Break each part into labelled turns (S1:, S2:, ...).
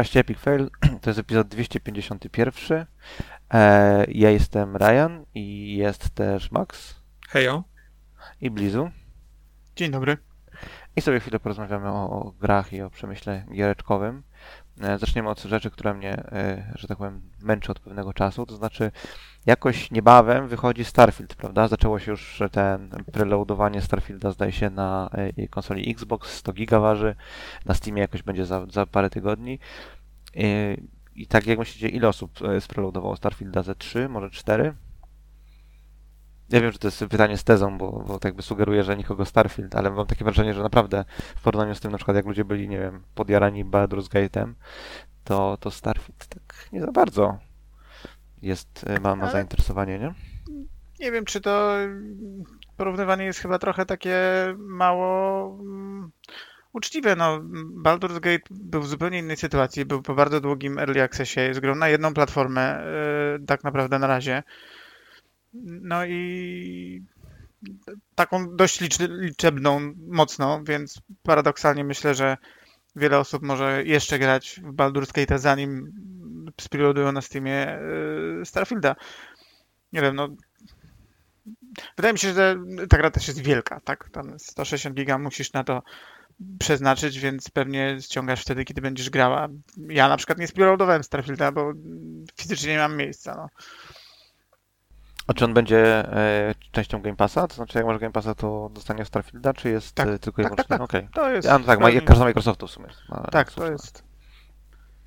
S1: podcaście Epic Fail. To jest epizod 251. E, ja jestem Ryan i jest też Max
S2: Hejo.
S1: i Blizu.
S3: Dzień dobry.
S1: I sobie chwilę porozmawiamy o, o grach i o przemyśle giereczkowym. E, zaczniemy od rzeczy, która mnie, e, że tak powiem, męczy od pewnego czasu. To znaczy, jakoś niebawem wychodzi Starfield, prawda? Zaczęło się już ten preloadowanie Starfielda, zdaje się, na e, konsoli Xbox, 100 giga waży. Na Steamie jakoś będzie za, za parę tygodni. E, I tak jak myślicie, ile osób e, spreloadowało Starfielda? Ze 3, może 4? Ja wiem, że to jest pytanie z tezą, bo, bo tak jakby sugeruje, że nikogo Starfield, ale mam takie wrażenie, że naprawdę w porównaniu z tym, na przykład jak ludzie byli, nie wiem, podjarani Baldur's Gate'em, to, to Starfield tak nie za bardzo jest, y, ma, ma
S3: Ale-
S1: zainteresowanie, nie?
S3: Nie wiem, czy to porównywanie jest chyba trochę takie mało mm, uczciwe. No, Baldur's Gate był w zupełnie innej sytuacji. Był po bardzo długim early accessie. Jest grą na jedną platformę, y, tak naprawdę na razie. No i taką dość liczebną, mocno, więc paradoksalnie myślę, że wiele osób może jeszcze grać w Baldur's Gate, zanim spreloadują na Steamie y, Starfielda. Nie wiem, no Wydaje mi się, że ta gra też jest wielka, tak? Tam 160 giga musisz na to przeznaczyć, więc pewnie ściągasz wtedy, kiedy będziesz grała. Ja na przykład nie spreloadowałem Starfielda, bo fizycznie nie mam miejsca, no.
S1: A czy on będzie e, częścią Game Passa? To znaczy, jak masz Game Passa, to dostanie Starfielda, czy jest
S3: Tak,
S1: e, tylko i
S3: tak, tak,
S1: wyłącznie?
S3: tak.
S1: Okej.
S3: To jest...
S1: A, no tak, ma, każda Microsoftu w sumie.
S3: Tak, to jest...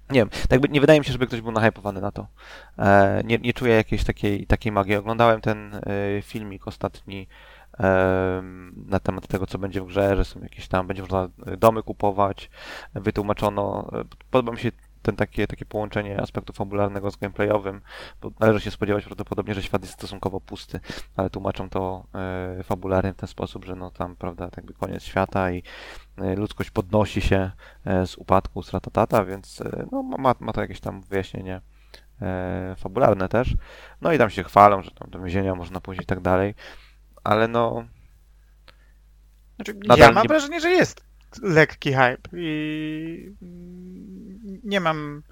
S1: Nie wiem, tak nie wydaje mi się, żeby ktoś był nahypowany na to. E, nie, nie czuję jakiejś takiej, takiej magii. Oglądałem ten e, filmik ostatni na temat tego, co będzie w grze, że są jakieś tam, będzie można domy kupować, wytłumaczono. e, Podoba mi się ten takie, takie połączenie aspektu fabularnego z gameplayowym, bo należy się spodziewać prawdopodobnie, że świat jest stosunkowo pusty, ale tłumaczą to e, fabularnie w ten sposób, że no tam, prawda, tak jakby koniec świata i e, ludzkość podnosi się e, z upadku, z ratatata, więc no, ma, ma to jakieś tam wyjaśnienie fabularne też. No i tam się chwalą, że tam do więzienia można pójść i tak dalej, ale no,
S3: Znaczy, ja mam
S1: nie-
S3: wrażenie, że jest lekki hype i nie mam...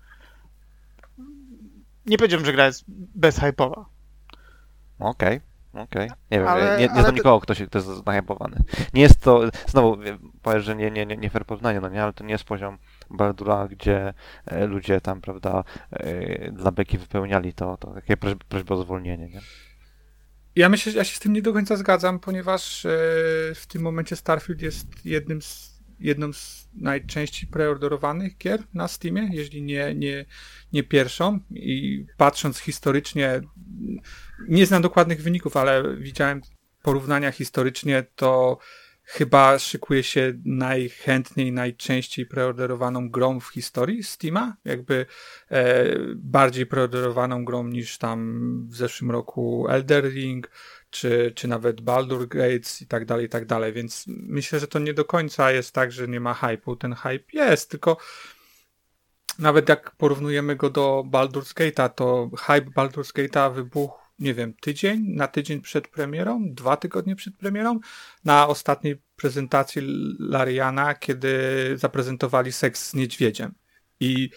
S3: Nie powiedziałbym, że gra jest bezhypowa.
S1: okej. Okej, nie wiem,
S3: Ale-
S1: nie, nie znam
S3: to-
S1: nikogo, kto, się, kto jest nahypowany. Nie jest to, znowu powiesz, że nie, nie, nie, nie fair porównanie, no nie, ale to nie jest poziom Baldura, gdzie e, ludzie tam, prawda, e, dla beki wypełniali to, to takie prośby, prośby o zwolnienie, nie?
S2: Ja myślę, że ja się z tym nie do końca zgadzam, ponieważ e, w tym momencie Starfield jest jednym z, jedną z najczęściej preorderowanych gier na Steamie, jeśli nie, nie, nie pierwszą. I patrząc historycznie, nie znam dokładnych wyników, ale widziałem porównania historycznie, to chyba szykuje się najchętniej, najczęściej preorderowaną grą w historii Steama. Jakby e, bardziej preorderowaną grą niż tam w zeszłym roku Elder Ring, czy, czy nawet Baldur Gates i tak dalej, i tak dalej. Więc myślę, że to nie do końca jest tak, że nie ma hype'u. Ten hype jest, tylko nawet jak porównujemy go do Baldur's Gate'a, to hype Baldur's Gate'a wybuchł, nie wiem, tydzień, na tydzień przed premierą, dwa tygodnie przed premierą, na ostatniej prezentacji Lariana, kiedy zaprezentowali seks z niedźwiedziem. I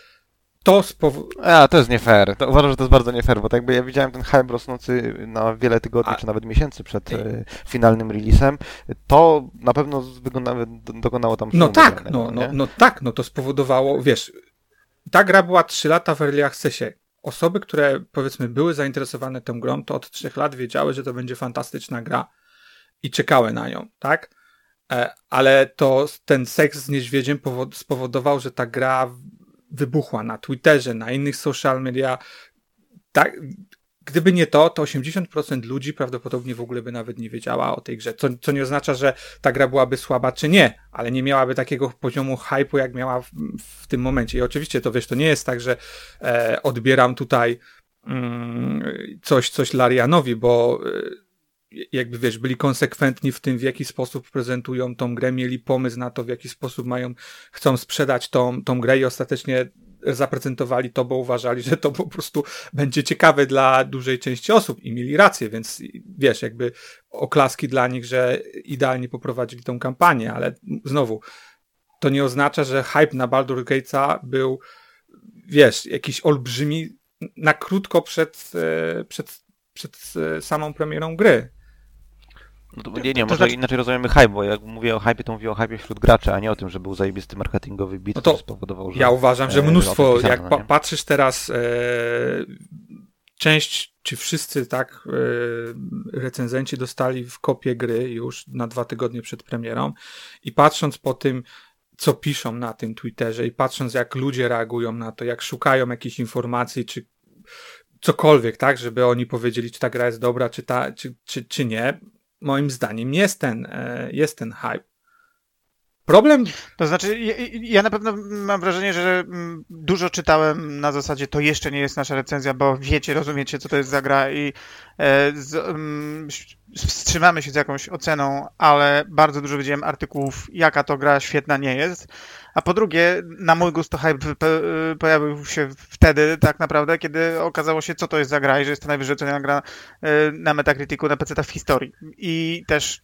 S2: to spowoduje.
S1: A, to jest nie fair. To uważam, że to jest bardzo nie fair, bo tak jakby ja widziałem ten hype rosnący na wiele tygodni,
S2: A-
S1: czy nawet miesięcy przed e, finalnym releasem. To na pewno wygląda, dokonało tam
S2: No tak, no, no, no tak, no to spowodowało, wiesz, ta gra była 3 lata w Early Accessie. Osoby, które powiedzmy były zainteresowane tą grą, to od 3 lat wiedziały, że to będzie fantastyczna gra i czekały na nią, tak? E, Ale to ten seks z niedźwiedziem powo- spowodował, że ta gra wybuchła na Twitterze, na innych social media. Tak, gdyby nie to, to 80% ludzi prawdopodobnie w ogóle by nawet nie wiedziała o tej grze. Co, co nie oznacza, że ta gra byłaby słaba czy nie, ale nie miałaby takiego poziomu hype'u, jak miała w, w tym momencie. I oczywiście to wiesz, to nie jest tak, że e, odbieram tutaj mm, coś, coś Larianowi, bo e, jakby wiesz, byli konsekwentni w tym, w jaki sposób prezentują tą grę, mieli pomysł na to, w jaki sposób mają, chcą sprzedać tą, tą grę i ostatecznie zaprezentowali to, bo uważali, że to po prostu będzie ciekawe dla dużej części osób i mieli rację, więc wiesz, jakby oklaski dla nich, że idealnie poprowadzili tą kampanię, ale znowu to nie oznacza, że hype na Baldur's Gate'a był, wiesz, jakiś olbrzymi na krótko przed, e, przed, przed e, samą premierą gry.
S1: No to, nie, nie, może
S3: znaczy-
S1: inaczej rozumiemy hype, bo jak mówię o hype, to mówię o hype wśród graczy, a nie o tym, że był zajebisty marketingowy bit,
S2: No to
S1: spowodował, że...
S2: Ja uważam, że
S1: e,
S2: mnóstwo,
S1: pisano,
S2: jak pa
S1: nie?
S2: patrzysz teraz, e, część, czy wszyscy, tak, e, recenzenci dostali w kopię gry już na dwa tygodnie przed premierą i patrząc po tym, co piszą na tym Twitterze i patrząc, jak ludzie reagują na to, jak szukają jakichś informacji, czy cokolwiek, tak, żeby oni powiedzieli, czy ta gra jest dobra, czy, ta, czy, czy, czy nie, moim zdaniem jest ten, e, jest ten hype. Problem
S3: To znaczy, ja, ja na pewno mam wrażenie, że mm, dużo czytałem na zasadzie to jeszcze nie jest nasza recenzja, bo wiecie, rozumiecie, co to jest za gra i e, z, mm, wstrzymamy się z jakąś oceną, ale bardzo dużo widziałem artykułów, jaka to gra świetna nie jest. A po drugie, na mój gust to hype pojawił się wtedy tak naprawdę, kiedy okazało się, co to jest za gra i że jest to najwyżej oceniana gra e, na Metacriticu na PC w historii. I też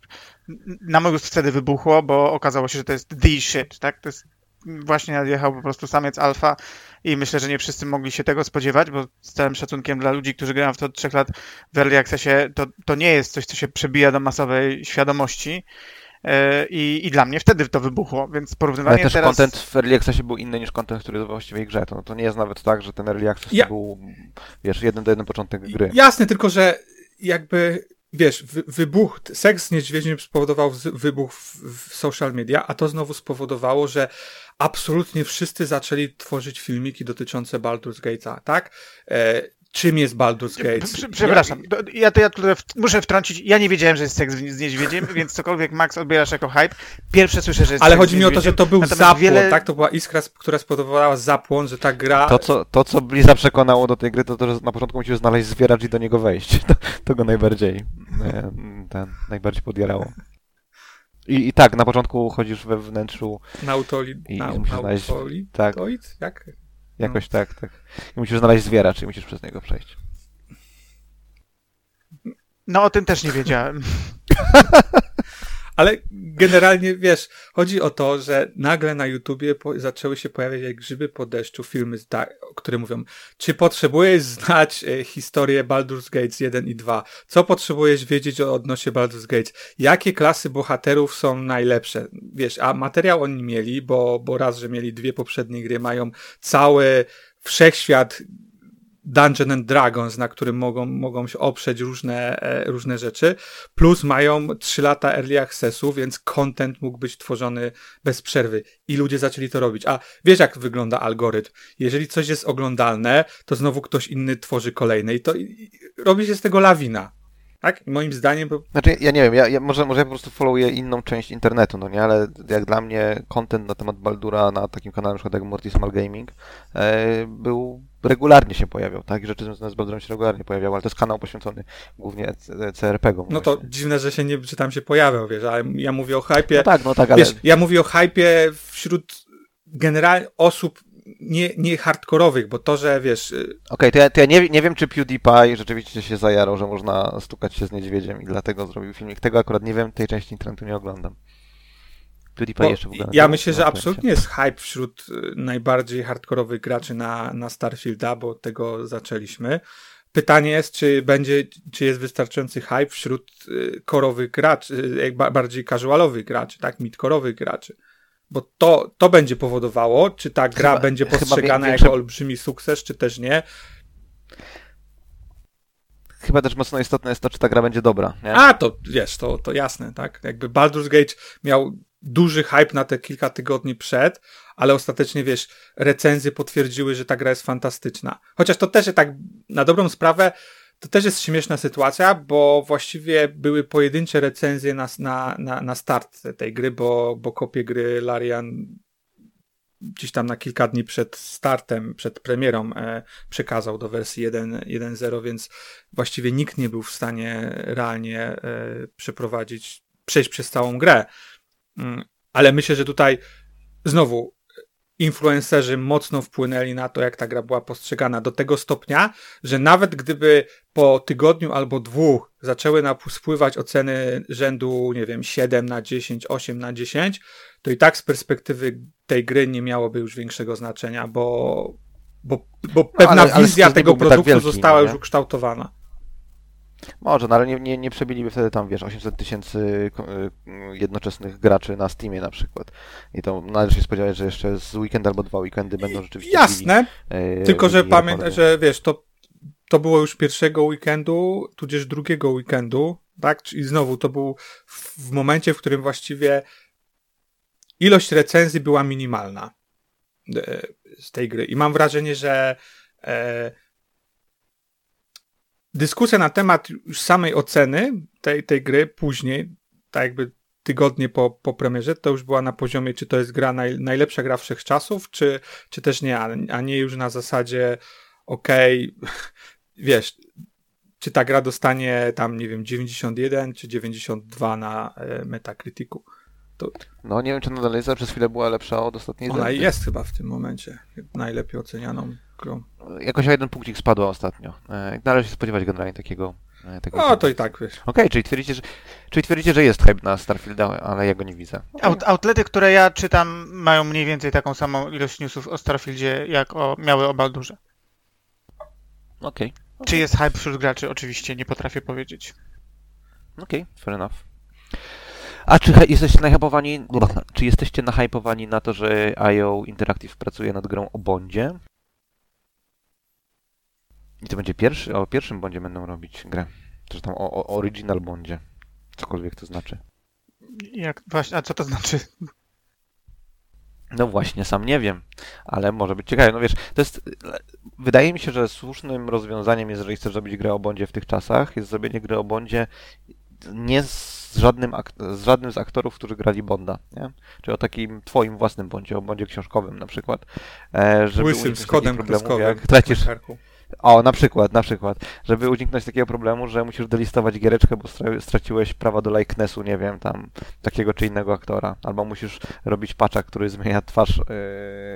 S3: na mój gust wtedy wybuchło, bo okazało się, że to jest the shit, tak? To jest właśnie nadjechał po prostu samiec alfa i myślę, że nie wszyscy mogli się tego spodziewać, bo z całym szacunkiem dla ludzi, którzy grają w to od trzech lat w Early Accessie, to, to nie jest coś, co się przebija do masowej świadomości i, i dla mnie wtedy to wybuchło, więc
S1: Ale
S3: porównywanie
S1: też
S3: teraz...
S1: content w Early Accessie był inny niż content, który jest we właściwej grze. To, to nie jest nawet tak, że ten Early Access
S2: Ja-
S1: to był, wiesz, jeden do jeden początek gry.
S2: Jasne, tylko że jakby, wiesz, wy, wybuch, seks z niedźwiedziem spowodował wybuch w, w social media, a to znowu spowodowało, że absolutnie wszyscy zaczęli tworzyć filmiki dotyczące Baldur's Gate'a, tak? E, czym jest Baldur's Gate?
S3: Prze- Przepraszam, ja to ja tutaj muszę wtrącić. Ja nie wiedziałem, że jest seks z niedźwiedziem, więc cokolwiek Max odbierasz jako hype, pierwsze słyszę, że jest
S2: Ale chodzi mi o to, że to był
S3: natomiast
S2: zapłon,
S3: wiele-
S2: tak? To była iskra, która spowodowała zapłon, że ta gra...
S1: To co, to, co Bliza przekonało do tej gry, to to, że na początku musiał znaleźć zwieracz i do niego wejść. To, to go najbardziej, e, ten, najbardziej podjarało. I, I tak, na początku chodzisz we wnętrzu,
S2: Nautoli...
S1: I
S2: Nau,
S1: musisz znaleźć-
S2: nautoli...
S1: tak.
S2: Toid? Jak?
S1: Jakoś tak, tak. I musisz znaleźć zwieracz i musisz przez niego przejść.
S3: No o tym też nie wiedziałem.
S2: Ale generalnie, wiesz, chodzi o to, że nagle na YouTubie po, zaczęły się pojawiać jak grzyby po deszczu filmy, które mówią, czy potrzebujesz znać e, historię Baldur's Gates 1 i 2? Co potrzebujesz wiedzieć o odnośnie Baldur's Gates? Jakie klasy bohaterów są najlepsze? Wiesz, a materiał oni mieli, bo, bo raz, że mieli dwie poprzednie gry, mają cały wszechświat Dungeon and Dragons, na którym mogą, mogą się oprzeć różne, e, różne rzeczy, plus mają 3 lata early accessu, więc content mógł być tworzony bez przerwy i ludzie zaczęli to robić. A wiesz, jak wygląda algorytm? Jeżeli coś jest oglądalne, to znowu ktoś inny tworzy kolejne i to i, i robi się z tego lawina. Tak? Moim zdaniem bo
S1: Znaczy, ja nie wiem, ja, ja może, może ja po prostu followuję inną część internetu, no nie, ale jak dla mnie content na temat Baldura na takim kanale, na przykład jak Mortismal Gaming, e, był, regularnie się pojawiał, tak, rzeczy związane z Baldurem się regularnie pojawiały, ale to jest kanał poświęcony głównie CRPG-om.
S2: no to dziwne, że się nie, że tam się pojawiał, wiesz, ale ja mówię o hypie.
S1: No tak, no tak, ale
S2: Wiesz, ja mówię o hypie wśród generalnie osób nie, nie hardkorowych, bo to, że wiesz, y,
S1: Okej, to ja, to ja nie, nie wiem, czy PewDiePie rzeczywiście się zajarał, że można stukać się z niedźwiedziem i dlatego zrobił filmik. Tego akurat nie wiem, tej części internetu nie oglądam. PewDiePie
S2: bo
S1: jeszcze w ogóle
S2: ja myślę, że absolutnie jest hype wśród y, najbardziej hardkorowych graczy na, na Starfielda, bo od tego zaczęliśmy. Pytanie jest, czy będzie, czy jest wystarczający hype wśród y, korowych graczy, y, bardziej casualowych graczy, tak, midkorowych graczy. Bo to, to będzie powodowało, czy ta gra
S1: Chyba-
S2: będzie postrzegana
S1: większe-
S2: jako olbrzymi sukces, czy też nie.
S1: Chyba też mocno istotne jest to, czy ta gra będzie dobra, nie?
S2: A, to wiesz, to, to jasne, tak? Jakby Baldur's Gate miał duży hype na te kilka tygodni przed, ale ostatecznie, wiesz, recenzje potwierdziły, że ta gra jest fantastyczna. Chociaż to też tak, na dobrą sprawę, to też jest śmieszna sytuacja, bo właściwie były pojedyncze recenzje na, na, na, na start tej gry, bo, bo kopię gry Larian gdzieś tam na kilka dni przed startem, przed premierą e, przekazał do wersji 1 1.0, więc właściwie nikt nie był w stanie realnie e, przeprowadzić, przejść przez całą grę. Mm, Ale myślę, że tutaj znowu influencerzy mocno wpłynęli na to, jak ta gra była postrzegana, do tego stopnia, że nawet gdyby po tygodniu albo dwóch zaczęły na spływać oceny rzędu, nie wiem, 7 na 10, 8 na 10, to i tak z perspektywy tej gry nie miałoby już większego znaczenia, bo, bo, bo pewna
S1: ale- ale
S2: wizja tego
S1: tak
S2: produktu
S1: wielki,
S2: została
S1: no
S2: już
S1: nie?
S2: ukształtowana.
S1: Może, no ale nie, nie, nie przebiliby wtedy tam, wiesz, 800 tysięcy y, jednoczesnych graczy na Steamie na przykład. I to należy się spodziewać, że jeszcze z weekend albo dwa weekendy będą rzeczywiście
S2: Jasne,
S1: bili, y,
S2: tylko że
S1: bili
S2: pamiętaj,
S1: rekordy.
S2: że wiesz, to, to było już pierwszego weekendu, tudzież drugiego weekendu, tak? I znowu to był w, momencie, w którym właściwie ilość recenzji była minimalna e, z tej gry. I mam wrażenie, że e, dyskusja na temat już samej oceny tej, tej gry później, tak jakby tygodnie po, po premierze, to już była na poziomie, czy to jest gra naj, najlepsza gra wszechczasów, czy, czy też nie, a, nie już na zasadzie okej, wiesz, czy ta gra dostanie tam, nie wiem, 91 czy 92 na e, Metacriticu.
S1: No nie wiem, czy nadal jest, ale przez chwilę była lepsza od ostatniej
S2: Ona jest chyba w tym momencie najlepiej ocenianą grą.
S1: Jakoś o jeden punkcik spadła ostatnio. E, Należy się spodziewać generalnie takiego... e, takiego
S2: No to i tak, wiesz.
S1: Okej, czyli, twierdzicie, że, czyli twierdzicie, że jest hype na Starfielda, ale ja go nie widzę.
S3: Out, outlety, które ja czytam, mają mniej więcej taką samą ilość newsów o Starfieldzie, jak o, miały o Baldurze.
S1: Okej,
S3: Czy jest hype wśród graczy? Oczywiście nie potrafię powiedzieć.
S1: okej, fair enough. A czy jesteście nahypowani, czy jesteście nahypowani na to, że IO Interactive pracuje nad grą o Bondzie? I to będzie pierwszy, o pierwszym Bondzie będą robić grę. Czy tam o, o Original Bondzie. Cokolwiek to znaczy.
S3: Jak, właśnie, a co to znaczy?
S1: No właśnie, sam nie wiem, ale może być ciekawe. No wiesz, to jest. Wydaje mi się, że słusznym rozwiązaniem, jeżeli chcesz zrobić grę o Bondzie w tych czasach, jest zrobienie gry o Bondzie nie z żadnym, ak- z żadnym z aktorów, którzy grali Bonda, nie? Czyli o takim twoim własnym Bondzie, o Bondzie książkowym na przykład. E, żeby
S2: Łysym z kodem.
S1: Jak tracisz,
S2: Karku.
S1: O, na przykład, na przykład, żeby uniknąć takiego problemu, że musisz delistować giereczkę, bo stra- straciłeś prawa do likenessu, nie wiem, tam, takiego czy innego aktora, albo musisz robić patcha, który zmienia twarz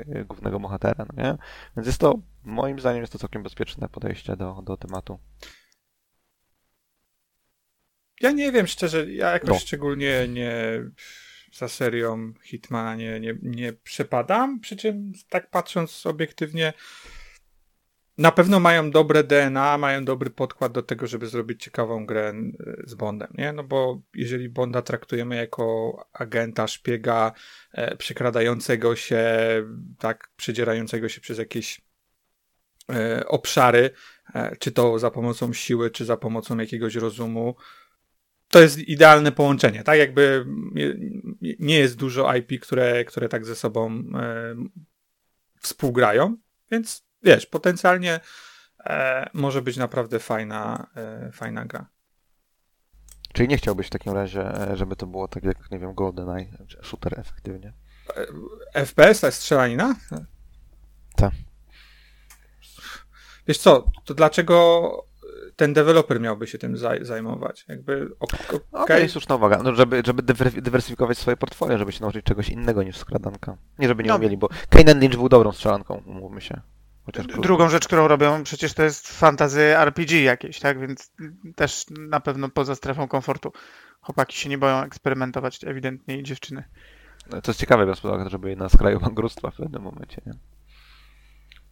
S1: yy, głównego bohatera, no nie? Więc jest to, moim zdaniem, jest to całkiem bezpieczne podejście do, do tematu.
S2: Ja nie wiem, szczerze, ja jakoś
S1: No.
S2: szczególnie nie za serią Hitmana nie, nie, nie przepadam, przy czym tak patrząc obiektywnie na pewno mają dobre DNA, mają dobry podkład do tego, żeby zrobić ciekawą grę e, z Bondem, nie? No bo jeżeli Bonda traktujemy jako agenta, szpiega, e, przekradającego się, tak, przedzierającego się przez jakieś e, obszary, e, czy to za pomocą siły, czy za pomocą jakiegoś rozumu, to jest idealne połączenie, tak? Jakby nie- jest dużo IP, które, które tak ze sobą e, współgrają, więc wiesz, potencjalnie e, może być naprawdę fajna, e, fajna gra.
S1: Czyli nie chciałbyś w takim razie, e, żeby to było tak jak, nie wiem, GoldenEye, shooter efektywnie.
S2: FPS, to jest strzelanina?
S1: Tak.
S2: Wiesz co, to dlaczego ten deweloper miałby się tym zaj- zajmować? Jakby, ok-
S1: Okej,
S2: okej,
S1: słuszna uwaga. No, żeby, żeby dywer- dywersyfikować swoje portfolio, żeby się nauczyć czegoś innego niż skradanka. Nie, żeby nie
S3: No.
S1: umieli, bo Kane Lynch był dobrą strzelanką, umówmy się. Chociaż.
S3: Drugą rzecz, którą robią, przecież to jest fantazy RPG jakieś, tak? Więc też na pewno poza strefą komfortu. Chłopaki się nie boją eksperymentować, ewidentnie i dziewczyny.
S1: To jest ciekawe, biorąc pod uwagę, że byli na skraju bankructwa w pewnym momencie, nie?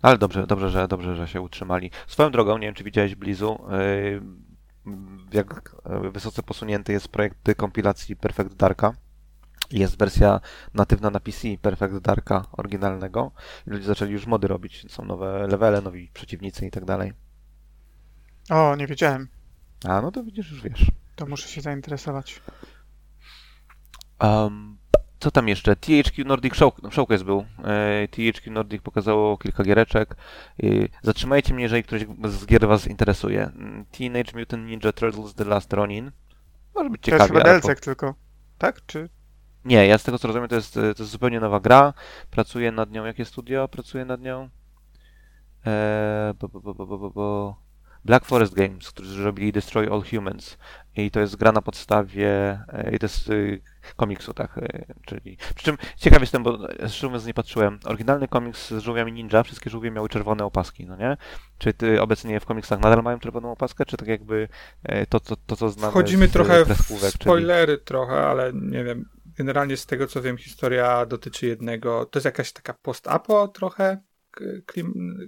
S1: Ale dobrze, dobrze, że, dobrze, że się utrzymali. Swoją drogą, nie wiem, czy widziałeś Blizu, yy, jak yy, wysoce posunięty jest projekt kompilacji Perfect Darka. Jest wersja natywna na PC Perfect Darka oryginalnego. Ludzie zaczęli już mody robić. Są nowe levele, nowi przeciwnicy i tak dalej.
S3: O, nie wiedziałem.
S1: A, no to widzisz, już wiesz.
S3: To muszę się zainteresować.
S1: Um, co tam jeszcze? THQ Nordic Show, Showcase był. E, THQ Nordic pokazało kilka giereczek. E, zatrzymajcie mnie, jeżeli któryś z gier Was interesuje. Mm, Teenage Mutant Ninja Turtles The Last Ronin. Może być
S3: to jest
S1: ciekawie,
S3: chyba
S1: ale po...
S3: DLC tylko. Tak? Czy
S1: Nie, ja z tego co rozumiem, to jest, to jest zupełnie nowa gra. Pracuję nad nią. Jakie studio pracuje nad nią? E, bo, bo, bo, bo, bo. Black Forest Games, którzy robili Destroy All Humans. I to jest gra na podstawie, e, i to jest y, komiksu, tak, e, czyli... Przy czym ciekaw jestem, bo szczerze nie patrzyłem. Oryginalny komiks z żółwiami ninja, wszystkie żółwie miały czerwone opaski, no nie? Czy ty obecnie w komiksach nadal mają czerwoną opaskę, czy tak jakby e, to, to, to co znamy
S2: Wchodzimy
S1: z
S2: trochę w
S1: kreskówek, czyli...
S2: spoilery trochę, ale nie wiem, generalnie z tego co wiem, historia dotyczy jednego, to jest jakaś taka post-apo trochę klim,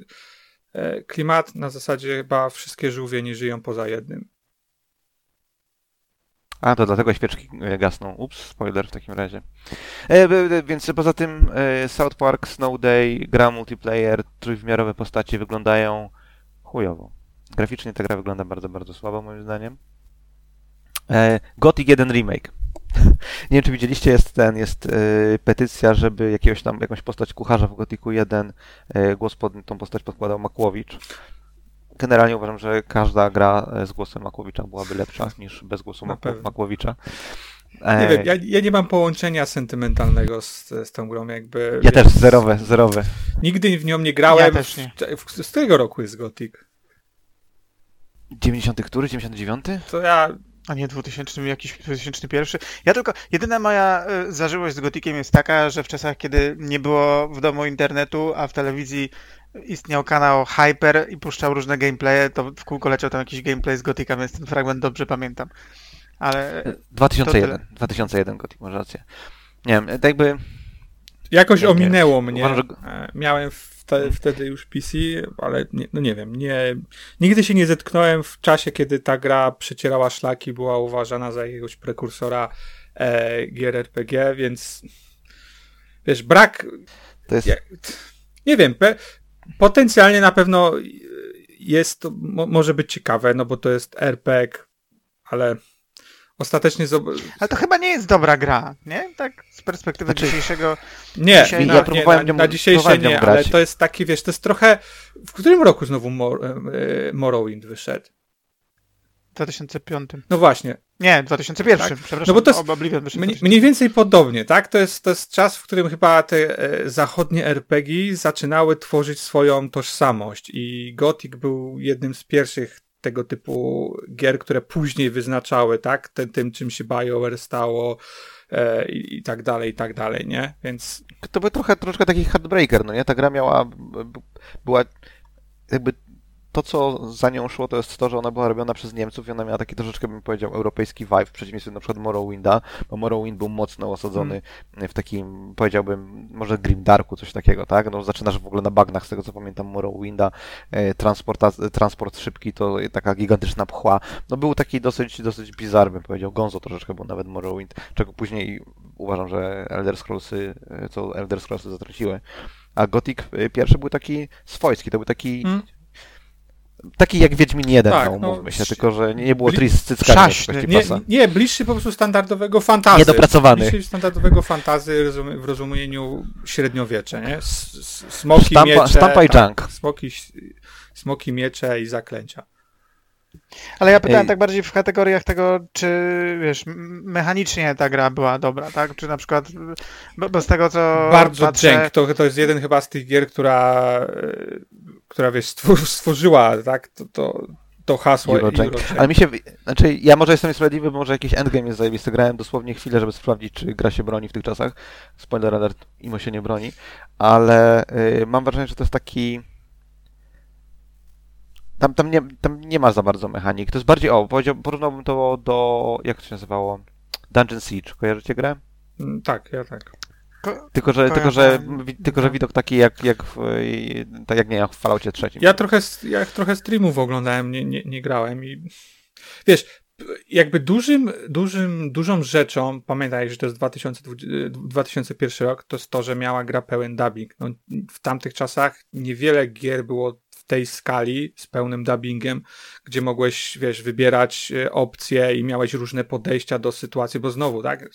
S2: e, klimat, na zasadzie chyba wszystkie żółwie nie żyją poza jednym.
S1: A, to dlatego świeczki e, gasną. Ups, spoiler w takim razie. E, więc poza tym e, South Park, Snow Day, gra multiplayer, trójwymiarowe postacie wyglądają chujowo. Graficznie ta gra wygląda bardzo, bardzo słabo moim zdaniem. E, Gothic 1 Remake. Nie wiem, czy widzieliście, jest ten, jest e, petycja, żeby jakiegoś tam, jakąś postać kucharza w Gothicu 1 e, głos pod tą postać podkładał Makłowicz. Generalnie uważam, że każda gra e, z głosem Makłowicza byłaby lepsza niż bez głosu
S2: pewno.
S1: Makłowicza.
S2: Nie
S1: E,
S2: wiem, ja, ja nie mam połączenia sentymentalnego z, z tą grą, jakby.
S1: ja
S2: wiesz,
S1: też zerowe, zerowe.
S2: Nigdy w nią nie grałem.
S3: Ja też nie.
S2: W, w, z którego roku jest Gothic?
S1: 90 który? 99?
S2: To ja.
S3: A nie 2000, jakiś 2001. Ja tylko, jedyna moja y, zażyłość z Gotikiem jest taka, że w czasach, kiedy nie było w domu internetu, a w telewizji istniał kanał Hyper i puszczał różne gameplaye, to w kółko leciał tam jakiś gameplay z Gotika, więc ten fragment dobrze pamiętam. Ale
S1: 2001. 2001 Gothic, masz rację. Nie wiem, tak jakby...
S2: Jakoś ominęło mnie.
S1: Uważam, że-
S2: E, Miałem wte, wtedy już PC, ale nie, no nie wiem, nie, nigdy się nie zetknąłem w czasie, kiedy ta gra przecierała szlaki, była uważana za jakiegoś prekursora e, gier RPG, więc wiesz, brak,
S1: To jest...
S2: ja, nie wiem, pe, potencjalnie na pewno jest, mo, może być ciekawe, no bo to jest RPG, ale ostatecznie zob-
S3: Ale to chyba nie jest dobra gra, nie? Tak z perspektywy
S1: Znaczy-
S3: dzisiejszego.
S2: Nie,
S3: Dzisiaj
S2: nie,
S3: na-
S2: nie,
S1: ja próbowałem
S2: na,
S1: w nią-
S2: na dzisiejsze
S1: w
S2: nie,
S1: grać.
S2: ale to jest taki, wiesz, to jest trochę... W którym roku znowu Mor, e, Morrowind wyszedł?
S3: W 2005.
S2: No właśnie,
S3: Nie, 2001,
S2: Tak.
S3: przepraszam.
S2: No bo to jest
S3: Oblivion w
S2: mniej,
S3: 2000.
S2: mniej więcej podobnie, tak? To jest, to jest czas, w którym chyba te e, zachodnie RPG zaczynały tworzyć swoją tożsamość i Gothic był jednym z pierwszych tego typu gier, które później wyznaczały, tak? Tym, tym czym się BioWare stało e, i, i tak dalej, i tak dalej, nie? Więc
S1: To był trochę, troszkę taki heartbreaker, no nie? Ta gra miała, była jakby to, co za nią szło, to jest to, że ona była robiona przez Niemców i ona miała taki troszeczkę, bym powiedział, europejski vibe w przeciwieństwie na przykład Morrowinda, bo Morrowind był mocno osadzony w takim, powiedziałbym, może grimdarku, coś takiego, tak? No zaczynasz w ogóle na bagnach, z tego co pamiętam, Morrowinda, e, transport szybki, to taka gigantyczna pchła. No był taki dosyć, dosyć bizarny, bym powiedział, gonzo troszeczkę był nawet Morrowind, czego później uważam, że Elder Scrollsy, e, co Elder Scrollsy zatraciły. A Gothic e, pierwszy był taki swojski, to był taki
S2: Mm.
S1: Taki jak Wiedźmin 1,
S2: Tak,
S1: no,
S2: no,
S1: umówmy się, tylko że nie było tris z cyckami
S2: Nie, nie, bliższy po prostu standardowego fantazy.
S1: Niedopracowany.
S2: Bliższy standardowego fantazy w rozumieniu średniowiecze, nie? Smoki,
S1: Sztampa,
S2: miecze.
S1: sztampa i
S2: tak,
S1: junk.
S2: Smoki, smoki, miecze i zaklęcia.
S3: Ale ja pytałem
S1: Ej.
S3: tak bardziej w kategoriach tego, czy wiesz, mechanicznie ta gra była dobra, tak? Czy na przykład, bo, bo z tego co
S2: Bardzo
S3: patrzę.
S2: To, to jest jeden chyba z tych gier, która, e, która wiesz, stwór, stworzyła, tak? To, to, to hasło
S1: Eurojank.
S2: Eurojank.
S1: Ale mi się, znaczy ja może jestem niesprawiedliwy, bo może jakiś endgame jest zajebisty. Grałem dosłownie chwilę, żeby sprawdzić, czy gra się broni w tych czasach. Spoiler alert, imo się nie broni. Ale y, mam wrażenie, że to jest taki... Tam, tam, nie, tam nie ma za bardzo mechanik. To jest bardziej, o, porównałbym to do, jak to się nazywało? Dungeon Siege. Kojarzycie grę?
S2: Mm, Tak, ja tak.
S3: Ko-
S1: Tylko, że, tylko, że, tylko, że widok taki jak, jak, w, tak jak nie, jak w Falloutie trzecim.
S2: Ja trochę, ja trochę streamów oglądałem, nie, nie, nie grałem i wiesz, jakby dużym, dużym, dużą rzeczą, pamiętaj, że to jest 2020, 2001 rok, to jest to, że miała gra pełen dubbing. No, w tamtych czasach niewiele gier było tej skali z pełnym dubbingiem, gdzie mogłeś, wiesz, wybierać e, opcje i miałeś różne podejścia do sytuacji, bo znowu, tak,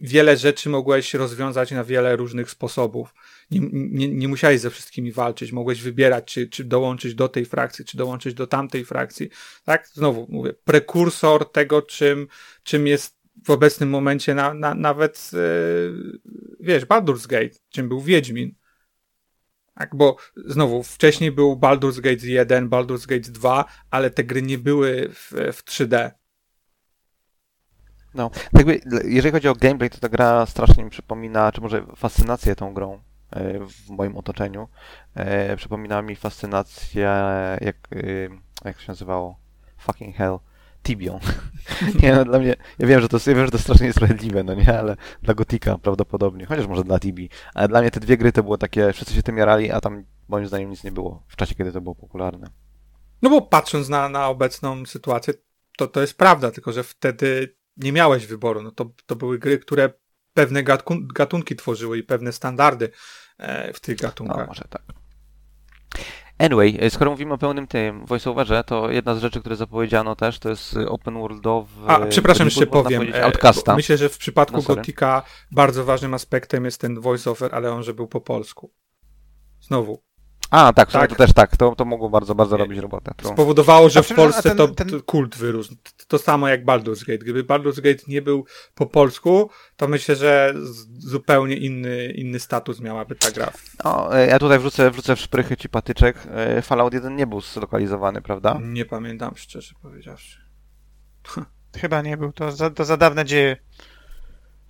S2: wiele rzeczy mogłeś rozwiązać na wiele różnych sposobów nie, nie, nie musiałeś ze wszystkimi walczyć, mogłeś wybierać, czy, czy dołączyć do tej frakcji, czy dołączyć do tamtej frakcji. Tak? Znowu mówię, prekursor tego, czym, czym jest w obecnym momencie na, na, nawet, e, wiesz, Baldur's Gate, czym był Wiedźmin. Tak, bo znowu, wcześniej był Baldur's Gate 1, Baldur's Gate 2, ale te gry nie były w, w 3D.
S1: No, tak jeżeli chodzi o gameplay, to ta gra strasznie mi przypomina, czy może fascynację tą grą e, w moim otoczeniu. E, przypomina mi fascynację, jak, e, jak się nazywało? Fucking hell. Tibią. nie no, dla mnie, ja wiem, że to, ja wiem, że to strasznie niesprawiedliwe, no nie, ale dla Gotika prawdopodobnie, chociaż może dla Tibi, ale dla mnie te dwie gry to było takie, wszyscy się tym jarali, a tam moim zdaniem nic nie było w czasie, kiedy to było popularne.
S2: No bo patrząc na, na obecną sytuację, to to jest prawda, tylko że wtedy nie miałeś wyboru. No to, to były gry, które pewne gatun gatunki tworzyły i pewne standardy e, w tych gatunkach.
S1: No, może tak. Anyway, e, skoro mówimy o pełnym tym voiceoverze, to jedna z rzeczy, które zapowiedziano też, to jest open worldowy...
S2: A, przepraszam, jeszcze powiem.
S1: E, Outcasta.
S2: Myślę, że w przypadku
S1: No.
S2: Gotika bardzo ważnym aspektem jest ten voiceover, ale on, że był po polsku. Znowu.
S1: A, tak, w sumie
S2: Tak.
S1: to też tak, to, to mogło bardzo, bardzo robić robotę. To...
S2: Spowodowało, że w Polsce
S3: ten- ten-
S2: to kult wyrósł. To, samo jak Baldur's Gate. Gdyby Baldur's Gate nie był po polsku, to myślę, że zupełnie inny, inny status miałaby ta gra.
S1: No, ja tutaj wrzucę, wrzucę w szprychy ci patyczek. E, Fallout 1 nie był zlokalizowany, prawda?
S2: Nie pamiętam, szczerze powiedziawszy.
S3: Chyba nie był, to za, to za dawne dzieje.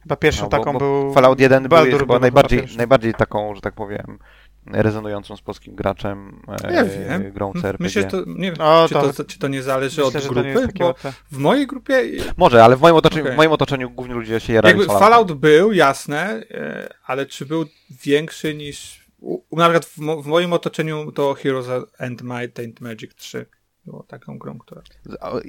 S3: Chyba pierwszą
S1: No, bo-
S3: taką
S1: bo
S3: był...
S1: Fallout 1 był
S3: Baldur
S1: chyba
S3: był
S1: najbardziej, najbardziej taką, że tak powiem, rezonującą z polskim graczem e,
S2: Ja wiem.
S1: grą CRPG.
S2: Myślę, że to, nie wiem,
S3: O,
S2: czy,
S3: to-
S2: to, czy to nie zależy
S3: Myślę,
S2: od grupy, bo
S3: łatwe.
S2: w mojej grupie
S1: Może, ale w moim otoczeniu,
S2: Okej.
S1: w moim otoczeniu głównie ludzie się jarają
S2: jakby
S1: Falloutem.
S2: Fallout był, jasne, e, ale czy był większy niż... Na przykład w, mo- w moim otoczeniu to Heroes and Might and Magic 3 było taką grą, która...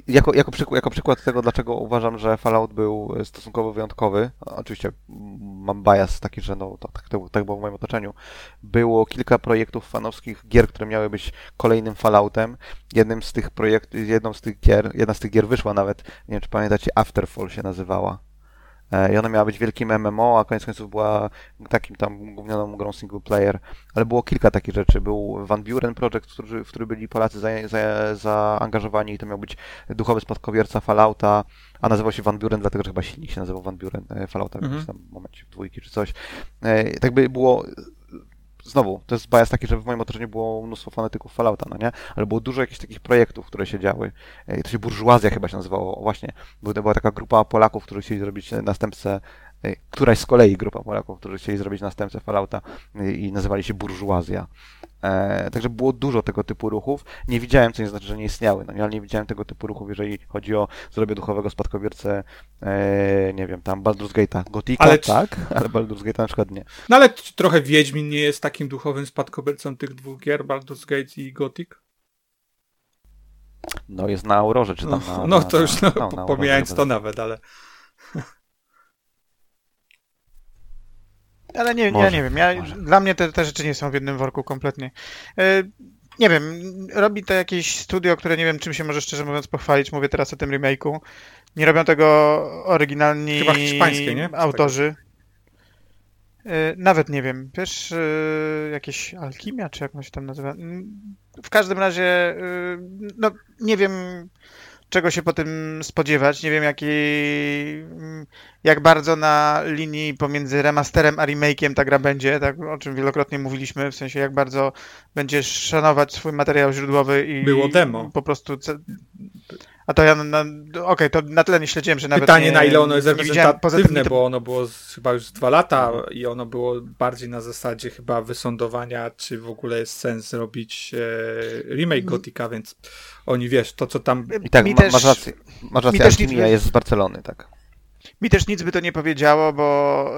S1: Jako, jako, przykład, jako przykład tego, dlaczego uważam, że Fallout był e, stosunkowo wyjątkowy, oczywiście mam bias taki, że no, tak, tak było w moim otoczeniu, było kilka projektów fanowskich gier, które miały być kolejnym Falloutem. Jednym z tych projektów, jedną z tych gier, jedna z tych gier wyszła nawet, nie wiem czy pamiętacie, Afterfall się nazywała. E, I ona miała być wielkim MMO, a koniec końców była takim tam gównioną grą single player. Ale było kilka takich rzeczy. Był Van Buren Project, w który, byli Polacy za, za, zaangażowani i to miał być duchowy spadkobierca Fallouta, a nazywał się Van Buren, dlatego że chyba silnik się nazywał Van Buren e, Fallouta w
S2: Mhm.
S1: jakimś tam momencie, w dwójki czy coś. E, tak by było... Znowu, to jest bias taki, że w moim otoczeniu było mnóstwo fanatyków Fallouta, no nie? Ale było dużo jakichś takich projektów, które się działy. E, To się burżuazja chyba się nazywało. O, Właśnie, była taka grupa Polaków, którzy chcieli zrobić następcę, któraś z kolei grupa Polaków, którzy chcieli zrobić następcę Fallouta e, i nazywali się burżuazja. E, także było dużo tego typu ruchów. Nie widziałem, co nie znaczy, że nie istniały, no ale nie widziałem tego typu ruchów, jeżeli chodzi o zrobię duchowego spadkobiercę, e, nie wiem, tam Baldur's Gate'a. Gotika,
S2: Ale
S1: tak, ale Baldur's Gate'a na przykład nie.
S2: No ale trochę Wiedźmin nie jest takim duchowym spadkobiercą tych dwóch gier, Baldur's Gate i Gothic?
S1: No jest na Aurorze, czy tam
S2: No,
S1: na,
S2: no
S1: na,
S2: to już no,
S1: na
S2: pomijając to nawet, ale...
S3: Ale nie, ja nie wiem, ja, dla mnie te, te rzeczy nie są w jednym worku kompletnie. E, nie wiem, robi to jakieś studio, które nie wiem czym się może szczerze mówiąc pochwalić, mówię teraz o tym remake'u. Nie robią tego oryginalni
S2: Chyba hiszpańskie, nie?
S3: Autorzy. E, Nawet nie wiem, wiesz, e, jakieś Alchimia, czy jak on się tam nazywa. Mm, W każdym razie, no nie wiem czego się po tym spodziewać, nie wiem jaki, jak bardzo na linii pomiędzy remasterem a remake'iem ta gra będzie, tak, o czym wielokrotnie mówiliśmy, w sensie jak bardzo będziesz szanować swój materiał źródłowy i
S2: Było demo.
S3: po prostu... A to ja, na, okej, to na tyle nie śledziłem, że nawet
S2: Pytanie,
S3: nie,
S2: na ile ono jest reprezentatywne, bo ono było z, chyba już z dwa lata i ono było bardziej na zasadzie chyba wysądowania, czy w ogóle jest sens zrobić e, remake Gotika, więc oni, wiesz, to co tam...
S1: I tak,
S3: Mi
S1: ma,
S3: też-
S1: masz rację, masz rację
S3: też nic
S1: jest z Barcelony, tak.
S3: Mi też nic by to nie powiedziało, bo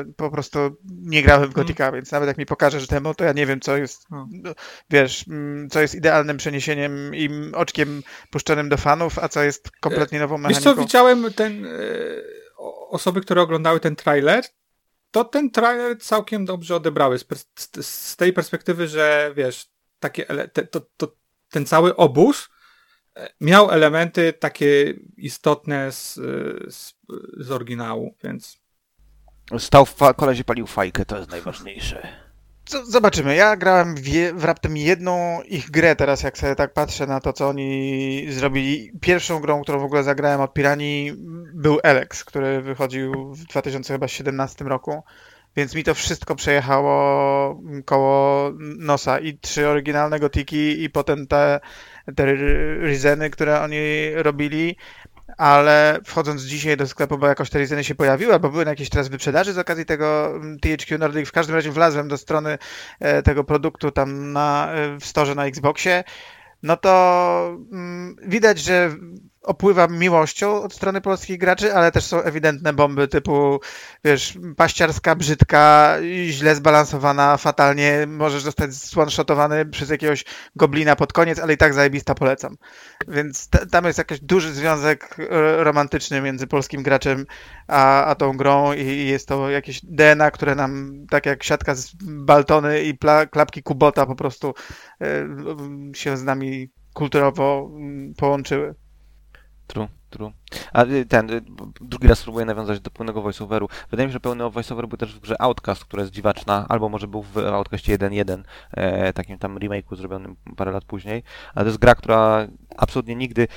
S3: e, po prostu nie grałem w Gotika, więc nawet jak mi pokażesz demo, to ja nie wiem, co jest,
S2: No.
S3: no, wiesz, mm, co jest idealnym przeniesieniem i oczkiem puszczonym do fanów, a co jest kompletnie nową
S2: Wiesz co,
S3: mechaniką.
S2: widziałem ten... E, o- osoby, które oglądały ten trailer, to ten trailer całkiem dobrze odebrały z, z, z tej perspektywy, że wiesz, takie ele- te, to, to, ten cały obóz e, miał elementy takie istotne z, e, z, z oryginału, więc
S1: Stał w fa- palił fajkę, to jest najważniejsze.
S3: Zobaczymy. Ja grałem w, je, w raptem jedną ich grę teraz, jak sobie tak patrzę na to, co oni zrobili. Pierwszą grą, którą w ogóle zagrałem od Pirani był Alex, który wychodził w 2017 roku. Więc mi to wszystko przejechało koło nosa i trzy oryginalne gotiki i potem te, te które oni robili. Ale wchodząc dzisiaj do sklepu, bo jakoś te Rizeny się pojawiły, albo były na jakiejś teraz wyprzedaży z okazji tego mm, THQ Nordic, w każdym razie wlazłem do strony e, tego produktu tam na, e, w storze na Xboxie, no to mm, widać, że opływa miłością od strony polskich graczy, ale też są ewidentne bomby typu, wiesz, paściarska, brzydka, źle zbalansowana, fatalnie, możesz zostać słonshotowany przez jakiegoś goblina pod koniec, ale i tak zajebista polecam. Więc tam jest jakiś duży związek e, romantyczny między polskim graczem a, a tą grą i jest to jakieś DNA, które nam, tak jak siatka z Baltony i pla, klapki Kubota po prostu e, się z nami kulturowo mm, połączyły.
S1: True, true. A y, ten, y, drugi raz spróbuję nawiązać do pełnego voiceoveru. Wydaje mi się, że pełny voiceover był też w grze Outcast, która jest dziwaczna, albo może był w Outcastie 1.1, e, takim tam remake'u zrobionym parę lat później. Ale to jest gra, która absolutnie nigdy...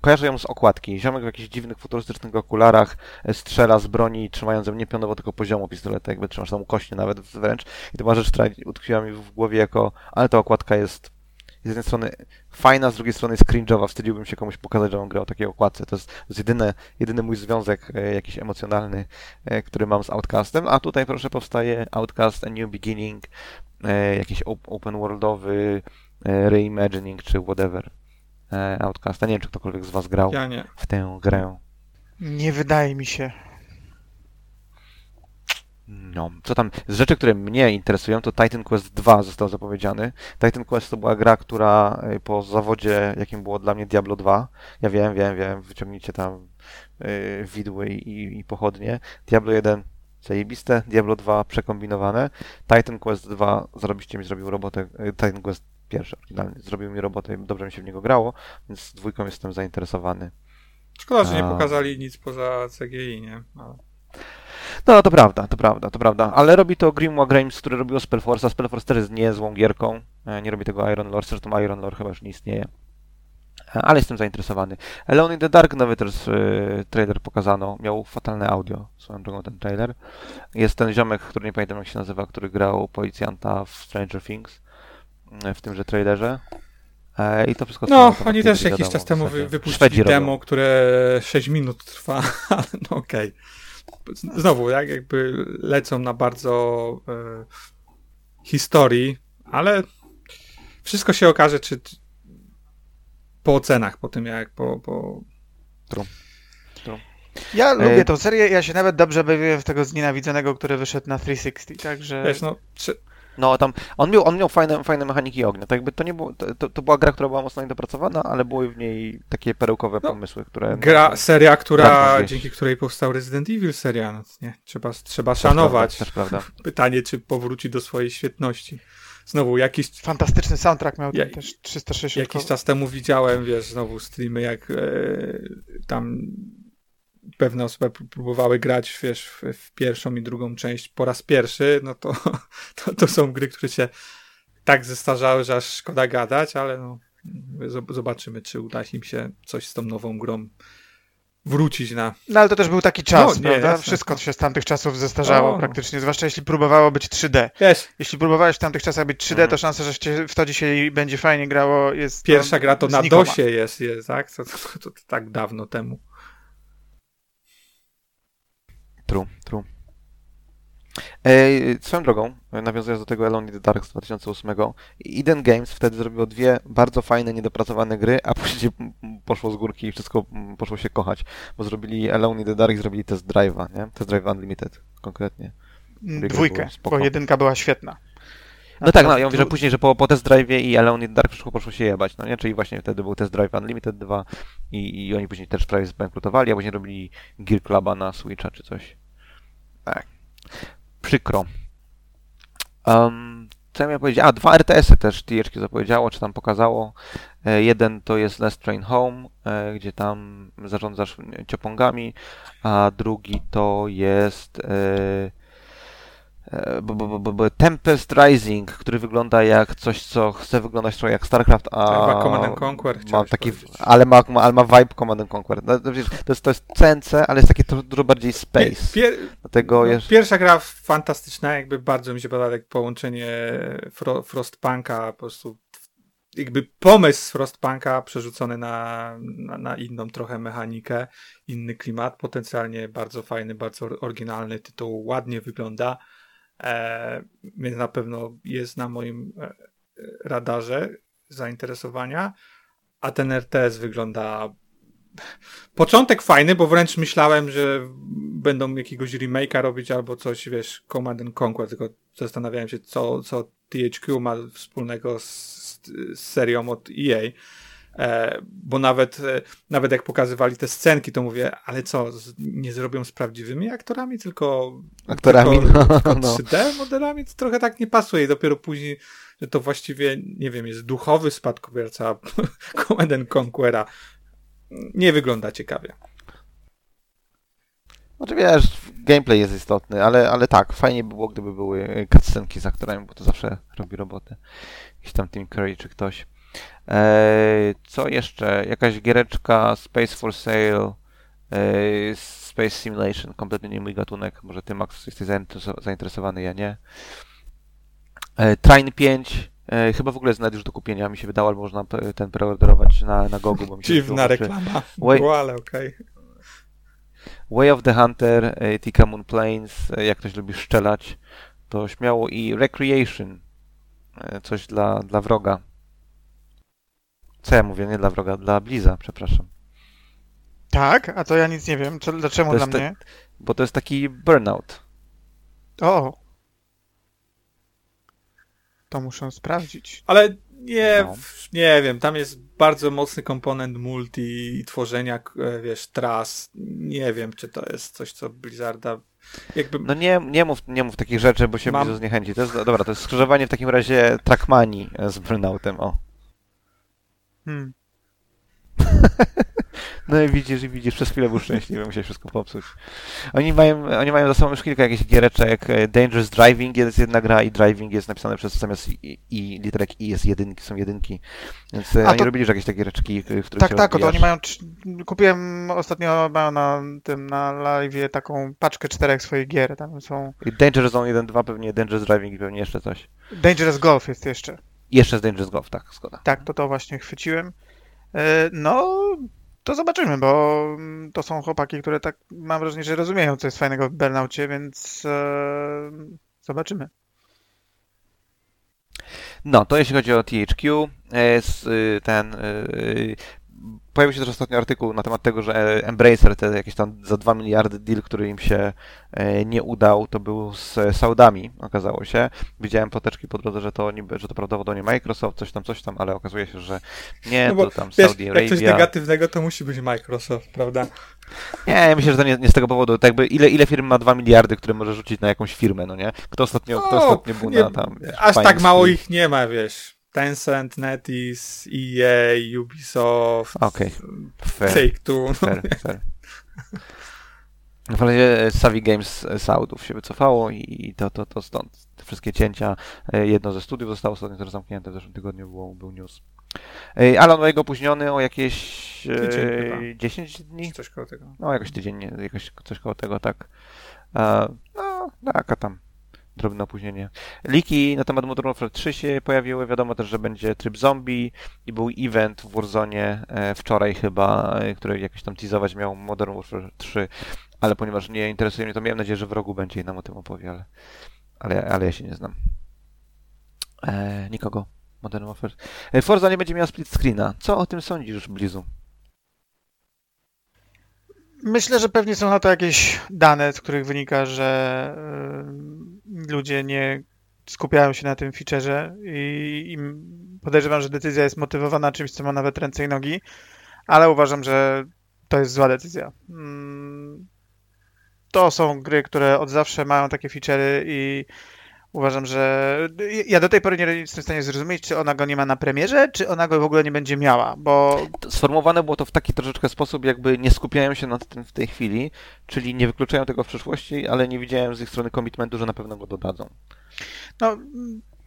S1: Kojarzę ją z okładki. Ziomek w jakichś dziwnych, futurystycznych okularach e, strzela z broni, trzymając nie pionowo, tylko poziomo pistolet, jakby trzymasz tam ukośnie nawet wręcz. I to była rzecz, która utkwiła mi w głowie jako, ale ta okładka jest z jednej strony fajna, z drugiej strony jest cringe'owa. Wstydziłbym się komuś pokazać, że on grał takiej okładce. To jest, to jest jedyny, jedyny mój związek e, jakiś emocjonalny, e, który mam z Outcastem. A tutaj proszę powstaje Outcast A New Beginning, e, jakiś open worldowy reimagining czy whatever e, Outcasta. Nie wiem, czy ktokolwiek z Was grał
S2: Ja
S1: w tę grę.
S3: Nie wydaje mi się.
S1: No, co tam, z rzeczy, które mnie interesują, to Titan Quest 2 został zapowiedziany. Titan Quest to była gra, która y, po zawodzie, jakim było dla mnie Diablo 2, ja wiem, wiem, wiem, wyciągnijcie tam yy, widły i, i pochodnie. Diablo 1 zajebiste, Diablo 2 przekombinowane. Titan Quest 2 zarobiście mi zrobił robotę, yy, Titan Quest pierwszy oryginalny zrobił mi robotę i dobrze mi się w niego grało, więc z dwójką jestem zainteresowany.
S2: Szkoda, że nie pokazali nic poza CGI, nie? Ale...
S1: No, to prawda, to prawda, to prawda. Ale robi to Grimoire Games, które robiło Spellforce, a Spellforce też jest niezłą gierką. E, Nie robi tego Iron Lore, zresztą Iron Lore chyba już nie istnieje. E, Ale jestem zainteresowany. Alone in the Dark nowy też e, trailer pokazano. Miał fatalne audio, swoją drogą ten trailer. Jest ten ziomek, który nie pamiętam jak się nazywa, który grał policjanta w Stranger Things w tymże trailerze. I to wszystko
S2: No, oni też jakiś
S1: wiadomo
S2: czas temu wy, wypuścili
S1: Szwedzi robią.
S2: demo, które 6 minut trwa, ale no okej. Znowu, jak jakby lecą na bardzo e, historii, ale wszystko się okaże, czy czy- po ocenach, po tym jak po, po
S3: Ja lubię
S1: E,
S3: tą serię, ja się nawet dobrze bawiłem w tego znienawidzonego, który wyszedł na 360, także...
S2: wiesz, no, czy,
S1: No tam, on miał, on miał fajne, fajne mechaniki ognia, tak jakby to nie było, to, to, była gra, która była mocno niedopracowana, ale były w niej takie perełkowe
S2: No,
S1: pomysły, które...
S2: gra, seria, która, dzięki której powstał Resident Evil seria, no, nie, trzeba, trzeba
S1: Też
S2: szanować.
S1: Prawda, też prawda.
S2: Pytanie, czy powróci do swojej świetności. Znowu, jakiś
S3: Fantastyczny soundtrack miał
S2: Ja-
S3: też 360.
S2: Jakiś czas temu widziałem, wiesz, znowu streamy, jak e, tam pewne osoby pró- próbowały grać, wiesz, w, w pierwszą i drugą część po raz pierwszy, no to, to, to są gry, które się tak zestarzały, że aż szkoda gadać, ale no, zob- zobaczymy, czy uda im się coś z tą nową grą wrócić na...
S3: No ale to też był taki czas,
S2: No, nie,
S3: prawda?
S2: jasne.
S3: Wszystko się z tamtych czasów zestarzało praktycznie, zwłaszcza jeśli próbowało być 3D.
S2: Wiesz,
S3: Jeśli próbowałeś w tamtych czasach być 3D,
S1: Mhm.
S3: to szansa, że w to dzisiaj będzie fajnie grało jest...
S2: pierwsza gra to na
S3: znikoma.
S2: DOSie jest, jest tak? To, to, to, to tak dawno temu.
S1: True, true. Ej, swoją drogą, nawiązując do tego Alone in the Dark z 2008, Eden Games wtedy zrobiło dwie bardzo fajne, niedopracowane gry, a później poszło z górki i wszystko mm, poszło się kochać, bo zrobili Alone in the Dark i zrobili Test Drive'a, nie? Test Drive Unlimited konkretnie.
S3: Mm, Dwójkę, bo jedynka była świetna.
S1: No tak, no ja mówię, że później, że po, po Test Drive'ie i Alone in the Dark wszystko poszło się jebać, no nie? Czyli właśnie wtedy był Test Drive Unlimited 2 i, i oni później też prawie zbankrutowali, a później robili Gear Cluba na Switcha czy coś. Tak. Przykro. Um, co ja miałem powiedzieć? A, dwa RTS-y też THQ zapowiedziało, czy tam pokazało. E, jeden to jest Last Train Home, e, gdzie tam zarządzasz ciopongami, a drugi to jest e, bo, bo, bo, bo Tempest Rising, który wygląda jak coś, co chce wyglądać trochę jak StarCraft, a
S2: Chyba Command and Conquer
S1: ma taki, ale ma, ma, ale ma vibe Command and Conquer. No, to, jest, to jest CNC, ale jest takie dużo bardziej space.
S2: Pier,
S1: Dlatego
S2: no,
S1: jest...
S2: Pierwsza gra fantastyczna, jakby bardzo mi się podoba jak połączenie Fro, Frostpunka, po prostu jakby pomysł z Frostpunka przerzucony na, na, na inną trochę mechanikę, inny klimat, potencjalnie bardzo fajny, bardzo oryginalny tytuł, ładnie wygląda, e, więc na pewno jest na moim e, radarze zainteresowania, a ten RTS wygląda początek fajny, bo wręcz myślałem, że będą jakiegoś remake'a robić albo coś, wiesz, Command and Conquer, tylko zastanawiałem się, co, co THQ ma wspólnego z, z serią od EA. E, bo nawet, e, nawet jak pokazywali te scenki, to mówię, ale co, nie zrobią z prawdziwymi aktorami, tylko,
S1: Aktorami,
S2: tylko,
S1: no,
S2: tylko
S1: no.
S2: 3D modelami? To trochę tak nie pasuje i dopiero później, że to właściwie, nie wiem, jest duchowy spadkobierca Command and Conquera. Nie wygląda ciekawie.
S1: Znaczy wiesz, gameplay jest istotny, ale, ale tak, fajnie by było, gdyby były cutscenki z aktorami, bo to zawsze robi robotę. Jakiś tam Tim Curry czy ktoś. Eee, co jeszcze? Jakaś giereczka Space for Sale, eee, Space Simulation, kompletnie nie mój gatunek. Może ty, Max, jesteś zaintereso- zainteresowany, ja nie. Eee, Train 5, eee, chyba w ogóle jest nawet już do kupienia, mi się wydało, albo można ten preorderować na, na Gogu, bo mi się
S2: Dziwna reklama
S1: Wait.
S2: była, ale okej.
S1: Way of the Hunter, e, Tika Moon Plains, e, jak ktoś lubi szczelać, to śmiało i Recreation, e, coś dla, dla wroga. Co ja mówię? Nie dla wroga, dla Bliza, przepraszam.
S3: Tak? A to ja nic nie wiem. Co, dlaczego
S1: To
S3: dla
S1: te-
S3: mnie?
S1: Bo to jest taki burnout.
S3: O! To muszę sprawdzić.
S2: Ale nie,
S1: No.
S2: nie wiem, tam jest bardzo mocny komponent multi i tworzenia, e, wiesz, tras. Nie wiem, czy to jest coś, co Blizzarda jakby...
S1: No nie, nie, mów, nie mów takich rzeczy, bo się
S2: Mam-
S1: Blizu zniechęci. To jest, dobra, to jest skrzyżowanie w takim razie Trackmanii e, z burnoutem, o.
S3: Hmm.
S1: No i widzisz, i widzisz, przez chwilę był szczęśliwy, musiał wszystko popsuć. Oni mają, oni mają za sobą już kilka jakichś giereczek. e, Dangerous Driving jest jedna gra i Driving jest napisane przez zamiast i, i literek i jest jedynki, są jedynki. Więc e,
S3: A
S1: oni
S3: to-
S1: robili już jakieś takie giereczki, w których
S3: Tak, tak, to oni mają. Kupiłem ostatnio mają na tym na live taką paczkę czterech swoich gier. Tam są.
S1: I Dangerous Zone 1, 2, pewnie Dangerous Driving i pewnie jeszcze coś.
S3: Dangerous Golf jest jeszcze.
S1: Jeszcze z Dangerous Golf, tak, zgoda.
S3: Tak, to to właśnie chwyciłem. E, No, to zobaczymy, bo mm, to są chłopaki, które tak mam wrażenie, że rozumieją, co jest fajnego w Burnoutie, więc e, zobaczymy.
S1: No, to jeśli chodzi o THQ, e, y, ten... Pojawił się też ostatnio artykuł na temat tego, że Embracer, te jakieś tam za 2 miliardy deal, który im się e, nie udał, to był z Saudami, okazało się. Widziałem poteczki po drodze, że to niby, że to prawdopodobnie Microsoft, coś tam, coś tam, ale okazuje się, że nie,
S2: No bo
S1: to tam
S2: Wiesz,
S1: Saudi
S2: jak coś
S1: Arabia.
S2: negatywnego, to musi być Microsoft, prawda?
S1: Nie, ja myślę, że to nie, nie z tego powodu. Tak jakby ile, ile firm ma 2 miliardy, które może rzucić na jakąś firmę, no nie? Kto ostatnio, kto
S2: O,
S1: ostatnio był
S2: nie,
S1: na tam... wiesz,
S2: Aż tak mało ich nie ma, wiesz. Tencent, NetEase, EA, Ubisoft,
S1: Okej, fair.
S2: Take-Two. No,
S1: Fair, fair. W razie Savvy Games z Saudów się wycofało i to, to, to stąd te wszystkie cięcia. E, Jedno ze studiów zostało ostatnio też zamknięte, w zeszłym tygodniu był, był news. E, Alan Wake opóźniony o jakieś
S2: Tydzień
S1: e,
S2: chyba.
S1: 10 dni?
S2: Czy coś koło tego.
S1: No, jakoś tydzień, jakoś coś koło tego, tak. E, No, taka tam drobne opóźnienie. Liki na temat Modern Warfare 3 się pojawiły. Wiadomo też, że będzie tryb zombie i był event w Warzone e, wczoraj chyba, e, który jakoś tam teasować miał Modern Warfare 3, ale ponieważ nie interesuje mnie to, miałem nadzieję, że w rogu będzie i nam o tym opowie, ale, ale, ale ja się nie znam. E, nikogo. Modern Warfare. E, Forza nie będzie miała split screena. Co o tym sądzisz, Blizu?
S3: Myślę, że pewnie są na to jakieś dane, z których wynika, że ludzie nie skupiają się na tym featureze i, i podejrzewam, że decyzja jest motywowana czymś, co ma nawet ręce i nogi, ale uważam, że to jest zła decyzja. Mm, To są gry, które od zawsze mają takie feature'y i Uważam, że ja do tej pory nie jestem w stanie zrozumieć, czy ona go nie ma na premierze, czy ona go w ogóle nie będzie miała, bo
S1: Sformułowane było to w taki troszeczkę sposób, jakby nie skupiają się nad tym w tej chwili, czyli nie wykluczają tego w przyszłości, ale nie widziałem z ich strony komitmentu, że na pewno go dodadzą.
S3: no,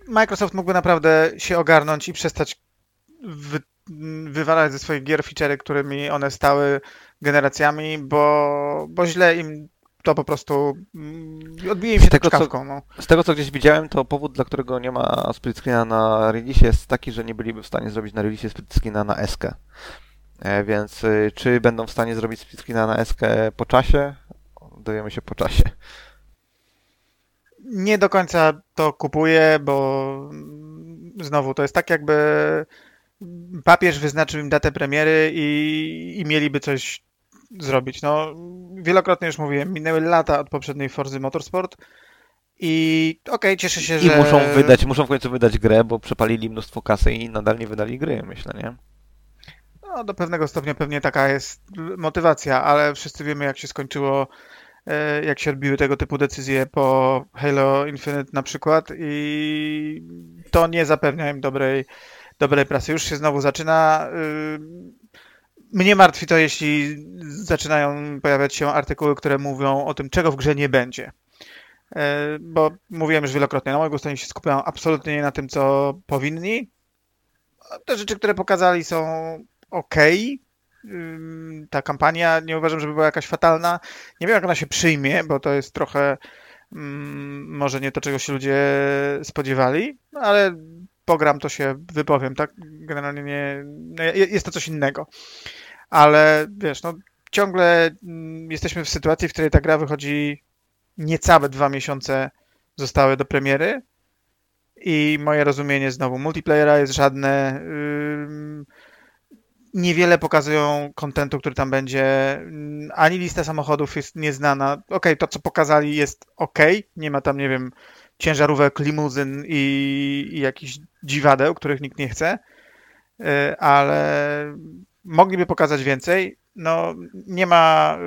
S3: Microsoft mógłby naprawdę się ogarnąć i przestać wy, wywalać ze swoich gier feature'y, którymi one stały generacjami, bo, bo źle im to po prostu mm, odbije się
S1: Z tego, co-
S3: czkawką. No.
S1: Z tego co gdzieś widziałem, to powód, dla którego nie ma split screena na release jest taki, że nie byliby w stanie zrobić na release split screena na SK. E, więc y, czy będą w stanie zrobić split screena na SK po czasie? Dowiemy się po czasie.
S3: Nie do końca to kupuję, bo mm, znowu to jest tak jakby papież wyznaczył im datę premiery i, i mieliby coś zrobić. No, wielokrotnie już mówiłem, minęły lata od poprzedniej Forzy Motorsport i okej, cieszę się,
S1: I
S3: że...
S1: muszą wydać, muszą w końcu wydać grę, bo przepalili mnóstwo kasy i nadal nie wydali gry, myślę, nie?
S3: No, do pewnego stopnia pewnie taka jest motywacja, ale wszyscy wiemy, jak się skończyło, e, jak się odbiły tego typu decyzje po Halo Infinite na przykład i to nie zapewnia im dobrej, dobrej prasy. Już się znowu zaczyna. Mnie martwi to, jeśli zaczynają pojawiać się artykuły, które mówią o tym, czego w grze nie będzie. E, Bo mówiłem już wielokrotnie, na mojego stanie się skupiają absolutnie nie na tym, co powinni. Te rzeczy, które pokazali są ok. Ta kampania nie uważam, żeby była jakaś fatalna. Nie wiem, jak ona się przyjmie, bo to jest trochę może nie to, czego się ludzie spodziewali, no ale pogram, to się wypowiem, tak? Generalnie nie, no, je- jest to coś innego. Ale wiesz, no ciągle mm, jesteśmy w sytuacji, w której ta gra wychodzi niecałe dwa miesiące zostały do premiery i moje rozumienie znowu multiplayera jest żadne. niewiele pokazują kontentu, który tam będzie. Mm, Ani lista samochodów jest nieznana. Okej, to co pokazali jest ok. Nie ma tam, nie wiem, ciężarówek, limuzyn i, i jakichś dziwadeł, których nikt nie chce. Y, Ale mogliby pokazać więcej. No, nie ma.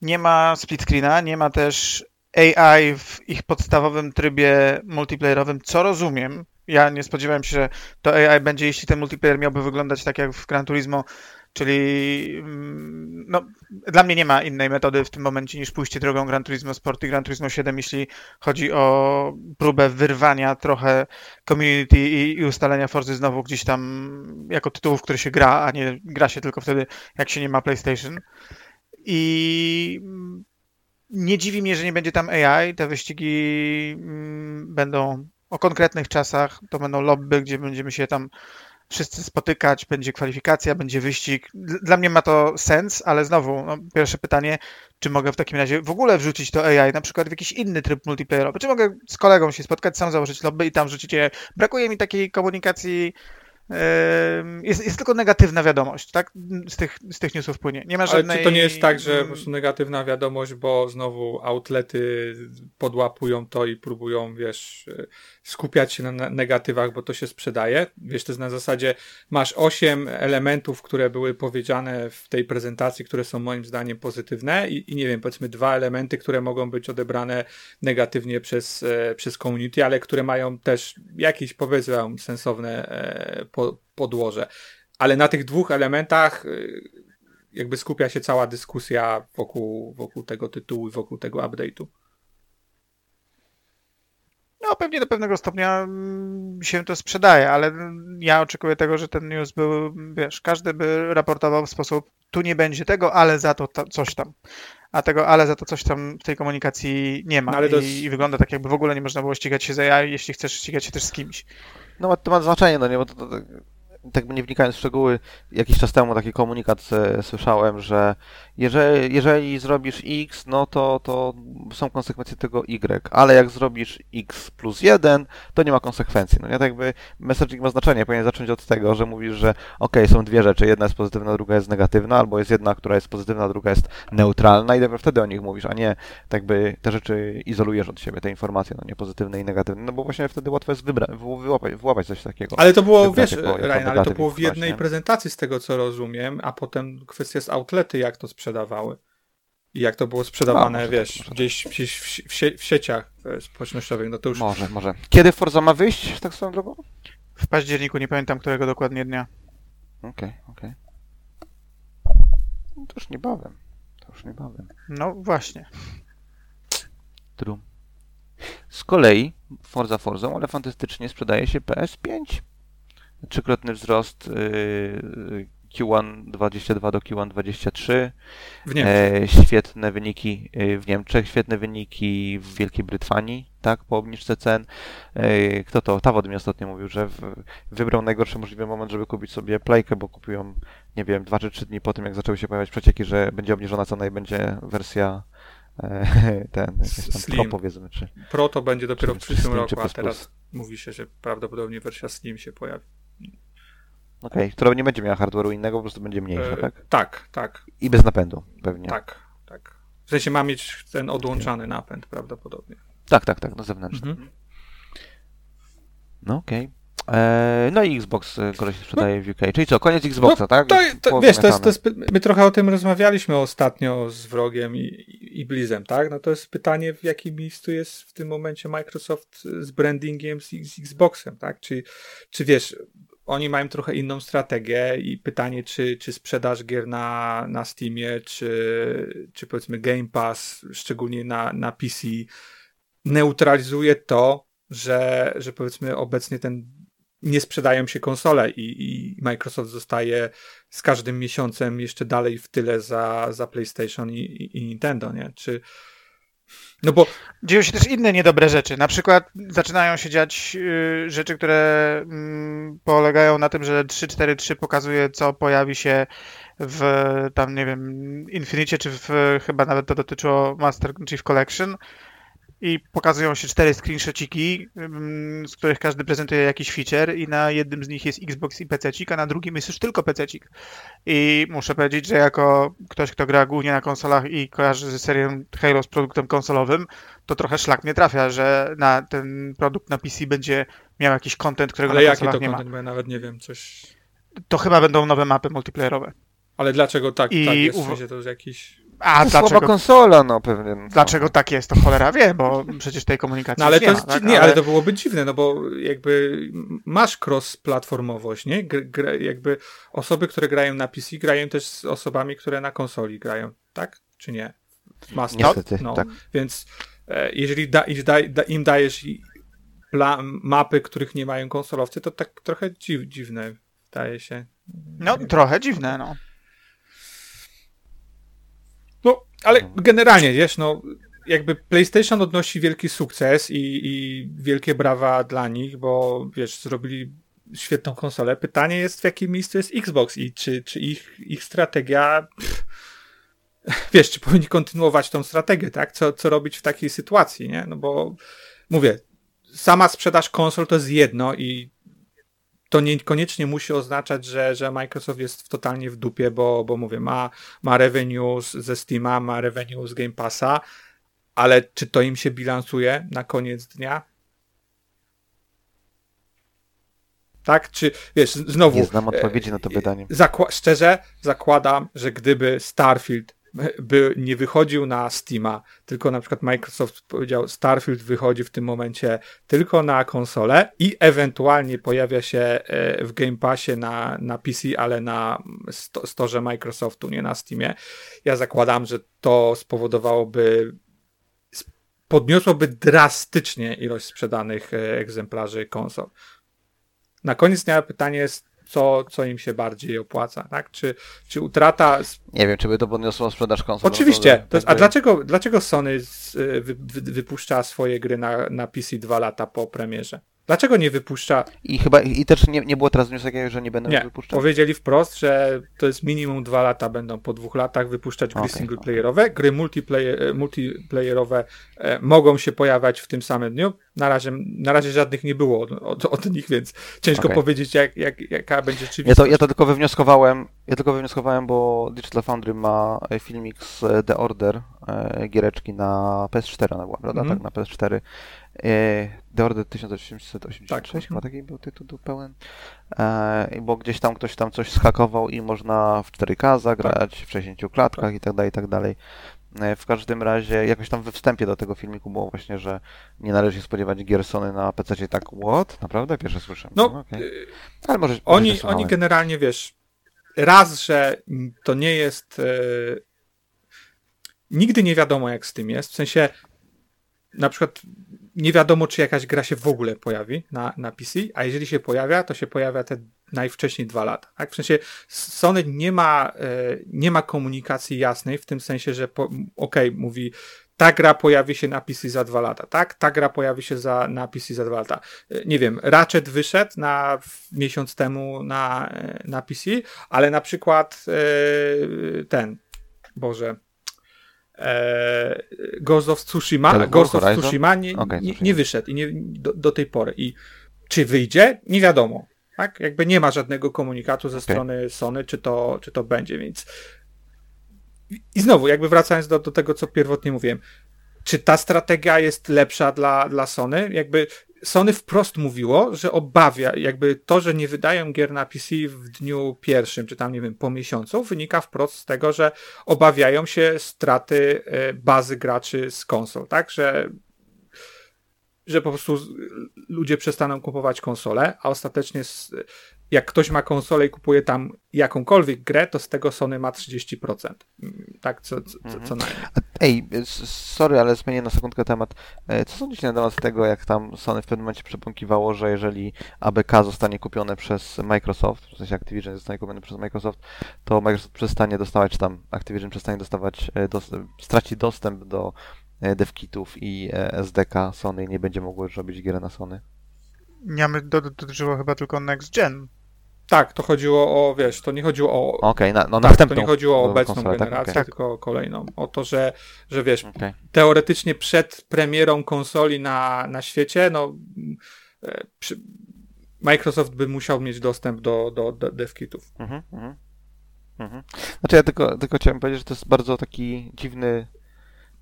S3: Nie ma split screena, nie ma też AI w ich podstawowym trybie multiplayerowym, co rozumiem. Ja nie spodziewałem się, że to AI będzie, jeśli ten multiplayer miałby wyglądać tak jak w Gran Turismo, czyli mm, no, dla mnie nie ma innej metody w tym momencie niż pójście drogą Gran Turismo Sport i Gran Turismo 7, jeśli chodzi o próbę wyrwania trochę community i, i ustalenia Forzy znowu gdzieś tam jako tytułów, które się gra, a nie gra się tylko wtedy, jak się nie ma PlayStation. I mm, nie dziwi mnie, że nie będzie tam AI. Te wyścigi mm, będą o konkretnych czasach. To będą lobby, gdzie będziemy się tam wszyscy spotykać, będzie kwalifikacja, będzie wyścig. Dl- Dla mnie ma to sens, ale znowu, no, pierwsze pytanie, czy mogę w takim razie w ogóle wrzucić to AI, na przykład w jakiś inny tryb multiplayerowy? Czy mogę z kolegą się spotkać, sam założyć lobby i tam wrzucić AI? Brakuje mi takiej komunikacji. Jest, jest tylko negatywna wiadomość, tak? Z tych, z tych newsów płynie. Nie ma
S2: Ale
S3: żadnej.
S2: czy to nie jest tak, że po prostu negatywna wiadomość, bo znowu outlety podłapują to i próbują, wiesz, skupiać się na negatywach, bo to się sprzedaje. Wiesz, to jest na zasadzie, masz osiem elementów, które były powiedziane w tej prezentacji, które są moim zdaniem pozytywne i, i nie wiem, powiedzmy dwa elementy, które mogą być odebrane negatywnie przez, e, przez community, ale które mają też jakieś, powiedzmy, sensowne e, po, podłoże. Ale na tych dwóch elementach y, jakby skupia się cała dyskusja wokół, wokół tego tytułu i wokół tego update'u.
S3: No, pewnie do pewnego stopnia mm, się to sprzedaje, ale ja oczekuję tego, że ten news był, wiesz, każdy by raportował w sposób, tu nie będzie tego, ale za to, to coś tam. A tego, ale za to coś tam w tej komunikacji nie ma.
S2: No, ale
S3: I,
S2: jest-
S3: I wygląda tak, jakby w ogóle nie można było ścigać się z AI, jeśli chcesz ścigać się też z kimś.
S1: No to ma znaczenie, no nie, bo to, to, to tak nie wnikając w szczegóły, jakiś czas temu taki komunikat e, słyszałem, że jeżeli, jeżeli zrobisz X, no to, to są konsekwencje tego Y, ale jak zrobisz X plus 1, to nie ma konsekwencji. No nie, tak jakby messaging ma znaczenie, powinien zacząć od tego, że mówisz, że ok, są dwie rzeczy, jedna jest pozytywna, druga jest negatywna, albo jest jedna, która jest pozytywna, druga jest neutralna i dopiero wtedy o nich mówisz, a nie tak jakby te rzeczy izolujesz od siebie, te informacje, no nie pozytywne i negatywne, no bo właśnie wtedy łatwo jest wybra- wy- wyłapać, wyłapać coś takiego.
S2: Ale to było,
S1: Wybrać
S2: wiesz, Ryan, ale to było w
S1: właśnie.
S2: jednej prezentacji z tego, co rozumiem, a potem kwestia z outlety, jak to sprzedawały. i jak to było sprzedawane,
S1: A, może
S2: wiesz,
S1: tak,
S2: gdzieś, gdzieś w, sie- w, sie- w sieciach e, społecznościowych, no to już
S1: Może, może. Kiedy Forza ma wyjść, tak swoją drogą?
S3: W październiku, nie pamiętam którego dokładnie dnia.
S1: Okej, okej. No to już niebawem. To już niebawem.
S3: No właśnie.
S1: True. Z kolei Forza Forzą, ale fantastycznie sprzedaje się PS5. Trzykrotny wzrost yy, Q1 22 do Q1 23.
S2: w Niemczech.
S1: E, świetne wyniki e, w Niemczech, świetne wyniki w Wielkiej Brytanii, tak, po obniżce cen. E, Kto to? Tawod mi ostatnio mówił, że w, wybrał najgorszy możliwy moment, żeby kupić sobie playkę, bo kupił nie wiem, dwa czy trzy dni po tym, jak zaczęły się pojawiać przecieki, że będzie obniżona cena i będzie wersja e, ten,
S2: Slim.
S1: Pro powiedzmy, czy
S2: Pro to będzie dopiero w
S1: czy
S2: przyszłym
S1: Slim, czy
S2: roku, a teraz
S1: plus.
S2: mówi się, że prawdopodobnie wersja Slim się pojawi.
S1: Okej, która nie będzie miała hardware'u innego, po prostu będzie mniejsza,
S2: E,
S1: tak?
S2: tak, tak,
S1: I bez napędu, pewnie.
S2: tak, tak. W sensie ma mieć ten odłączany napęd prawdopodobnie.
S1: Tak, tak, tak, no zewnętrzny.
S2: Mhm.
S1: No okej. Eee, No i Xbox e, kolej się sprzedaje w UK. Czyli co, koniec Xboxa, tak?
S2: To, to, wiesz, to jest, to jest, my trochę o tym rozmawialiśmy ostatnio z Wrogiem i, i, i Blizem, tak? No to jest pytanie, w jakim miejscu jest w tym momencie Microsoft z brandingiem z, z Xboxem, tak? Czy, czy wiesz, oni mają trochę inną strategię i pytanie, czy, czy sprzedaż gier na, na Steamie, czy, czy powiedzmy Game Pass, szczególnie na, na PC, neutralizuje to, że, że powiedzmy obecnie ten nie sprzedają się konsole i, i Microsoft zostaje z każdym miesiącem jeszcze dalej w tyle za, za PlayStation i, i, Nintendo, nie? Czy no bo
S3: Dzieją się też inne niedobre rzeczy. Na przykład zaczynają się dziać y, rzeczy, które mm, polegają na tym, że 343 pokazuje, co pojawi się w tam, nie wiem, Infinicie, czy w, chyba nawet to dotyczyło Master Chief Collection. I pokazują się cztery screenshotiki, ym, z których każdy prezentuje jakiś feature i na jednym z nich jest Xbox i PC, a na drugim jest już tylko PC. I muszę powiedzieć, że jako ktoś, kto gra głównie na konsolach i kojarzy serią Halo z produktem konsolowym, to trochę szlak nie trafia, że na ten produkt na PC będzie miał jakiś content, którego
S2: ale
S3: na konsolach
S2: to
S3: nie ma.
S2: content, bo ja nawet nie wiem, coś...
S3: To chyba będą nowe mapy multiplayerowe.
S2: Ale dlaczego tak,
S3: I
S2: tak jest, w sensie to jest jakiś...
S3: A
S1: To słaba
S3: dlaczego,
S1: konsola, no pewnie. no.
S3: dlaczego tak jest, to cholera wie, bo przecież tej komunikacji
S2: No ale
S3: już
S2: to
S3: nie
S2: jest,
S3: ma. Tak?
S2: nie, ale to byłoby dziwne, no bo jakby masz cross-platformowość, nie? Gr, gr, jakby osoby, które grają na PC, grają też z osobami, które na konsoli grają, tak? Czy nie? Master.
S1: Niestety,
S2: no,
S1: tak.
S2: Więc e, jeżeli da, im, da, da, im dajesz mapy, których nie mają konsolowcy, to tak trochę dziw, dziwne wydaje się.
S3: No trochę dziwne, no.
S2: No, ale generalnie, wiesz, no, jakby PlayStation odnosi wielki sukces i, i wielkie brawa dla nich, bo wiesz, zrobili świetną konsolę. Pytanie jest, w jakim miejscu jest Xbox i czy, czy ich, ich strategia. Pff, wiesz, czy powinni kontynuować tą strategię, tak? Co, co robić w takiej sytuacji, nie? No bo mówię, sama sprzedaż konsol to jest jedno i to niekoniecznie musi oznaczać, że, że Microsoft jest w- totalnie w dupie, bo, bo mówię, ma, ma revenue ze Steama, ma revenue z Game Passa, ale czy to im się bilansuje na koniec dnia? Tak? Czy wiesz, znowu.
S1: Nie znam
S2: e,
S1: odpowiedzi na to pytanie.
S2: Zakła- szczerze zakładam, że gdyby Starfield by nie wychodził na Steama, tylko na przykład Microsoft powiedział Starfield wychodzi w tym momencie tylko na konsolę i ewentualnie pojawia się e, w Game Passie na, na PC, ale na sto, storze Microsoftu, nie na Steamie. Ja zakładam, że to spowodowałoby sp- podniosłoby drastycznie ilość sprzedanych e, egzemplarzy konsol. Na koniec dnia pytanie jest, co, co im się bardziej opłaca, tak? Czy, czy utrata.
S1: Nie wiem, czy by to podniosło sprzedaż konsol.
S2: Oczywiście. To jest, a dlaczego, dlaczego Sony z, y, wy, wy, wypuszcza swoje gry na, na PC dwa lata po premierze? Dlaczego nie wypuszcza?
S1: I chyba, i też nie, nie było teraz takiego, że nie będą
S2: Nie.
S1: wypuszczać?
S2: Powiedzieli wprost, że to jest minimum dwa lata, będą po dwóch latach wypuszczać gry
S1: Okej,
S2: singleplayerowe. Gry multiplayer, e, multiplayerowe e, mogą się pojawiać w tym samym dniu. Na razie, na razie żadnych nie było od, od, od nich, więc ciężko
S1: Okej.
S2: powiedzieć, jak, jak, jaka będzie
S1: Ja
S2: rzeczywistość.
S1: to, ja to tylko wywnioskowałem, ja tylko wywnioskowałem, bo Digital Foundry ma e, filmik z e, The Order, e, giereczki na PS4 ona była, prawda?
S2: Mhm.
S1: Tak, na PS4. E, The Order 1886,
S2: Tak.
S1: chyba taki był tytuł pełen. E, bo gdzieś tam ktoś tam coś schakował i można w 4K zagrać, w 60 klatkach i tak dalej, i tak dalej. E, W każdym razie, jakoś tam we wstępie do tego filmiku było właśnie, że nie należy się spodziewać gier Sony na PC. Tak, what? Naprawdę? Pierwsze słyszę.
S2: No,
S1: okej.
S2: y,
S1: Ale może, może
S2: Oni,
S1: słuchałem.
S2: oni generalnie, wiesz, raz, że to nie jest. E, nigdy nie wiadomo, jak z tym jest. W sensie, na przykład, nie wiadomo, czy jakaś gra się w ogóle pojawi na, na PC, a jeżeli się pojawia, to się pojawia te najwcześniej dwa lata. Tak? W sensie, Sony nie ma, e, nie ma komunikacji jasnej, w tym sensie, że okej, mówi. Ta gra pojawi się na PC za dwa lata, tak? Ta gra pojawi się za, na PC za dwa lata E, nie wiem, Ratchet wyszedł na miesiąc temu na, e, na PC, ale na przykład e, ten, Boże, e, Ghost of Tsushima, Ghost of
S1: Horizon?
S2: Tsushima nie, nie, nie wyszedł i nie, do, do tej pory. I czy wyjdzie? Nie wiadomo. Tak? Jakby nie ma żadnego komunikatu ze
S1: Okej.
S2: strony Sony, czy to, czy to będzie, więc i- i znowu, jakby wracając do, do tego, co pierwotnie mówiłem, czy ta strategia jest lepsza dla, dla Sony? Jakby Sony wprost mówiło, że obawia, jakby to, że nie wydają gier na PC w dniu pierwszym, czy tam nie wiem, po miesiącu, wynika wprost z tego, że obawiają się straty e, bazy graczy z konsol, tak? Że, że po prostu ludzie przestaną kupować konsole, a ostatecznie jak ktoś ma konsolę i kupuje tam jakąkolwiek grę, to z tego Sony ma 30%. Mm, Tak, co, co, co, co najmniej.
S1: Ej, sorry, ale zmienię na sekundkę temat. E, Co sądzicie na temat tego, jak tam Sony w pewnym momencie przebąkiwało, że jeżeli ABK zostanie kupione przez Microsoft, w sensie Activision zostanie kupione przez Microsoft, to Microsoft przestanie dostawać, czy tam Activision przestanie dostawać, e, dos straci dostęp do e, devkitów i SDK Sony i nie będzie mogło już robić gier na Sony.
S3: Nie my do, dotyczyło chyba tylko Next Gen.
S2: Tak, to chodziło o, wiesz, to nie chodziło o.
S1: Okej, na, no
S2: tak,
S1: następną
S2: to nie chodziło o obecną
S1: konsolę, tak?
S2: generację,
S1: Okej.
S2: tylko o kolejną. O to, że, że wiesz,
S1: Okej.
S2: teoretycznie przed premierą konsoli na, na świecie, no e, przy, Microsoft by musiał mieć dostęp do, do, do devkitów.
S1: Mhm, mhm, mhm. Znaczy ja tylko, tylko chciałem powiedzieć, że to jest bardzo taki dziwny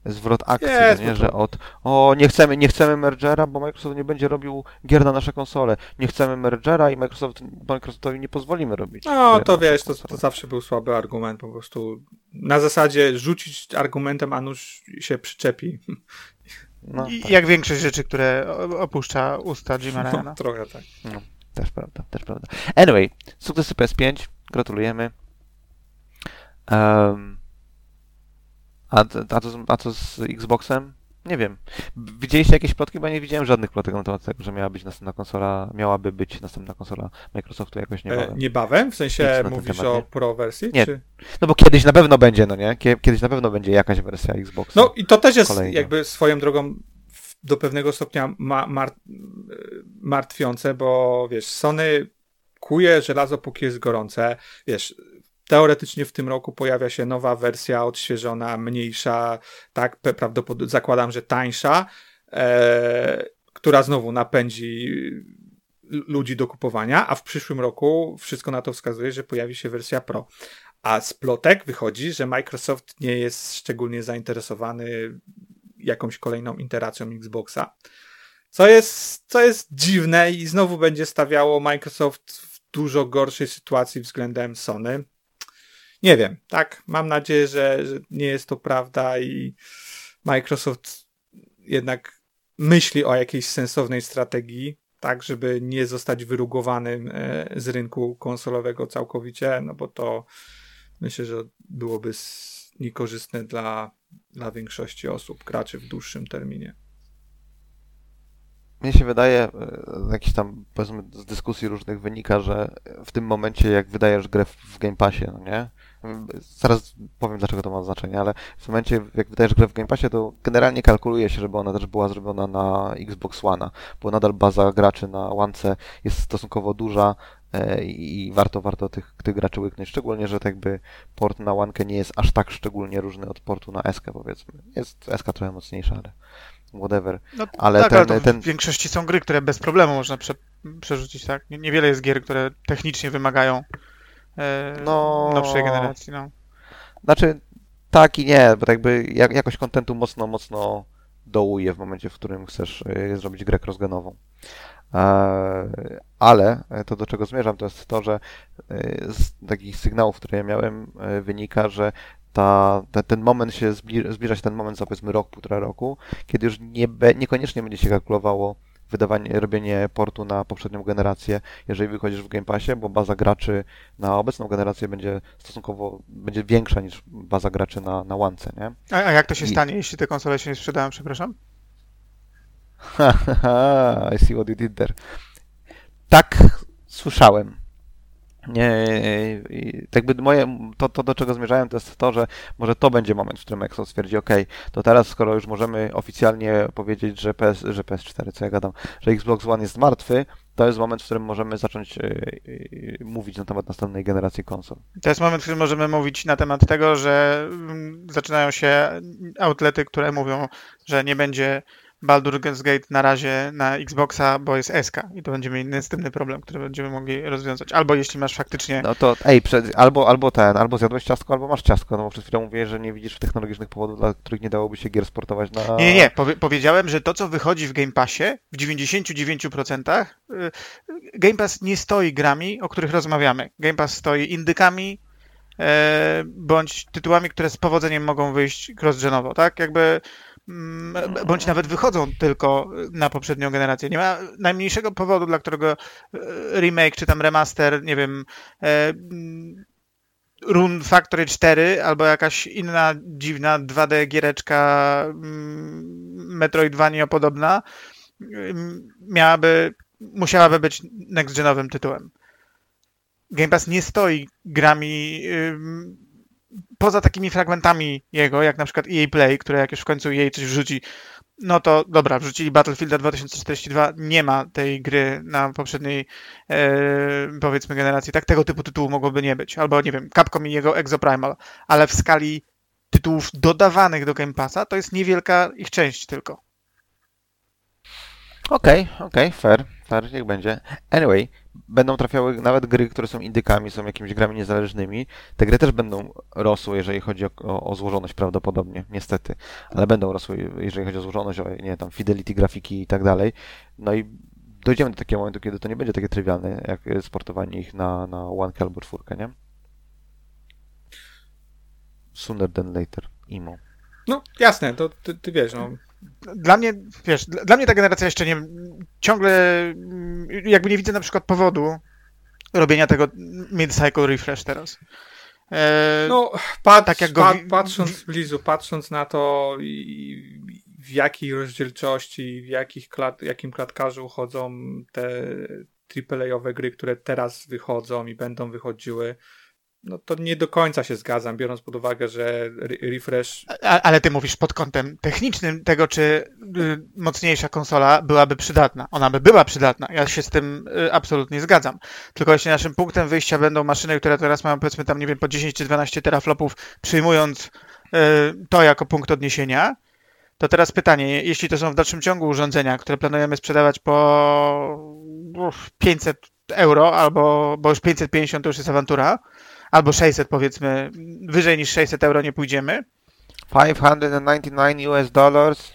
S1: zwrot akcji,
S2: Jest,
S1: no nie? że od o nie chcemy, nie chcemy mergera, bo Microsoft nie będzie robił gier na nasze konsole. Nie chcemy mergera i Microsoft, Microsoftowi nie pozwolimy robić.
S2: No, to wiesz, to, to zawsze był słaby argument, po prostu na zasadzie rzucić argumentem, a nóż się przyczepi.
S1: No,
S3: I
S1: tak,
S3: jak większość rzeczy, które opuszcza usta Jima
S2: No, trochę tak.
S1: też prawda, też prawda. Anyway, sukcesy PS5, gratulujemy. Um, a, a, to, a co z Xboxem? Nie wiem. Widzieliście jakieś plotki? Bo ja nie widziałem żadnych plotek na temat tego, że miała być następna konsola, miałaby być następna konsola Microsoftu jakoś
S2: E,
S1: niebawem.
S2: niebawem? W sensie mówisz
S1: temat,
S2: o? Pro wersji?
S1: Nie.
S2: Czy...
S1: No bo kiedyś na pewno będzie, no nie? Kie- Kiedyś na pewno będzie jakaś wersja Xboxa.
S2: No i to też jest
S1: Kolejna.
S2: jakby swoją drogą do pewnego stopnia ma, mar, martwiące, bo wiesz, Sony kuje żelazo póki jest gorące. Wiesz, teoretycznie w tym roku pojawia się nowa wersja odświeżona, mniejsza, tak, prawdopodobnie zakładam, że tańsza, e, która znowu napędzi ludzi do kupowania, a w przyszłym roku wszystko na to wskazuje, że pojawi się wersja Pro. A z plotek wychodzi, że Microsoft nie jest szczególnie zainteresowany jakąś kolejną iteracją Xboxa. Co jest, co jest dziwne i znowu będzie stawiało Microsoft w dużo gorszej sytuacji względem Sony. Nie wiem, tak? Mam nadzieję, że, że nie jest to prawda i Microsoft jednak myśli o jakiejś sensownej strategii, tak, żeby nie zostać wyrugowanym e, z rynku konsolowego całkowicie, no bo to myślę, że byłoby niekorzystne dla, dla większości osób, graczy w dłuższym terminie.
S1: Mnie się wydaje, e, z jakichś tam, powiedzmy, z dyskusji różnych wynika, że w tym momencie, jak wydajesz grę w Game Passie, no nie? Zaraz powiem, dlaczego to ma znaczenie, ale w momencie, jak wydajesz grę w Game Passie, to generalnie kalkuluje się, żeby ona też była zrobiona na Xbox One, bo nadal baza graczy na One jest stosunkowo duża e, i warto, warto tych, tych graczy łyknąć. Szczególnie, że tak jakby port na One nie jest aż tak szczególnie różny od portu na SK, powiedzmy. Jest SK trochę mocniejsza, ale whatever.
S3: No,
S1: Ale
S3: tak,
S1: ten-
S3: ale
S1: ten-
S3: w większości są gry, które bez problemu można prze, przerzucić, tak? Nie- Niewiele jest gier, które technicznie wymagają
S1: No.
S3: nowszej generacji, no.
S1: Znaczy, tak i nie, bo jakby jak, jakość kontentu mocno, mocno dołuje w momencie, w którym chcesz y, zrobić grę crossgenową. E, Ale to, do czego zmierzam, to jest to, że z takich sygnałów, które ja miałem, wynika, że ta, te, ten moment się zbliża, zbliża się ten moment za powiedzmy rok, półtora roku, kiedy już nie be, niekoniecznie będzie się kalkulowało wydawanie, robienie portu na poprzednią generację, jeżeli wychodzisz w Game Passie, bo baza graczy na obecną generację będzie stosunkowo będzie większa niż baza graczy na, na łance, nie?
S3: A, a jak to się
S1: I-
S3: stanie, jeśli te konsole się nie sprzedają, przepraszam?
S1: I see what you did there. Tak słyszałem. Tak jakby moje, to, to, do czego zmierzałem, to jest to, że może to będzie moment, w którym Microsoft stwierdzi, ok, to teraz, skoro już możemy oficjalnie powiedzieć, że, PS, że PS4, co ja gadam, że Xbox One jest martwy, to jest moment, w którym możemy zacząć e, e, mówić na temat następnej generacji konsol.
S3: To jest moment, w którym możemy mówić na temat tego, że mm, zaczynają się outlety, które mówią, że nie będzie Baldur's Gate na razie na Xboxa, bo jest SK i to będziemy mieli następny problem, który będziemy mogli rozwiązać. Albo jeśli masz faktycznie...
S1: No to, ej, przed, albo, albo ten, albo zjadłeś ciastko, albo masz ciastko, no bo przed chwilą mówiłeś, że nie widzisz technologicznych powodów, dla których nie dałoby się gier sportować na...
S3: Nie, nie. Powie, powiedziałem, że to, co wychodzi w Game Passie, w 99% y, Game Pass nie stoi grami, o których rozmawiamy. Game Pass stoi indykami, e, bądź tytułami, które z powodzeniem mogą wyjść cross-genowo, tak? Jakby bądź nawet wychodzą tylko na poprzednią generację. Nie ma najmniejszego powodu, dla którego e, remake czy tam remaster, nie wiem, e, mm, Rune Factory 4 albo jakaś inna dziwna 2D giereczka mm, Metroidvania podobna mm, miałaby, musiałaby być next-genowym tytułem. Game Pass nie stoi grami poza takimi fragmentami jego, jak na przykład EA Play, które jak już w końcu EA coś wrzuci, no to dobra, wrzucili Battlefield 2042, nie ma tej gry na poprzedniej e, powiedzmy generacji, tak tego typu tytułu mogłoby nie być, albo nie wiem, Capcom i jego Exoprimal, ale w skali tytułów dodawanych do Game Passa to jest niewielka ich część tylko.
S1: Okej, okej, fair, fair, niech będzie. Anyway, będą trafiały nawet gry, które są indykami, są jakimiś grami niezależnymi. Te gry też będą rosły, jeżeli chodzi o, o, o złożoność prawdopodobnie, niestety. Ale będą rosły, jeżeli chodzi o złożoność, o, nie tam fidelity grafiki i tak dalej. No i dojdziemy do takiego momentu, kiedy to nie będzie takie trywialne, jak sportowanie ich na, na łankę albo czwórkę, nie? Sooner than later. Imo.
S2: No jasne, to ty, ty wiesz, no.
S3: Dla mnie, wiesz, dla, mnie ta generacja jeszcze nie, ciągle mm, jakby nie widzę na przykład powodu robienia tego mid-cycle refresh teraz. E,
S2: No, pat,
S3: tak jak go
S2: pa,
S3: wi-
S2: patrząc blizu, patrząc na to i w jakiej rozdzielczości, w jakich klat, jakim klatkarzu chodzą te AAA-owe gry, które teraz wychodzą i będą wychodziły, no to nie do końca się zgadzam, biorąc pod uwagę, że re- refresh
S3: A, ale ty mówisz pod kątem technicznym tego, czy y, mocniejsza konsola byłaby przydatna. Ona by była przydatna. Ja się z tym y, absolutnie zgadzam. Tylko jeśli naszym punktem wyjścia będą maszyny, które teraz mają powiedzmy tam, nie wiem, po 10 czy 12 teraflopów, przyjmując y, to jako punkt odniesienia, to teraz pytanie, jeśli to są w dalszym ciągu urządzenia, które planujemy sprzedawać po uff, 500 euro, albo bo już 550 to już jest awantura, albo 600 powiedzmy, wyżej niż 600 euro nie pójdziemy,
S1: 599 US dollars.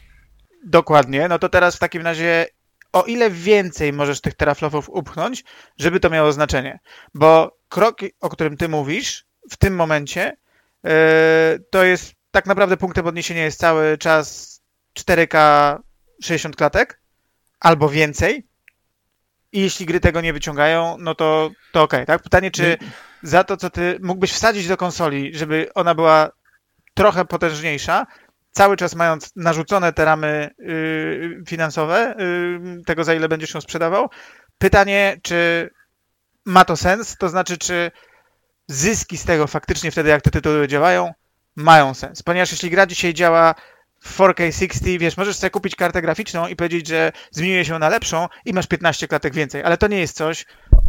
S3: Dokładnie, no to teraz w takim razie o ile więcej możesz tych teraflopów upchnąć, żeby to miało znaczenie. Bo krok, o którym ty mówisz w tym momencie, yy, to jest tak naprawdę punktem odniesienia jest cały czas 4K 60 klatek albo więcej. I jeśli gry tego nie wyciągają, no to, to okej, tak? Pytanie, czy za to, co ty mógłbyś wsadzić do konsoli, żeby ona była trochę potężniejsza, cały czas mając narzucone te ramy yy, finansowe, yy, tego za ile będziesz ją sprzedawał. Pytanie, czy ma to sens? To znaczy, czy zyski z tego faktycznie wtedy, jak te tytuły działają, mają sens. Ponieważ jeśli gra dzisiaj działa w 4K 60, wiesz, możesz sobie kupić kartę graficzną i powiedzieć, że zmieniuje się na lepszą i masz 15 klatek więcej, ale to nie jest coś,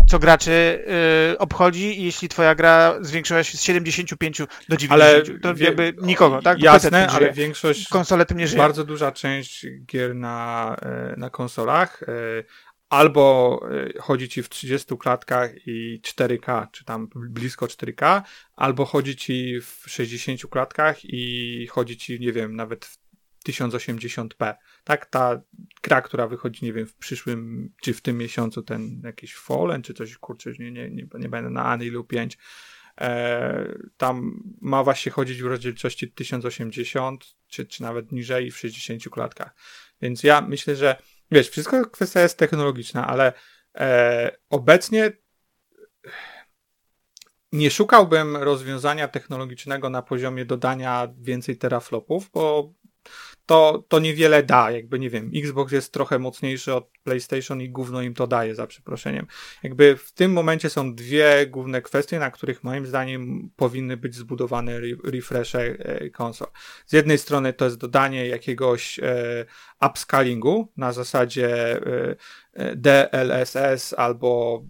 S3: co graczy yy, obchodzi jeśli twoja gra zwiększyła się z 75 do 90,
S2: ale
S3: to jakby nikogo, tak?
S2: Jasne, ale
S3: żyje.
S2: większość
S3: Konsole tym nie żyje.
S2: Bardzo duża część gier na, e, na konsolach e, albo chodzi ci w 30 klatkach i 4K, czy tam blisko 4K, albo chodzi ci w 60 klatkach i chodzi ci, nie wiem, nawet w 1080p. Tak, ta gra, która wychodzi, nie wiem, w przyszłym, czy w tym miesiącu, ten jakiś Fallen, czy coś, kurczę, nie, nie, nie, nie będę na Unrealu 5, E, tam ma właśnie chodzić w rozdzielczości 1080, czy, czy nawet niżej w 60 klatkach. Więc ja myślę, że wiesz, wszystko kwestia jest technologiczna, ale e, obecnie nie szukałbym rozwiązania technologicznego na poziomie dodania więcej teraflopów, bo to, to niewiele da. Jakby nie wiem, Xbox jest trochę mocniejszy od PlayStation i gówno im to daje, za przeproszeniem. Jakby w tym momencie są dwie główne kwestie, na których moim zdaniem powinny być zbudowane re refreshe e, konsol. Z jednej strony to jest dodanie jakiegoś e, upscalingu na zasadzie e, e DLSS albo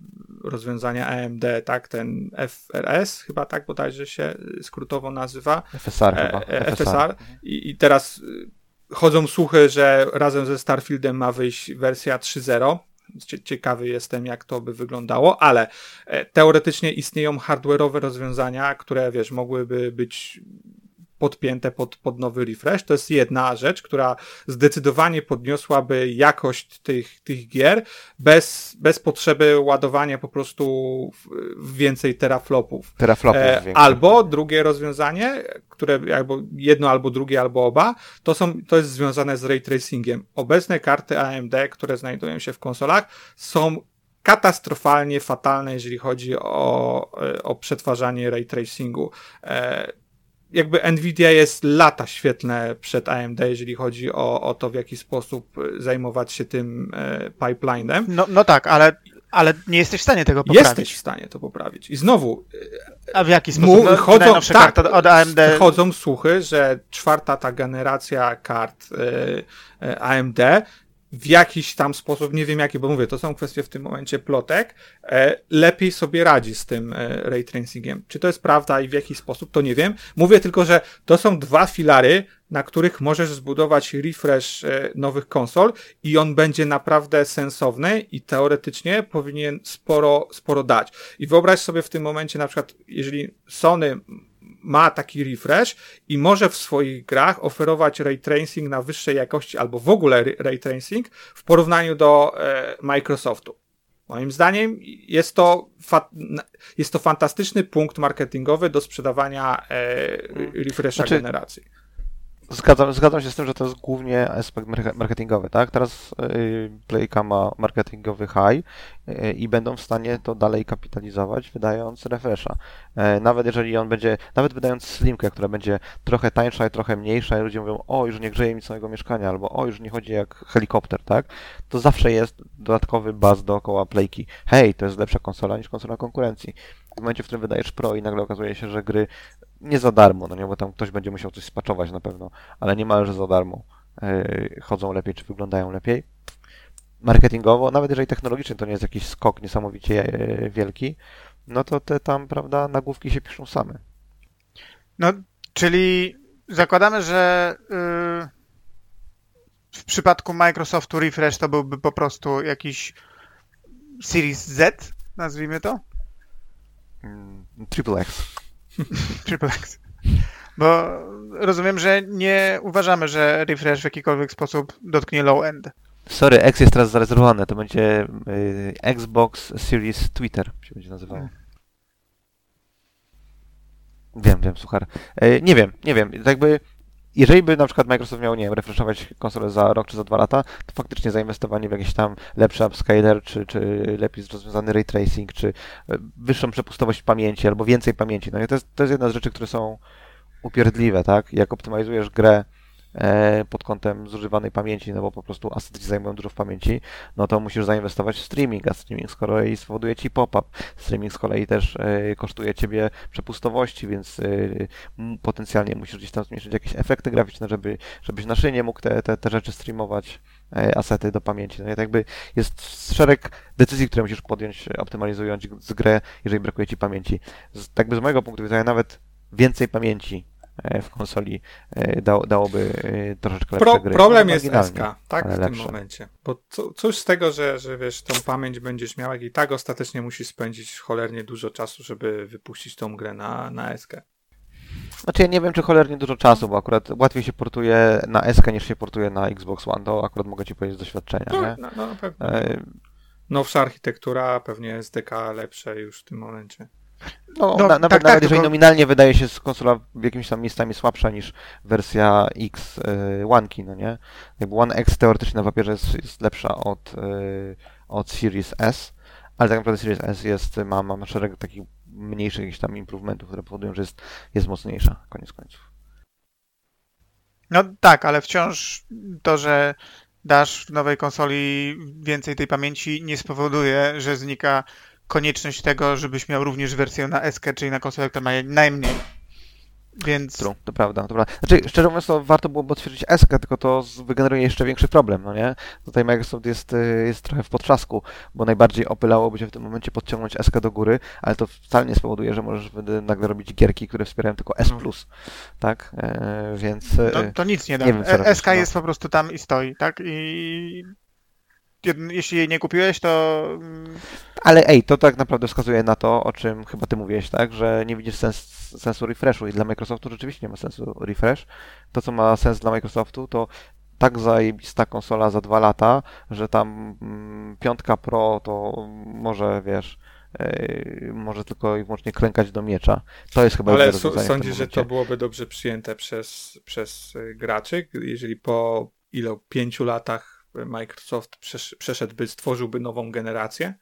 S2: rozwiązania AMD, tak, ten FRS chyba tak bodajże się skrótowo nazywa.
S1: FSR chyba.
S2: E, FSR. FSR. I, I teraz chodzą słuchy, że razem ze Starfieldem ma wyjść wersja 3.0. Ciekawy jestem, jak to by wyglądało, ale e, teoretycznie istnieją hardware'owe rozwiązania, które, wiesz, mogłyby być podpięte pod, pod nowy refresh. To jest jedna rzecz, która zdecydowanie podniosłaby jakość tych, tych gier bez, bez potrzeby ładowania po prostu więcej teraflopów.
S1: Teraflopów e,
S2: albo drugie rozwiązanie, które albo jedno, albo drugie, albo oba, to, są, to jest związane z ray tracingiem. Obecne karty AMD, które znajdują się w konsolach, są katastrofalnie fatalne, jeżeli chodzi o, o przetwarzanie ray tracingu. E, jakby Nvidia jest lata świetne przed AMD, jeżeli chodzi o, o to, w jaki sposób zajmować się tym e, pipelinem.
S3: No, no tak, ale, ale nie jesteś w stanie tego poprawić.
S2: Jesteś w stanie to poprawić. I znowu.
S3: A w jaki sposób?
S2: No, chodzą,
S3: tak, od AMD.
S2: Chodzą słuchy, że czwarta ta generacja kart e, e, AMD w jakiś tam sposób, nie wiem jaki, bo mówię, to są kwestie w tym momencie plotek, e, lepiej sobie radzi z tym e, ray tracingiem. Czy to jest prawda i w jaki sposób, to nie wiem. Mówię tylko, że to są dwa filary, na których możesz zbudować refresh e, nowych konsol i on będzie naprawdę sensowny i teoretycznie powinien sporo, sporo dać. I wyobraź sobie w tym momencie na przykład, jeżeli Sony ma taki refresh i może w swoich grach oferować ray tracing na wyższej jakości albo w ogóle ray tracing w porównaniu do e, Microsoftu. Moim zdaniem jest to, jest to fantastyczny punkt marketingowy do sprzedawania e, refresha znaczy, generacji.
S1: Zgadzam, zgadzam się z tym, że to jest głównie aspekt marketingowy, tak? Teraz y, Playka ma marketingowy high y, i będą w stanie to dalej kapitalizować, wydając refresha. Y, nawet jeżeli on będzie, nawet wydając slimkę, która będzie trochę tańsza i trochę mniejsza i ludzie mówią, o, już nie grzeje mi całego mieszkania, albo o, już nie chodzi jak helikopter, tak? To zawsze jest dodatkowy buzz dookoła Playki. Hej, to jest lepsza konsola niż konsola konkurencji. W momencie, w którym wydajesz Pro i nagle okazuje się, że gry nie za darmo, no nie, bo tam ktoś będzie musiał coś spaczować na pewno, ale niemalże za darmo yy, chodzą lepiej, czy wyglądają lepiej. Marketingowo, nawet jeżeli technologicznie to nie jest jakiś skok niesamowicie yy, wielki, no to te tam, prawda, nagłówki się piszą same.
S3: No, czyli zakładamy, że yy, w przypadku Microsoftu refresh to byłby po prostu jakiś Series Z, nazwijmy to?
S1: Triple X.
S3: Triple X. Bo rozumiem, że nie uważamy, że refresh w jakikolwiek sposób dotknie low end.
S1: Sorry, X jest teraz zarezerwowane. To będzie y, Xbox Series Twitter się będzie nazywało. Hmm. Wiem, wiem, słuchaj. Y, nie wiem, nie wiem. Jakby jeżeli by na przykład Microsoft miał, nie wiem, refreshować konsolę za rok czy za dwa lata, to faktycznie zainwestowanie w jakiś tam lepszy upscaler, czy, czy lepiej rozwiązany ray tracing, czy e, wyższą przepustowość pamięci, albo więcej pamięci. No to jest, to jest jedna z rzeczy, które są upierdliwe, tak? Jak optymalizujesz grę pod kątem zużywanej pamięci, no bo po prostu asety zajmują dużo w pamięci, no to musisz zainwestować w streaming, a streaming z kolei spowoduje ci pop-up. Streaming z kolei też e, kosztuje ciebie przepustowości, więc e, potencjalnie musisz gdzieś tam zmniejszyć jakieś efekty graficzne, żeby, żebyś na szynie mógł te, te, te rzeczy streamować, asety do pamięci. No i jakby jest szereg decyzji, które musisz podjąć optymalizując grę, jeżeli brakuje ci pamięci. Z, tak by z mojego punktu widzenia nawet więcej pamięci E, w konsoli e, da, dałoby e, troszeczkę lepsze
S2: Pro,
S1: gry.
S2: Problem jest SK, tak, w
S1: lepsze.
S2: tym momencie. Bo co, cóż z tego, że, że wiesz, tą pamięć będziesz miał, jak i tak ostatecznie musisz spędzić cholernie dużo czasu, żeby wypuścić tą grę na, na SK.
S1: Znaczy ja nie wiem, czy cholernie dużo czasu, bo akurat łatwiej się portuje na SK niż się portuje na Xbox One, to akurat mogę Ci powiedzieć z doświadczenia,
S2: no,
S1: nie?
S2: No, no, pewnie. E... Nowsza architektura, pewnie SDK lepsze już w tym momencie.
S1: No,
S3: No,
S1: na, nawet,
S3: tak, tak,
S1: nawet jeżeli
S3: tylko-
S1: nominalnie wydaje się konsola w jakimiś tam miejscami słabsza niż wersja X y, One no nie? Jakby One X teoretycznie na papierze jest, jest lepsza od, y, od Series S, ale tak naprawdę Series S jest, ma, ma szereg takich mniejszych jakichś tam improvementów, które powodują, że jest, jest mocniejsza, koniec końców.
S3: No tak, ale wciąż to, że dasz w nowej konsoli więcej tej pamięci nie spowoduje, że znika konieczność tego, żebyś miał również wersję na SK, czyli na konsolę, która ma najmniej. Więc
S1: True, to prawda, to prawda. Znaczy, szczerze mówiąc, to warto byłoby odświeżyć SK, tylko to wygeneruje jeszcze większy problem, no nie? Tutaj Microsoft jest, y, jest trochę w potrzasku, bo najbardziej opylałoby się w tym momencie podciągnąć SK do góry, ale to wcale nie spowoduje, że możesz nagle robić gierki, które wspierają tylko S+,
S2: No.
S1: tak? E, więc...
S3: to, to nic nie da.
S1: nie wiem, co
S3: E-
S1: robić,
S3: SK
S1: no.
S3: jest po prostu tam i stoi, tak? I jeśli jej nie kupiłeś, to mm,
S1: Ale ej, to tak naprawdę wskazuje na to, o czym chyba ty mówiłeś, tak? Że nie widzisz sens, sensu refreshu i dla Microsoftu rzeczywiście nie ma sensu refresh. To, co ma sens dla Microsoftu, to tak zajebista konsola za dwa lata, że tam mm, piątka Pro to może, wiesz, yy, może tylko i wyłącznie klękać do miecza. To jest chyba
S2: Ale so, sądzisz, że to byłoby dobrze przyjęte przez, przez y, graczy, jeżeli po ilu pięciu latach Microsoft przesz, przeszedłby, stworzyłby nową generację?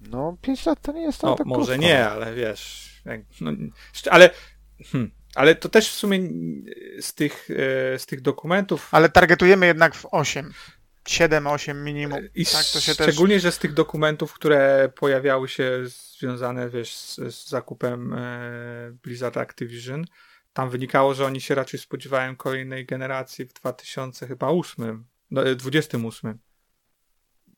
S1: No, 5 lat to nie jest to
S2: No,
S1: tak
S2: może
S1: krótko.
S2: nie, ale wiesz, jak, no, ale, hmm, ale to też w sumie z tych, e, z tych dokumentów
S3: ale targetujemy jednak w 8. 7, 8 minimum.
S2: i
S3: tak, to się też...
S2: szczególnie, że z tych dokumentów, które pojawiały się związane wiesz, z, z zakupem e, Blizzard Activision, tam wynikało, że oni się raczej spodziewają kolejnej generacji w 2000 chyba 8, no, e, 28.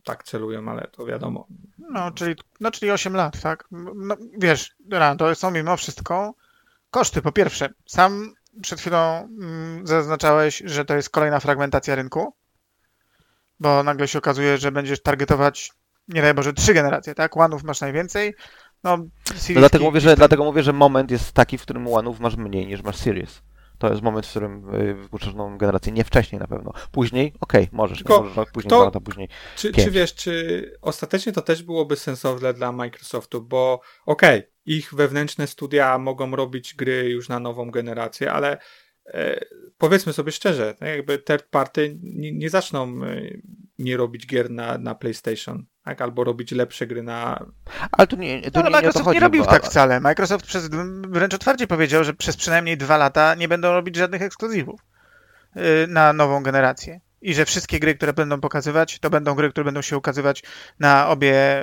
S2: Tak celują, ale to wiadomo.
S3: No, czyli, no, czyli 8 lat, tak? No, wiesz, to są mimo wszystko koszty. Po pierwsze, sam przed chwilą mm, zaznaczałeś, że to jest kolejna fragmentacja rynku, bo nagle się okazuje, że będziesz targetować, nie daj Boże, trzy generacje, tak? One'ów masz najwięcej, no,
S1: No dlatego mówię, że,
S3: tam-
S1: dlatego mówię, że moment jest taki, w którym One'ów masz mniej niż masz Series. To jest moment, w którym y, wypuszczasz nową generację. Nie wcześniej na pewno. Później, okej, możesz.
S2: Tylko
S1: możesz później,
S2: kto-
S1: dwa lata później.
S2: Czy, czy wiesz, czy ostatecznie to też byłoby sensowne dla Microsoftu, bo okej, ich wewnętrzne studia mogą robić gry już na nową generację, ale e, powiedzmy sobie szczerze, tak jakby third party nie, nie zaczną e, nie robić gier na, na PlayStation, tak? albo robić lepsze gry na...
S1: Ale tu nie, tu
S3: No, ale
S1: nie, nie
S3: Microsoft
S1: chodzi.
S3: nie robił
S1: bo-
S3: tak wcale. Microsoft przez, wręcz otwarcie powiedział, że przez przynajmniej dwa lata nie będą robić żadnych ekskluzywów yy, na nową generację. I że wszystkie gry, które będą pokazywać, to będą gry, które będą się ukazywać na obie,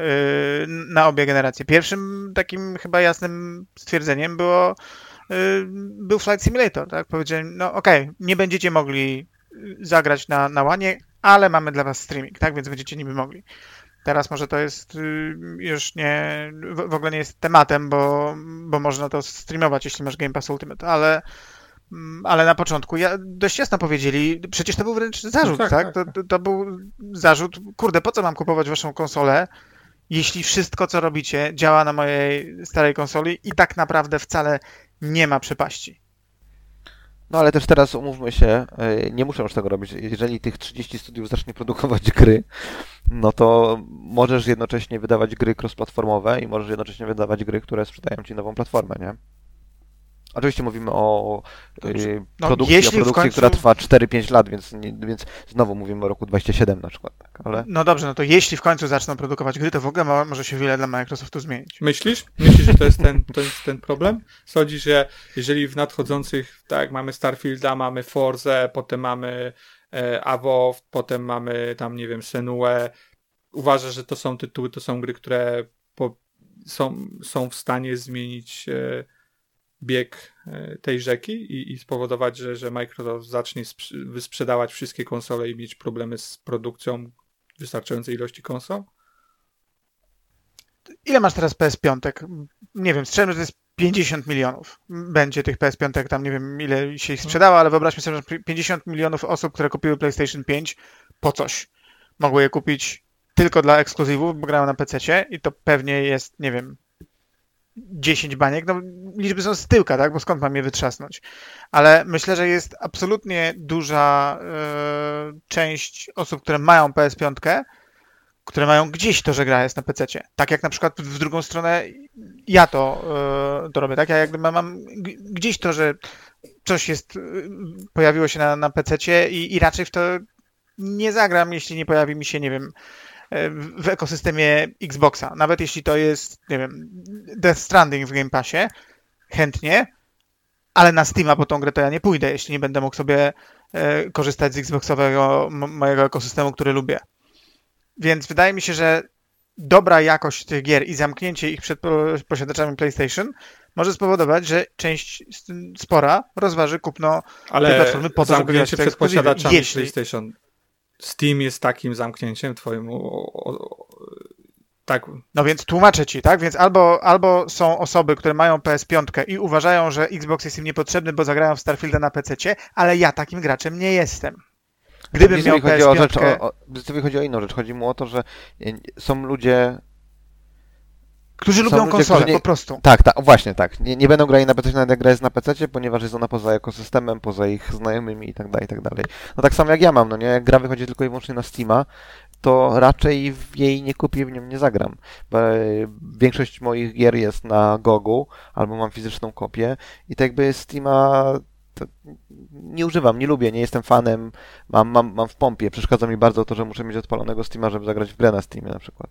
S3: yy, na obie generacje. Pierwszym takim chyba jasnym stwierdzeniem było yy, był Flight Simulator, tak? Powiedziałem, no okej, nie będziecie mogli zagrać na, na łanie, ale mamy dla was streaming, tak? Więc będziecie niby mogli. Teraz może to jest y, już nie, w, ogóle nie jest tematem, bo, bo można to streamować, jeśli masz Game Pass Ultimate, ale, mm, ale na początku ja, dość jasno powiedzieli, przecież to był wręcz zarzut,
S2: tak,
S3: tak?
S2: tak,
S3: To,
S2: tak.
S3: to, to był zarzut, kurde, po co mam kupować waszą konsolę, jeśli wszystko, co robicie, działa na mojej starej konsoli i tak naprawdę wcale nie ma przepaści.
S1: No ale też teraz umówmy się, y, nie muszę już tego robić. Jeżeli tych 30 studiów zacznie produkować gry, no to możesz jednocześnie wydawać gry cross-platformowe i możesz jednocześnie wydawać gry, które sprzedają ci nową platformę, nie? Oczywiście mówimy o y,
S3: No,
S1: produkcji,
S3: jeśli
S1: o produkcji
S3: końcu-
S1: która trwa 4-5 lat, więc, nie, więc znowu mówimy o roku 27 na przykład, tak? Ale
S3: No dobrze, no to jeśli w końcu zaczną produkować gry, to w ogóle mo- może się wiele dla Microsoftu zmienić.
S2: Myślisz? Myślisz, że to jest ten, to jest ten problem? Sądzisz, że jeżeli w nadchodzących, tak, mamy Starfielda, mamy Forze, potem mamy e, Avov, potem mamy tam, nie wiem, Senue, uważasz, że to są tytuły, to są gry, które po, są, są w stanie zmienić e, bieg e, tej rzeki i, i spowodować, że, że Microsoft zacznie sprz- wysprzedawać wszystkie konsole i mieć problemy z produkcją wystarczającej ilości konsol?
S3: Ile masz teraz PS5? Nie wiem, strzelam, że to jest 50 milionów. Będzie tych PS5, tam nie wiem ile się ich sprzedało, ale wyobraźmy sobie, że 50 milionów osób, które kupiły PlayStation 5 po coś. Mogły je kupić tylko dla ekskluzywów, bo grają na PC i to pewnie jest, nie wiem, 10 baniek. No, liczby są z tyłka, tak? Bo skąd mam je wytrzasnąć? Ale myślę, że jest absolutnie duża e, część osób, które mają PS5, które mają gdzieś to, że gra jest na PC. Tak jak na przykład w drugą stronę ja to, yy, to robię, tak? Ja jakby mam, mam gdzieś to, że coś jest, yy, pojawiło się na, na PC i, i raczej w to nie zagram, jeśli nie pojawi mi się, nie wiem, w ekosystemie Xboxa. Nawet jeśli to jest, nie wiem, Death Stranding w Game Passie, chętnie, ale na Steama po tą grę to ja nie pójdę, jeśli nie będę mógł sobie e, korzystać z Xboxowego mojego ekosystemu, który lubię. Więc wydaje mi się, że dobra jakość tych gier i zamknięcie ich przed posiadaczami PlayStation może spowodować, że część spora rozważy kupno
S2: Ale tej platformy po to, zamknięcie przed posiadaczami jeśli... PlayStation Steam jest takim zamknięciem twoim. tak.
S3: No więc tłumaczę ci, tak? Więc albo, albo są osoby, które mają PS5 i uważają, że Xbox jest im niepotrzebny, bo zagrają w Starfielda na PC, ale ja takim graczem nie jestem.
S1: Gdybym miał PS5... O, rzecz, o, o, chodzi o inną rzecz. Chodzi mu o to, że są ludzie,
S3: Którzy lubią ludzie, konsolę, nie... po prostu.
S1: Tak, tak, właśnie tak. Nie, nie będą grali na PC, nawet jak gra jest na PC, ponieważ jest ona poza ekosystemem, poza ich znajomymi i tak dalej, i tak dalej. No tak samo jak ja mam, no nie? Jak gra wychodzi tylko i wyłącznie na Steama, to raczej w jej nie kupię, w nią nie zagram. Bo większość moich gier jest na Gogu, albo mam fizyczną kopię i tak jakby Steama nie używam, nie lubię, nie jestem fanem, mam, mam, mam w pompie. Przeszkadza mi bardzo to, że muszę mieć odpalonego Steama, żeby zagrać w grę na Steamie na przykład.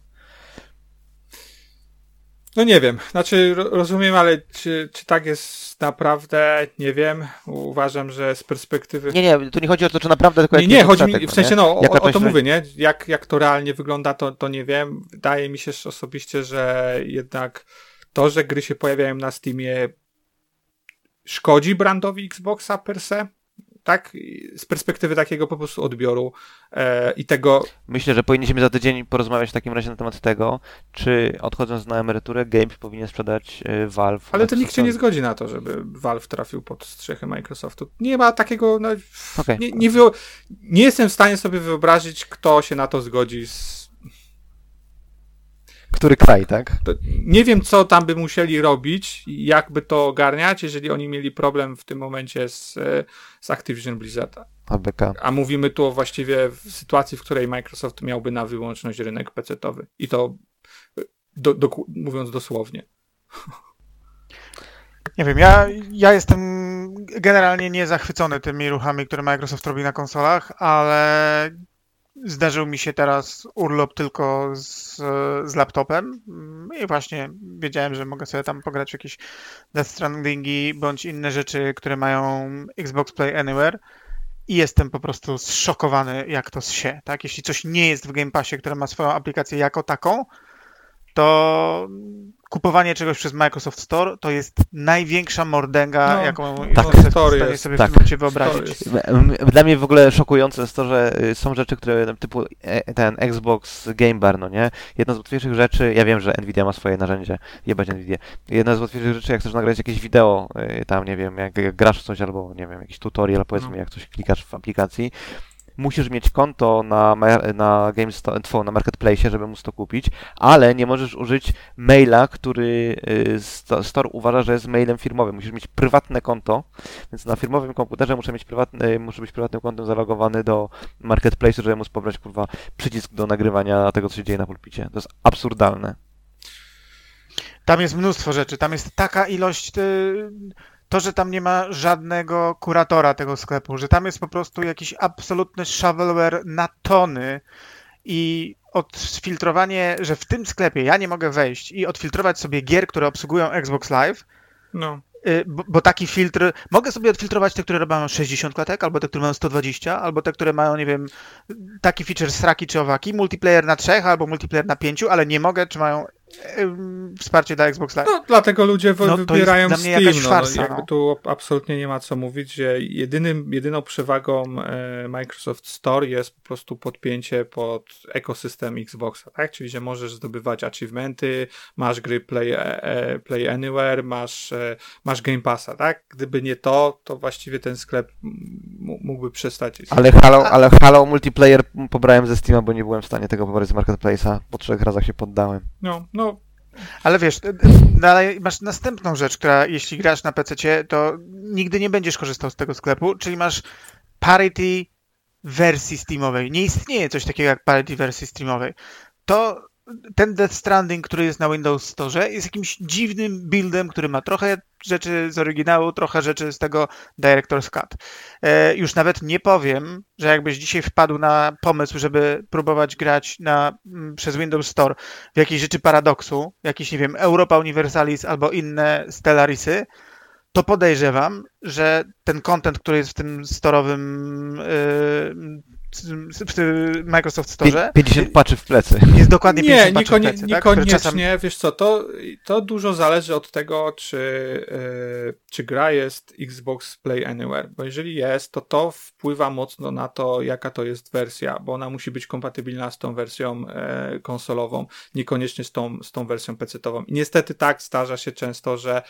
S2: No nie wiem, znaczy rozumiem, ale czy, czy tak jest naprawdę, nie wiem. Uważam, że z perspektywy...
S1: Nie, nie, tu nie chodzi o to, czy naprawdę tylko
S2: Nie, nie, chodzi mi, w sensie, no, o, o, to mówię, nie? Jak, jak to realnie wygląda, to, to nie wiem. Wydaje mi się osobiście, że jednak to, że gry się pojawiają na Steamie szkodzi brandowi Xboxa per se, tak? Z perspektywy takiego po prostu odbioru e, i tego.
S1: Myślę, że powinniśmy za tydzień porozmawiać w takim razie na temat tego, czy odchodząc na emeryturę, Games powinien sprzedać e, Valve.
S2: Ale to nikt się nie zgodzi na to, żeby Valve trafił pod strzechy Microsoftu. Nie ma takiego. No, okay. nie, nie, nie jestem w stanie sobie wyobrazić, kto się na to zgodzi z
S1: który kraj, tak? To
S2: nie wiem, co tam by musieli robić, jakby to ogarniać, jeżeli oni mieli problem w tym momencie z, z Activision Blizzard.
S1: ABK.
S2: A mówimy tu o właściwie w sytuacji, w której Microsoft miałby na wyłączność rynek PC-towy. I to do, do, mówiąc dosłownie.
S3: Nie wiem, ja, ja jestem generalnie niezachwycony tymi ruchami, które Microsoft robi na konsolach, ale Zdarzył mi się teraz urlop tylko z, z laptopem i właśnie wiedziałem, że mogę sobie tam pograć jakieś Death Strandingi bądź inne rzeczy, które mają Xbox Play Anywhere i jestem po prostu zszokowany, jak to się, tak? Jeśli coś nie jest w Game Passie, które ma swoją aplikację jako taką, to kupowanie czegoś przez Microsoft Store to jest największa mordęga, no, jaką tak, w stanie sobie tak. w tym momencie wyobrazić.
S1: Dla mnie w ogóle szokujące jest to, że y, są rzeczy, które typu e, ten Xbox Game Bar, no nie? Jedna z łatwiejszych rzeczy, ja wiem, że Nvidia ma swoje narzędzie, jebać Nvidia. Jedna z łatwiejszych rzeczy, jak chcesz nagrać jakieś wideo, y, tam nie wiem, jak, jak grasz coś albo nie wiem, jakiś tutorial, powiedzmy, no. jak coś klikasz w aplikacji, musisz mieć konto na, na GameStop, na Marketplace, żeby móc to kupić, ale nie możesz użyć maila, który y, Store uważa, że jest mailem firmowym. Musisz mieć prywatne konto, więc na firmowym komputerze muszę mieć prywatny, muszę być prywatnym kontem zalogowany do Marketplace, żeby móc pobrać kurwa przycisk do nagrywania tego, co się dzieje na pulpicie. To jest absurdalne.
S3: Tam jest mnóstwo rzeczy, tam jest taka ilość y, to, że tam nie ma żadnego kuratora tego sklepu, że tam jest po prostu jakiś absolutny shovelware na tony i odfiltrowanie, że w tym sklepie ja nie mogę wejść i odfiltrować sobie gier, które obsługują Xbox Live, no. Y, bo, bo, taki filtr, mogę sobie odfiltrować te, które mają 60 klatek, albo te, które mają 120, albo te, które mają, nie wiem, taki feature sraki czy owaki, multiplayer na trzech, albo multiplayer na pięciu, ale nie mogę, czy mają wsparcie dla Xbox Live.
S2: No, dlatego ludzie no, wybierają Steam. No, farsa, no, jakby tu absolutnie nie ma co mówić, że jedynym, jedyną przewagą e, Microsoft Store jest po prostu podpięcie pod ekosystem Xboxa, tak? Czyli, że możesz zdobywać achievementy, masz gry Play, e, e play Anywhere, masz, masz Game Passa, tak? Gdyby nie to, to właściwie ten sklep mógłby przestać.
S1: Ale Halo, ale Halo multiplayer pobrałem ze Steama, bo nie byłem w stanie tego pobrać z Marketplace'a. Po trzech razach się poddałem.
S2: No, no
S3: ale wiesz, dalej masz następną rzecz, która jeśli grasz na PC, to nigdy nie będziesz korzystał z tego sklepu, czyli masz parity wersji Steamowej. Nie istnieje coś takiego jak parity wersji Steamowej. to ten Death Stranding, który jest na Windows Store, jest jakimś dziwnym buildem, który ma trochę rzeczy z oryginału, trochę rzeczy z tego Director's Cut. E, już nawet nie powiem, że jakbyś dzisiaj wpadł na pomysł, żeby próbować grać na, m, przez Windows Store w jakieś rzeczy paradoksu, jakieś, nie wiem, Europa Universalis albo inne Stellarisy, to podejrzewam, że ten content, który jest w tym storowym yy, w Microsoft Store,
S1: 50 paczy w plecy.
S3: jest dokładnie
S2: Nie,
S3: 50 patchów w
S2: niekonie,
S3: plecy, tak?
S2: Niekoniecznie,
S3: czasem-
S2: wiesz co, to, to dużo zależy od tego, czy, e, czy gra jest Xbox Play Anywhere, bo jeżeli jest, to to wpływa mocno na to, jaka to jest wersja, bo ona musi być kompatybilna z tą wersją e, konsolową, niekoniecznie z tą, z tą wersją PC-tową. I niestety tak zdarza się często, że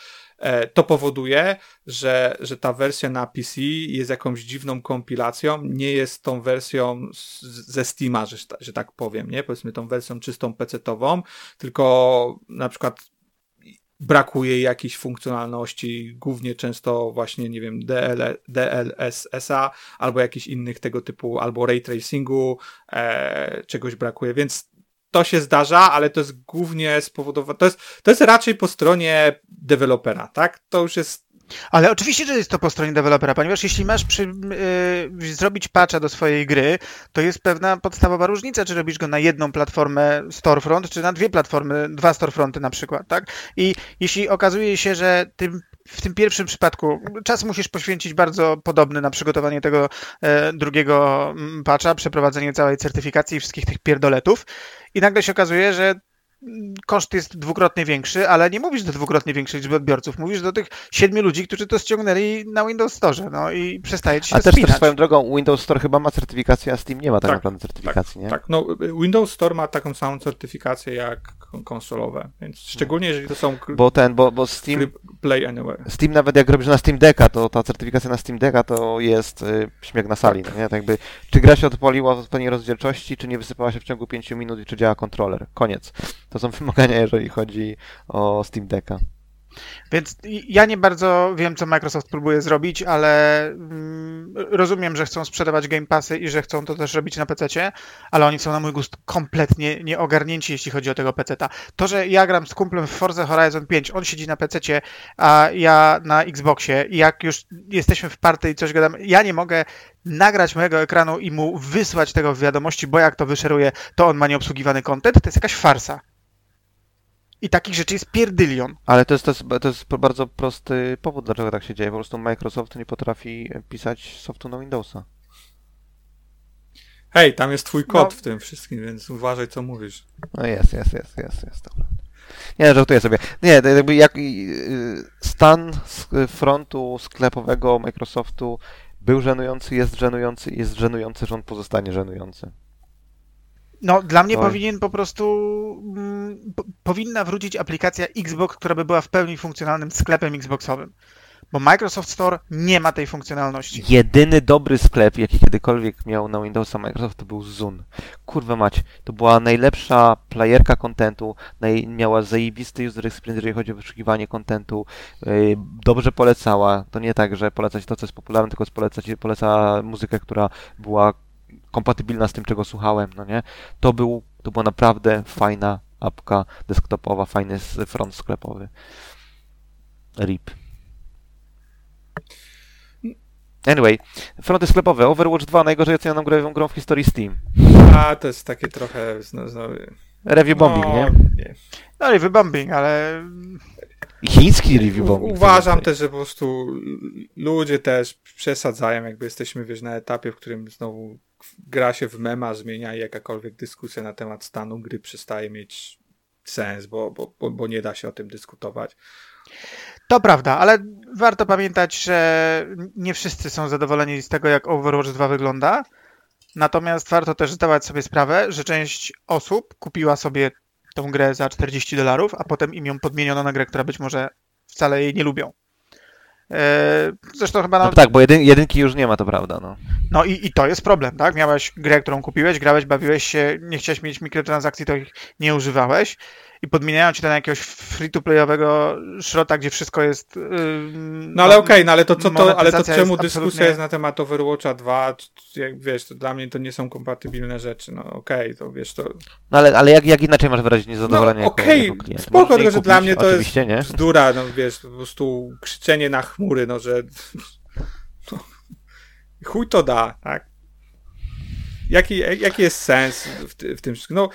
S2: to powoduje, że, że ta wersja na PC jest jakąś dziwną kompilacją, nie jest tą wersją z, ze Steama, że, że tak powiem, nie? Powiedzmy tą wersją czystą PC-tową, tylko na przykład brakuje jakiejś funkcjonalności, głównie często właśnie, nie wiem, DL, DLSS-a albo jakichś innych tego typu, albo ray tracingu, e, czegoś brakuje, więc to się zdarza, ale to jest głównie spowodowane, to jest, to jest raczej po stronie dewelopera, tak? To już jest
S3: Ale oczywiście, że jest to po stronie dewelopera, ponieważ jeśli masz przy, yy, zrobić patcha do swojej gry, to jest pewna podstawowa różnica, czy robisz go na jedną platformę storefront, czy na dwie platformy, dwa storefronty na przykład, tak? I jeśli okazuje się, że tym, w tym pierwszym przypadku czas musisz poświęcić bardzo podobny na przygotowanie tego e, drugiego mm, patcha, przeprowadzenie całej certyfikacji i wszystkich tych pierdoletów i nagle się okazuje, że koszt jest dwukrotnie większy, ale nie mówisz do dwukrotnie większej liczby odbiorców, mówisz do tych siedmiu ludzi, którzy to ściągnęli na Windows Store, no i przestaje ci się
S1: A też, też swoją drogą Windows Store chyba ma certyfikację, a Steam nie ma tak,
S2: Tak,
S1: naprawdę certyfikacji, nie?
S2: Tak, no Windows Store ma taką samą certyfikację jak kon- konsolowe, więc szczególnie jeżeli to są
S1: Bo ten, bo, bo Steam,
S2: Play Anywhere.
S1: Steam nawet jak robisz na Steam Decka, to ta certyfikacja na Steam Decka to jest y, śmiech na sali, no nie? Tak jakby, czy gra się odpaliła w odpowiedniej rozdzielczości, czy nie wysypała się w ciągu 5 minut i czy działa kontroler. Koniec. To są wymagania, jeżeli chodzi o Steam Decka.
S3: Więc ja nie bardzo wiem, co Microsoft próbuje zrobić, ale mm, rozumiem, że chcą sprzedawać Game Passy i że chcą to też robić na PC, ale oni są na mój gust kompletnie nieogarnięci, jeśli chodzi o tego PC-ta. To, że ja gram z kumplem w Forza Horizon 5, on siedzi na PC, a ja na Xboxie i jak już jesteśmy w party i coś gadamy, ja nie mogę nagrać mojego ekranu i mu wysłać tego w wiadomości, bo jak to wyszeruje, to on ma nieobsługiwany content, to jest jakaś farsa. I takich rzeczy jest pierdylion.
S1: Ale to jest, to, jest, to jest bardzo prosty powód, dlaczego tak się dzieje. Po prostu Microsoft nie potrafi pisać softu na Windowsa.
S2: Hej, tam jest twój kod
S3: No.
S2: w tym wszystkim, więc uważaj, co mówisz.
S1: No jest, jest, jest, jest, jest, to prawda. Nie, żartuję sobie. Nie, to jakby jak y, stan frontu sklepowego Microsoftu był żenujący, jest żenujący i jest żenujący, że on pozostanie żenujący.
S3: No, dla mnie
S1: Oj.
S3: powinien po prostu. Mm, po, powinna wrócić aplikacja Xbox, która by była w pełni funkcjonalnym sklepem Xboxowym. Bo Microsoft Store nie ma tej funkcjonalności.
S1: Jedyny dobry sklep, jaki kiedykolwiek miał na Windowsa Microsoft, to był Zun. Kurwa mać, to była najlepsza playerka kontentu, naj, miała zajebisty user experience, jeżeli chodzi o wyszukiwanie kontentu, yy, dobrze polecała. To nie tak, że polecać to, co jest popularne, tylko polecać, poleca muzykę, która była kompatybilna z tym, czego słuchałem, no nie? To, był, to była naprawdę fajna apka desktopowa, fajny front sklepowy. RIP. Anyway, fronty sklepowe. Overwatch 2, najgorzej ocenianą grą, grą w historii Steam.
S2: A, to jest takie trochę... Zno, zno,
S1: Review bombing,
S2: no,
S1: nie?
S2: nie.
S3: No i wybombing, ale.
S1: Chiński review bombing.
S2: Uważam też, że po prostu ludzie też przesadzają, jakby jesteśmy, wiesz, na etapie, w którym znowu gra się w mema, zmienia i jakakolwiek dyskusja na temat stanu gry przestaje mieć sens, bo, bo, bo, nie da się o tym dyskutować.
S3: To prawda, ale warto pamiętać, że nie wszyscy są zadowoleni z tego, jak Overwatch 2 wygląda. Natomiast warto też zdawać sobie sprawę, że część osób kupiła sobie tą grę za 40 dolarów, a potem im ją podmieniono na grę, która być może wcale jej nie lubią. Eee, Zresztą chyba
S1: No
S3: no,
S1: tak, bo jedyn, jedynki już nie ma, to prawda, no.
S3: No i, i to jest problem, tak? Miałeś grę, którą kupiłeś, grałeś, bawiłeś się, nie chciałeś mieć mikrotransakcji, to ich nie używałeś i podmieniają ci to na jakiegoś free-to-playowego szrota, gdzie wszystko jest... Yy,
S2: No ale okej, no ale to co to, ale to czemu
S3: jest
S2: dyskusja
S3: absolutnie-
S2: jest na temat Overwatcha 2? Czy- Jak wiesz, to dla mnie to nie są kompatybilne rzeczy. No okej, to wiesz, to
S1: No ale, ale jak, jak inaczej masz wyrazić niezadowolenie
S2: No, okej,
S1: klient?
S2: spoko, tylko że dla mnie to jest
S1: Oczywiście, nie?
S2: bzdura, no wiesz, po prostu krzyczenie na chmury, no że no, chuj to da, tak? Jaki, jaki jest sens w, ty- w tym wszystkim? No,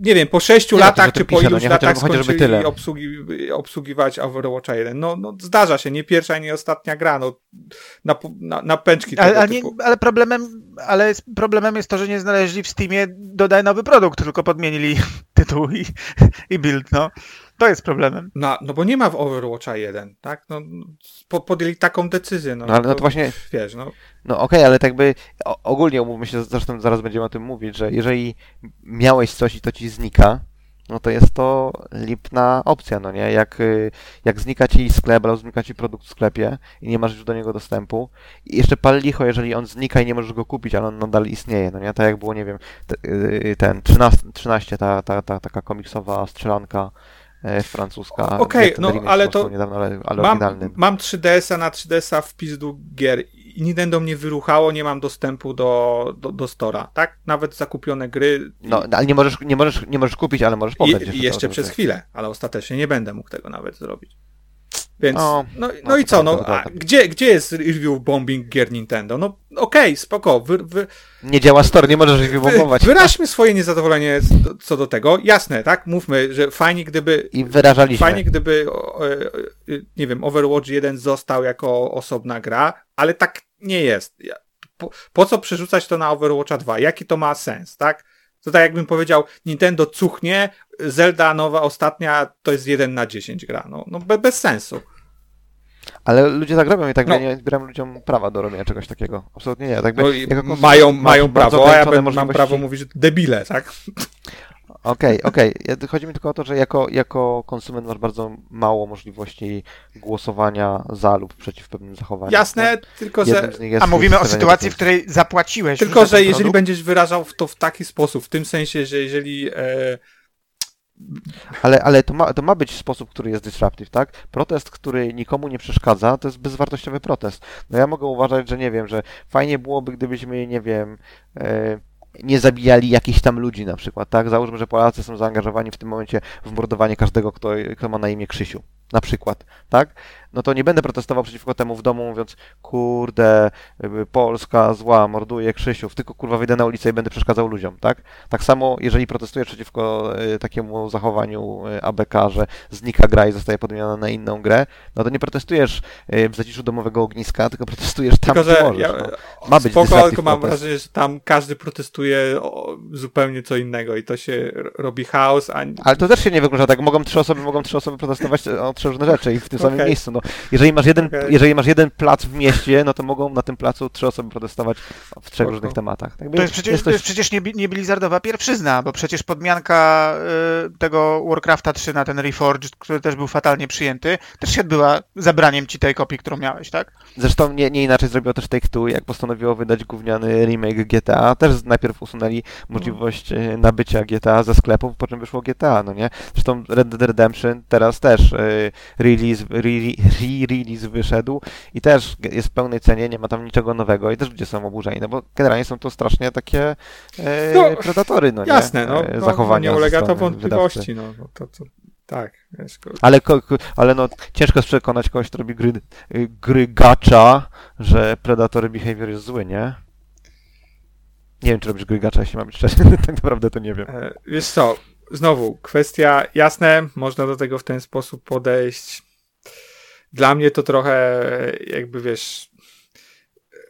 S2: nie wiem, po sześciu
S1: Nie,
S2: latach,
S1: to, że
S2: czy po
S1: no
S2: iluś
S1: nie,
S2: latach skończyli
S1: tyle.
S2: obsługi, obsługiwać Overwatcha 1. No, no, zdarza się, nie pierwsza i nie ostatnia gra, no, na, na, na pęczki
S3: Ale, ale, nie, ale, problemem, ale problemem jest to, że nie znaleźli w Steamie dodaj nowy produkt, tylko podmienili tytuł i, i build, no. To jest problemem.
S2: No, no bo nie ma w Overwatcha 1, tak? No, po, podjęli taką decyzję, no.
S1: No ale no to właśnie,
S2: Wiesz, no.
S1: no okej, ale tak by o, ogólnie umówmy się, zresztą zaraz będziemy o tym mówić, że jeżeli miałeś coś i to ci znika, no to jest to lipna opcja, no nie? Jak, y, jak znika ci sklep, albo znika ci produkt w sklepie i nie masz już do niego dostępu i jeszcze pal licho, jeżeli on znika i nie możesz go kupić, ale on nadal istnieje, no nie? Tak jak było, nie wiem, y, ten 13, 13 ta, ta, ta taka komiksowa strzelanka francuska.
S2: Okej,
S1: ten
S2: no, ale to
S1: Niedawno, ale, ale
S2: Mam,
S1: oryginalny.
S2: mam 3DS-a na 3DS-a w pizdu gier Nintendo mnie wyruchało, nie mam dostępu do, do, do Stora, tak? Nawet zakupione gry.
S1: No, ale nie możesz, nie możesz, nie możesz kupić, ale możesz pobrać.
S2: i jeszcze
S1: to,
S2: przez chwilę, ale ostatecznie nie będę mógł tego nawet zrobić. Więc,
S1: No,
S2: no, no,
S1: no
S2: i co, no, a
S1: prawda.
S2: gdzie, gdzie jest review bombing gier Nintendo? No okej, spoko, wy, wy,
S1: Nie działa store, nie możesz ich wybombować.
S2: wy, wyraźmy swoje niezadowolenie co- do tego. Jasne, tak? Mówmy, że fajnie gdyby
S1: I wyrażaliśmy.
S2: Fajnie, gdyby, e, e, nie wiem, Overwatch 1 został jako osobna gra, ale tak nie jest. Po, po co przerzucać to na Overwatcha 2? Jaki to ma sens, tak? To tak jakbym powiedział, Nintendo cuchnie, Zelda nowa, ostatnia, to jest 1 na 10 gra. No, no be, bez sensu.
S1: Ale ludzie tak robią i tak
S2: No.
S1: ja nie odbieram ludziom prawa do robienia czegoś takiego. Absolutnie nie. Tak by,
S2: No, mają, mają prawo, a ja bym, mam prawo mówić, że debile, tak?
S1: Okej, okej. Ja- Chodzi mi tylko o to, że jako, jako konsument masz bardzo mało możliwości głosowania za lub przeciw pewnym zachowaniom.
S2: Jasne, tylko że...
S3: A mówimy o sytuacji, w której zapłaciłeś.
S2: Tylko, że jeżeli
S3: produkt.
S2: będziesz wyrażał to w taki sposób, w tym sensie, że jeżeli e,
S1: Ale, ale to, ma, to ma być sposób, który jest disruptive, tak? Protest, który nikomu nie przeszkadza, to jest bezwartościowy protest. No ja mogę uważać, że nie wiem, że fajnie byłoby, gdybyśmy, nie wiem, e, nie zabijali jakichś tam ludzi na przykład, tak? Załóżmy, że Polacy są zaangażowani w tym momencie w mordowanie każdego, kto, kto ma na imię Krzysiu, na przykład, tak? No to nie będę protestował przeciwko temu w domu, mówiąc, kurde, Polska zła, morduje Krzysiów, tylko kurwa wyjdę na ulicę i będę przeszkadzał ludziom, tak? Tak samo, jeżeli protestujesz przeciwko y, takiemu zachowaniu y, ABK, że znika gra i zostaje podmieniona na inną grę, no to nie protestujesz y, w zaciszu domowego ogniska, tylko protestujesz tam,
S2: Tylko,
S1: gdzie
S2: że
S1: możesz.
S2: ja,
S1: no. Ma być
S2: spoko, tylko mam
S1: protest.
S2: wrażenie, że tam każdy protestuje zupełnie co innego i to się robi chaos, a
S1: Ale to też się nie wyklucza, tak? Mogą trzy osoby, mogą trzy osoby protestować o trzy różne rzeczy i w tym samym miejscu. No, jeżeli, masz jeden,
S2: Okej.
S1: jeżeli masz jeden plac w mieście, no to mogą na tym placu trzy osoby protestować w trzech różnych tematach. Tak?
S3: To jest przecież,
S1: jest
S3: to
S1: coś-
S3: jest przecież nie, nie Blizzardowa pierwszyzna, bo przecież podmianka y, tego Warcrafta 3 na ten Reforged, który też był fatalnie przyjęty, też się odbyła zabraniem ci tej kopii, którą miałeś, tak?
S1: Zresztą nie, nie inaczej zrobiło też Take-Two, jak postanowiło wydać gówniany remake GTA. Też najpierw usunęli możliwość e, nabycia GTA ze sklepów, po czym wyszło GTA, no nie? Zresztą Red Dead Redemption teraz też release, re- re- re-release wyszedł i też jest w pełnej cenie, nie ma tam niczego nowego i też ludzie są oburzeni, no bo generalnie są to strasznie takie e,
S2: No,
S1: predatory, no nie?
S2: jasne, no,
S1: E,
S2: no,
S1: zachowania
S2: no nie ulega to wątpliwości,
S1: wydawcy.
S2: no, no to, to tak,
S1: Ale, ale no, ciężko jest przekonać kogoś, kto robi gry, y, gry gacza, że Predator Behavior jest zły, nie? Nie wiem, czy robisz gry gacza, jeśli mam być szczery, tak naprawdę to nie wiem.
S2: E, Wiesz co, znowu, kwestia, jasne, można do tego w ten sposób podejść. Dla mnie to trochę jakby, wiesz,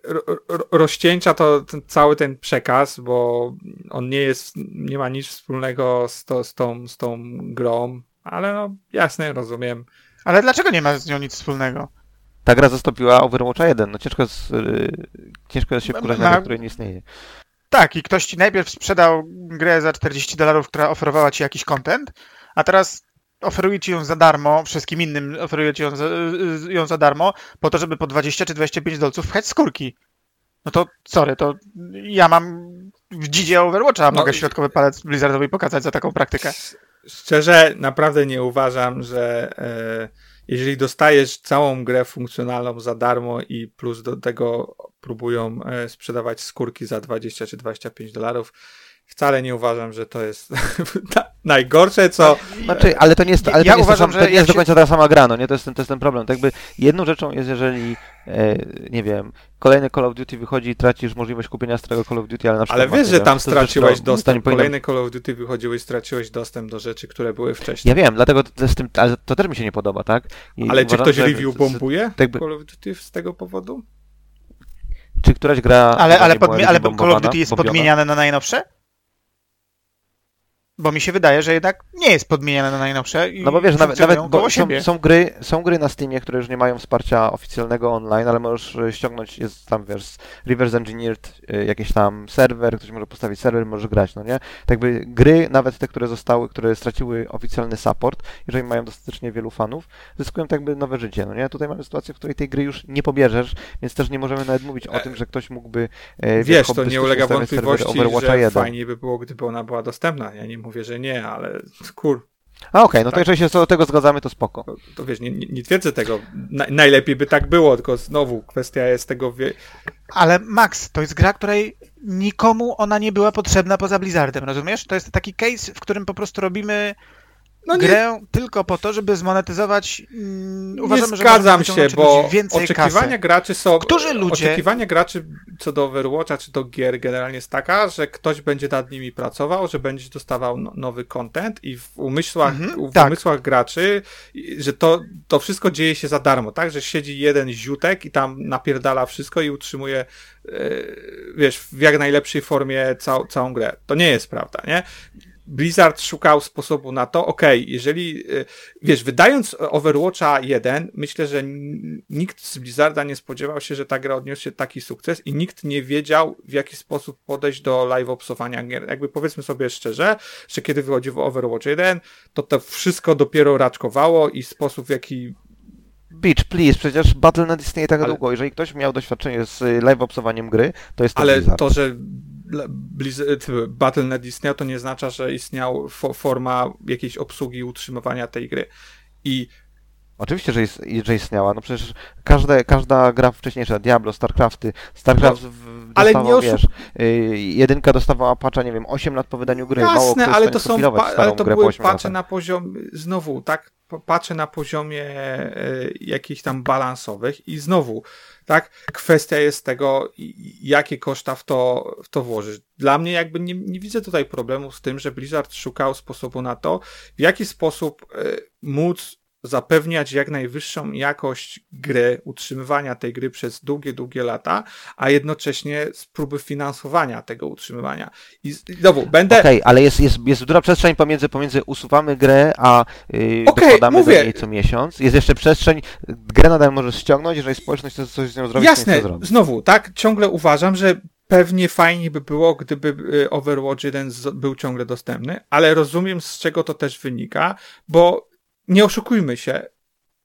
S2: ro, ro, rozcieńcza to ten, cały ten przekaz, bo on nie jest, nie ma nic wspólnego z, to, z, tą, z tą grą, ale no, jasne, rozumiem.
S3: Ale dlaczego nie ma z nią nic wspólnego?
S1: Ta gra zastąpiła Overwatcha 1, no ciężko jest, y, ciężko jest się wkurzać na grę, której nie istnieje.
S3: Tak, i ktoś ci najpierw sprzedał grę za 40 dolarów, która oferowała ci jakiś content, a teraz oferuje ci ją za darmo, wszystkim innym oferuje ci ją za, y, ją za darmo, po to, żeby po 20 czy 25 dolców wchać skórki. No to sorry, to ja mam w dzidzie Overwatcha,
S2: No
S3: mogę
S2: i-
S3: środkowy palec Blizzardowi pokazać za taką praktykę.
S2: Szczerze, naprawdę nie uważam, że e, jeżeli dostajesz całą grę funkcjonalną za darmo i plus do tego próbują e, sprzedawać skórki za 20 czy 25 dolarów, wcale nie uważam, że to jest najgorsze, co...
S1: Znaczy, ale to nie jest, ale
S3: Ja
S1: to nie jest,
S3: uważam,
S1: to,
S3: że
S1: to nie jest do końca ta sama gra, no nie? To jest, ten, to jest ten problem. Tak jakby jedną rzeczą jest, jeżeli, e, nie wiem, kolejny Call of Duty wychodzi i tracisz możliwość kupienia starego Call of Duty, ale na przykład...
S2: Ale wiesz, że tam
S1: 100 zł,
S2: straciłeś
S1: to
S2: dostęp.
S1: powinno-
S2: Kolejne Call of Duty wychodziły i straciłeś dostęp do rzeczy, które były wcześniej.
S1: Ja wiem, dlatego z tym, ale to też mi się nie podoba, tak? I
S2: Ale czy
S1: uważam,
S2: ktoś
S1: że-
S2: review
S1: z-
S2: bombuje
S1: tak by-
S2: Call of Duty z tego powodu?
S1: Czy któraś gra...
S3: Ale, ale, podmi- ale Call of Duty jest podmieniane na najnowsze? Bo mi się wydaje, że jednak nie jest podmieniane na najnowsze i
S1: No bo wiesz, nawet, nawet bo są, są, gry, są gry na Steamie, które już nie mają wsparcia oficjalnego online, ale możesz e, ściągnąć, jest tam, wiesz, reverse engineered e, jakiś tam serwer, ktoś może postawić serwer, możesz grać, no nie? Tak by gry, nawet te, które zostały, które straciły oficjalny support, jeżeli mają dostatecznie wielu fanów, zyskują tak jakby nowe życie, no nie? Tutaj mamy sytuację, w której tej gry już nie pobierzesz, więc też nie możemy nawet mówić o tym, że ktoś mógłby e,
S2: Wiesz, to nie ulega wątpliwości, że
S1: 1.
S2: fajnie by było, gdyby ona była dostępna. Ja nie mówię, że nie, ale kur,
S1: A okej, no to
S2: Tak.
S1: jeżeli się co do tego zgadzamy, to spoko.
S2: to, to wiesz, nie, nie, nie twierdzę tego. Na, najlepiej by tak było, tylko znowu kwestia jest tego, wie,
S3: Ale Max, to jest gra, której nikomu ona nie była potrzebna poza Blizzardem, rozumiesz? To jest taki case, w którym po prostu robimy
S2: no
S3: grę tylko po to, żeby zmonetyzować. Mm,
S2: nie
S3: uważamy, że
S2: zgadzam
S3: możemy
S2: się, bo oczekiwania
S3: kasy.
S2: graczy są.
S3: Którzy ludzie-
S2: Oczekiwania graczy co do Overwatcha czy do gier generalnie jest taka, że ktoś będzie nad nimi pracował, że będzie dostawał no, nowy content i w umysłach,
S3: Mhm,
S2: w
S3: tak.
S2: umysłach graczy, że to, to wszystko dzieje się za darmo, tak? Że siedzi jeden ziutek i tam napierdala wszystko i utrzymuje, e, wiesz, w jak najlepszej formie cał, całą grę. To nie jest prawda, nie? Blizzard szukał sposobu na to, okej, jeżeli, y, wiesz, wydając Overwatcha 1, myślę, że nikt z Blizzarda nie spodziewał się, że ta gra odniesie taki sukces i nikt nie wiedział, w jaki sposób podejść do live opsowania gier. Jakby powiedzmy sobie szczerze, że kiedy wychodził Overwatch 1, to to wszystko dopiero raczkowało i sposób, w jaki
S1: Beach, please, przecież Battle.net istnieje tak
S2: Ale-
S1: długo. Jeżeli ktoś miał doświadczenie z y, live obsowaniem gry, to jest to
S2: Ale
S1: Blizzard.
S2: to, że Bla- Blizz- t- Battle.net istniał, to nie oznacza, że istniał fo- forma jakiejś obsługi i utrzymywania tej gry. I
S1: Oczywiście, że, jest, że istniała. No przecież każde, każda gra wcześniejsza, Diablo, StarCrafty, StarCraft w,
S2: No, ale
S1: dostawał,
S2: nie oszu-
S1: wiesz, y, jedynka dostawała patcha, nie wiem, 8 lat po wydaniu gry. Mało
S2: Jasne,
S1: kto
S2: ale to są ale to były
S1: 8
S2: pacze
S1: latach.
S2: na poziomie znowu, tak, pacze na poziomie e, jakichś tam balansowych i znowu, tak, kwestia jest tego, jakie koszta w to, w to włożyć. Dla mnie jakby nie, nie widzę tutaj problemu z tym, że Blizzard szukał sposobu na to, w jaki sposób e, móc zapewniać jak najwyższą jakość gry, utrzymywania tej gry przez długie, długie lata, a jednocześnie z próby finansowania tego utrzymywania. I znowu, będę,
S1: Okej, ale jest, jest, jest duża przestrzeń pomiędzy, pomiędzy usuwamy grę, a yy,
S2: Okej,
S1: dokładamy
S2: mówię.
S1: do niej co miesiąc. Jest jeszcze przestrzeń, grę nadal możesz ściągnąć, jeżeli społeczność chce coś z nią zrobić,
S2: Jasne,
S1: niech to zrobi.
S2: znowu, tak, ciągle uważam, że pewnie fajnie by było, gdyby y, Overwatch 1 z- był ciągle dostępny, ale rozumiem z czego to też wynika, bo nie oszukujmy się,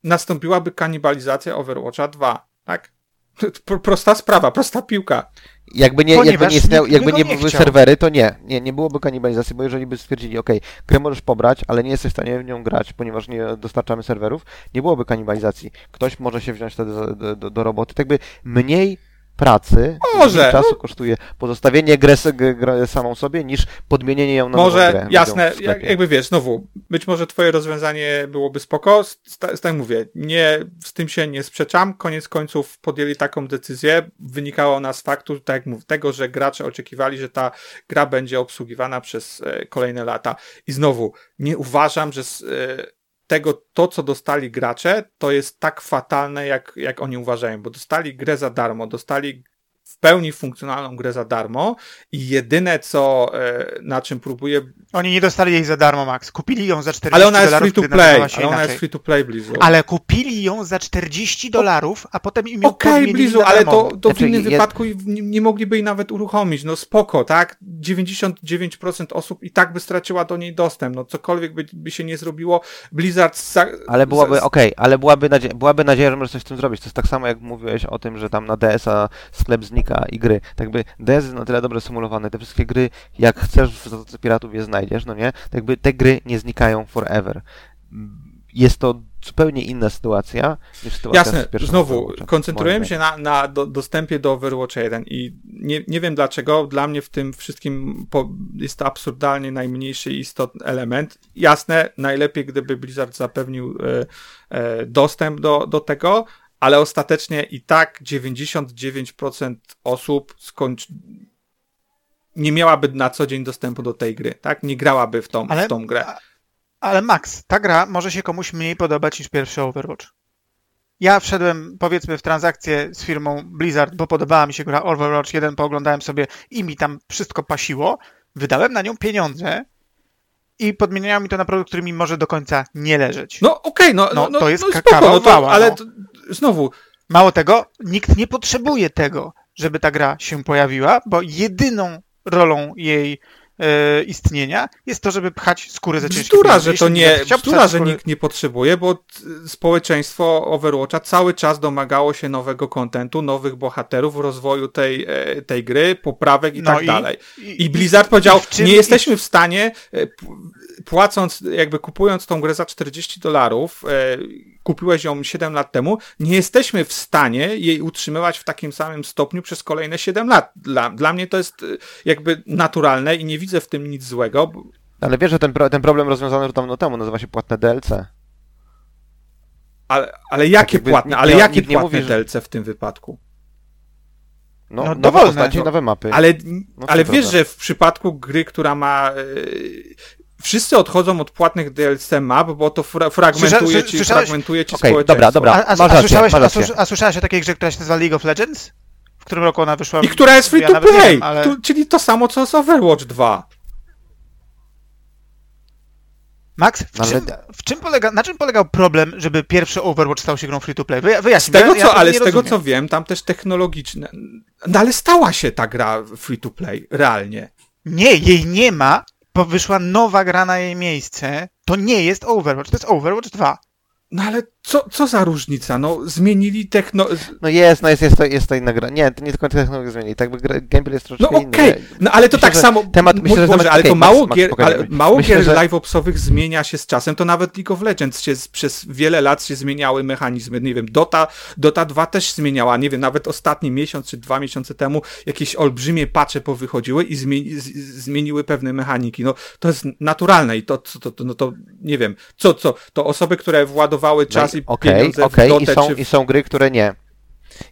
S2: nastąpiłaby kanibalizacja Overwatcha 2, tak? Prosta sprawa, prosta piłka.
S1: Jakby nie, jakby nie, istniał, jakby
S3: by
S1: nie
S3: nie
S1: były
S3: chciał.
S1: serwery, to nie, nie, nie byłoby kanibalizacji, bo jeżeli by stwierdzili, ok, grę możesz pobrać, ale nie jesteś w stanie w nią grać, ponieważ nie dostarczamy serwerów, nie byłoby kanibalizacji. Ktoś może się wziąć wtedy do, do, do roboty, tak by mniej pracy,
S2: Może,
S1: czasu
S2: no.
S1: kosztuje pozostawienie grę, grę samą sobie, niż podmienienie ją na
S2: Może,
S1: grę.
S2: jasne, jak, jakby wiesz, znowu, być może twoje rozwiązanie byłoby spoko, z, tak mówię, nie, z tym się nie sprzeczam, koniec końców podjęli taką decyzję, wynikało ona z faktu, tak jak mówię, tego, że gracze oczekiwali, że ta gra będzie obsługiwana przez e, kolejne lata i znowu, nie uważam, że z, e, tego, to co dostali gracze, to jest tak fatalne, jak, jak oni uważają, bo dostali grę za darmo, dostali w pełni funkcjonalną grę za darmo i jedyne co, e, na czym próbuje
S3: Oni nie dostali jej za darmo, Max. Kupili ją za 40
S2: ale ona jest
S3: dolarów,
S2: free to play, ale ona
S3: inaczej.
S2: jest free to play Blizu.
S3: Ale kupili ją za 40 dolarów, a potem im ją
S2: Okej,
S3: podmienili
S2: Blizu, ale to, to w
S1: Znaczy,
S2: innym
S1: je-
S2: wypadku nie, nie mogliby jej nawet uruchomić. No spoko, tak? 99% osób i tak by straciła do niej dostęp. No cokolwiek by, by się nie zrobiło, Blizzard... Za,
S1: Ale byłaby,
S2: za,
S1: okej, ale byłaby, nadzie- byłaby nadzieja, że możesz coś z tym zrobić. To jest tak samo, jak mówiłeś o tym, że tam na DS-a sklep z i gry. Tak jakby DS jest na tyle dobrze symulowane, te wszystkie gry, jak chcesz w Zatoce Piratów je znajdziesz, no nie? Tak jakby te gry nie znikają forever. Jest to zupełnie inna sytuacja niż sytuacja
S2: Jasne, znowu, koncentrujemy się na, na do, dostępie do Overwatch 1 i nie, nie wiem dlaczego, dla mnie w tym wszystkim po, jest to absurdalnie najmniejszy istotny element. Jasne, najlepiej gdyby Blizzard zapewnił e, e, dostęp do, do tego, ale ostatecznie i tak 99% osób skończy, nie miałaby na co dzień dostępu do tej gry, tak? Nie grałaby w tą,
S3: Ale-
S2: w tą grę.
S3: Ale Max, ta gra może się komuś mniej podobać niż pierwszy Overwatch. Ja wszedłem, powiedzmy, w transakcję z firmą Blizzard, bo podobała mi się gra Overwatch 1, pooglądałem sobie i mi tam wszystko pasiło. Wydałem na nią pieniądze i podmieniają mi to na produkt, który mi może do końca nie leżeć.
S2: No okej, no, no,
S3: No,
S2: no,
S3: to jest
S2: no, spoko, no to, ale
S3: no.
S2: to, znowu,
S3: Mało tego, nikt nie potrzebuje tego, żeby ta gra się pojawiła, bo jedyną rolą jej e, istnienia jest to, żeby pchać skórę ze ciężkich
S2: Bzdura, że to nie, bzdura, że nikt nie potrzebuje, bo t- społeczeństwo Overwatcha cały czas domagało się nowego kontentu, nowych bohaterów, rozwoju tej, e, tej gry, poprawek i
S3: No
S2: tak
S3: i-
S2: dalej.
S3: i-
S2: I Blizzard powiedział,
S3: i czym-
S2: nie jesteśmy w stanie, e, płacąc, jakby kupując tą grę za 40 dolarów, e, kupiłeś ją 7 lat temu, nie jesteśmy w stanie jej utrzymywać w takim samym stopniu przez kolejne 7 lat. Dla, dla mnie to jest e, jakby naturalne i nie widzę w tym nic złego. bo-
S1: Ale wiesz, że ten, ten problem rozwiązano już dawno temu, nazywa się płatne DLC.
S2: Ale, ale jakie
S1: jakby
S2: płatne, ale
S1: nie-
S2: jakie
S1: nie
S2: płatne
S1: mówi,
S2: DLC w tym wypadku?
S1: No,
S3: No,
S1: nowe
S3: dowolne,
S1: postacie
S3: no.
S1: nowe mapy.
S2: Ale,
S1: No,
S2: ale wiesz,
S1: prawda.
S2: że w przypadku gry, która ma. Wszyscy odchodzą od płatnych DLC map, bo to fra fragmentuje
S3: Słysza-
S2: ci,
S3: słyszałeś-
S2: fragmentuje ci
S1: Okej,
S2: społeczeństwo.
S1: dobra, dobra.
S3: A, a, a, słyszałeś, a, a słyszałeś o takiej grze, która się nazywa League of Legends? W którym roku ona wyszła?
S2: I która jest free
S3: Ja
S2: to play,
S3: wiem, ale...
S2: tu, czyli to samo co z Overwatch 2.
S3: Max, w,
S1: Ale-
S3: czym, w czym polega, na czym polegał problem, żeby pierwszy Overwatch stał się grą free to play? Wyja-
S2: Z
S3: Wyjaśnij,
S2: tego,
S3: bo ja,
S2: co,
S3: ja
S2: ale z tego co wiem, tam też technologiczne. No ale stała się ta gra free to play, realnie.
S3: Nie, jej nie ma, bo wyszła nowa gra na jej miejsce. To nie jest Overwatch, to jest Overwatch 2.
S2: No ale co, co za różnica? No zmienili techno.
S1: No jest, no jest, jest, to, jest to inna gra. Nie, to nie do końca technologia zmieni. Tak by gameplay jest
S2: No
S1: troszeczkę
S2: okej,
S1: inny.
S2: no ale to
S1: Myślę,
S2: tak samo.
S1: temat- myślę, że
S2: Boże,
S1: temat-
S2: ale to
S1: okej,
S2: mało
S1: Max,
S2: gier, ale mało
S1: Myślę,
S2: gier
S1: że-
S2: live-opsowych zmienia się z czasem. To nawet League of Legends się z, przez wiele lat się zmieniały mechanizmy. Nie wiem, Dota, Dota 2 też zmieniała. Nie wiem, nawet ostatni miesiąc czy dwa miesiące temu jakieś olbrzymie patche powychodziły i zmieni, z, zmieniły pewne mechaniki. No to jest naturalne i to, to, to, no to nie wiem, co, co, to osoby, które władowały czas
S1: No
S2: i
S1: Okej,
S2: pieniądze
S1: okej,
S2: w
S1: i, są, i są gry, które nie.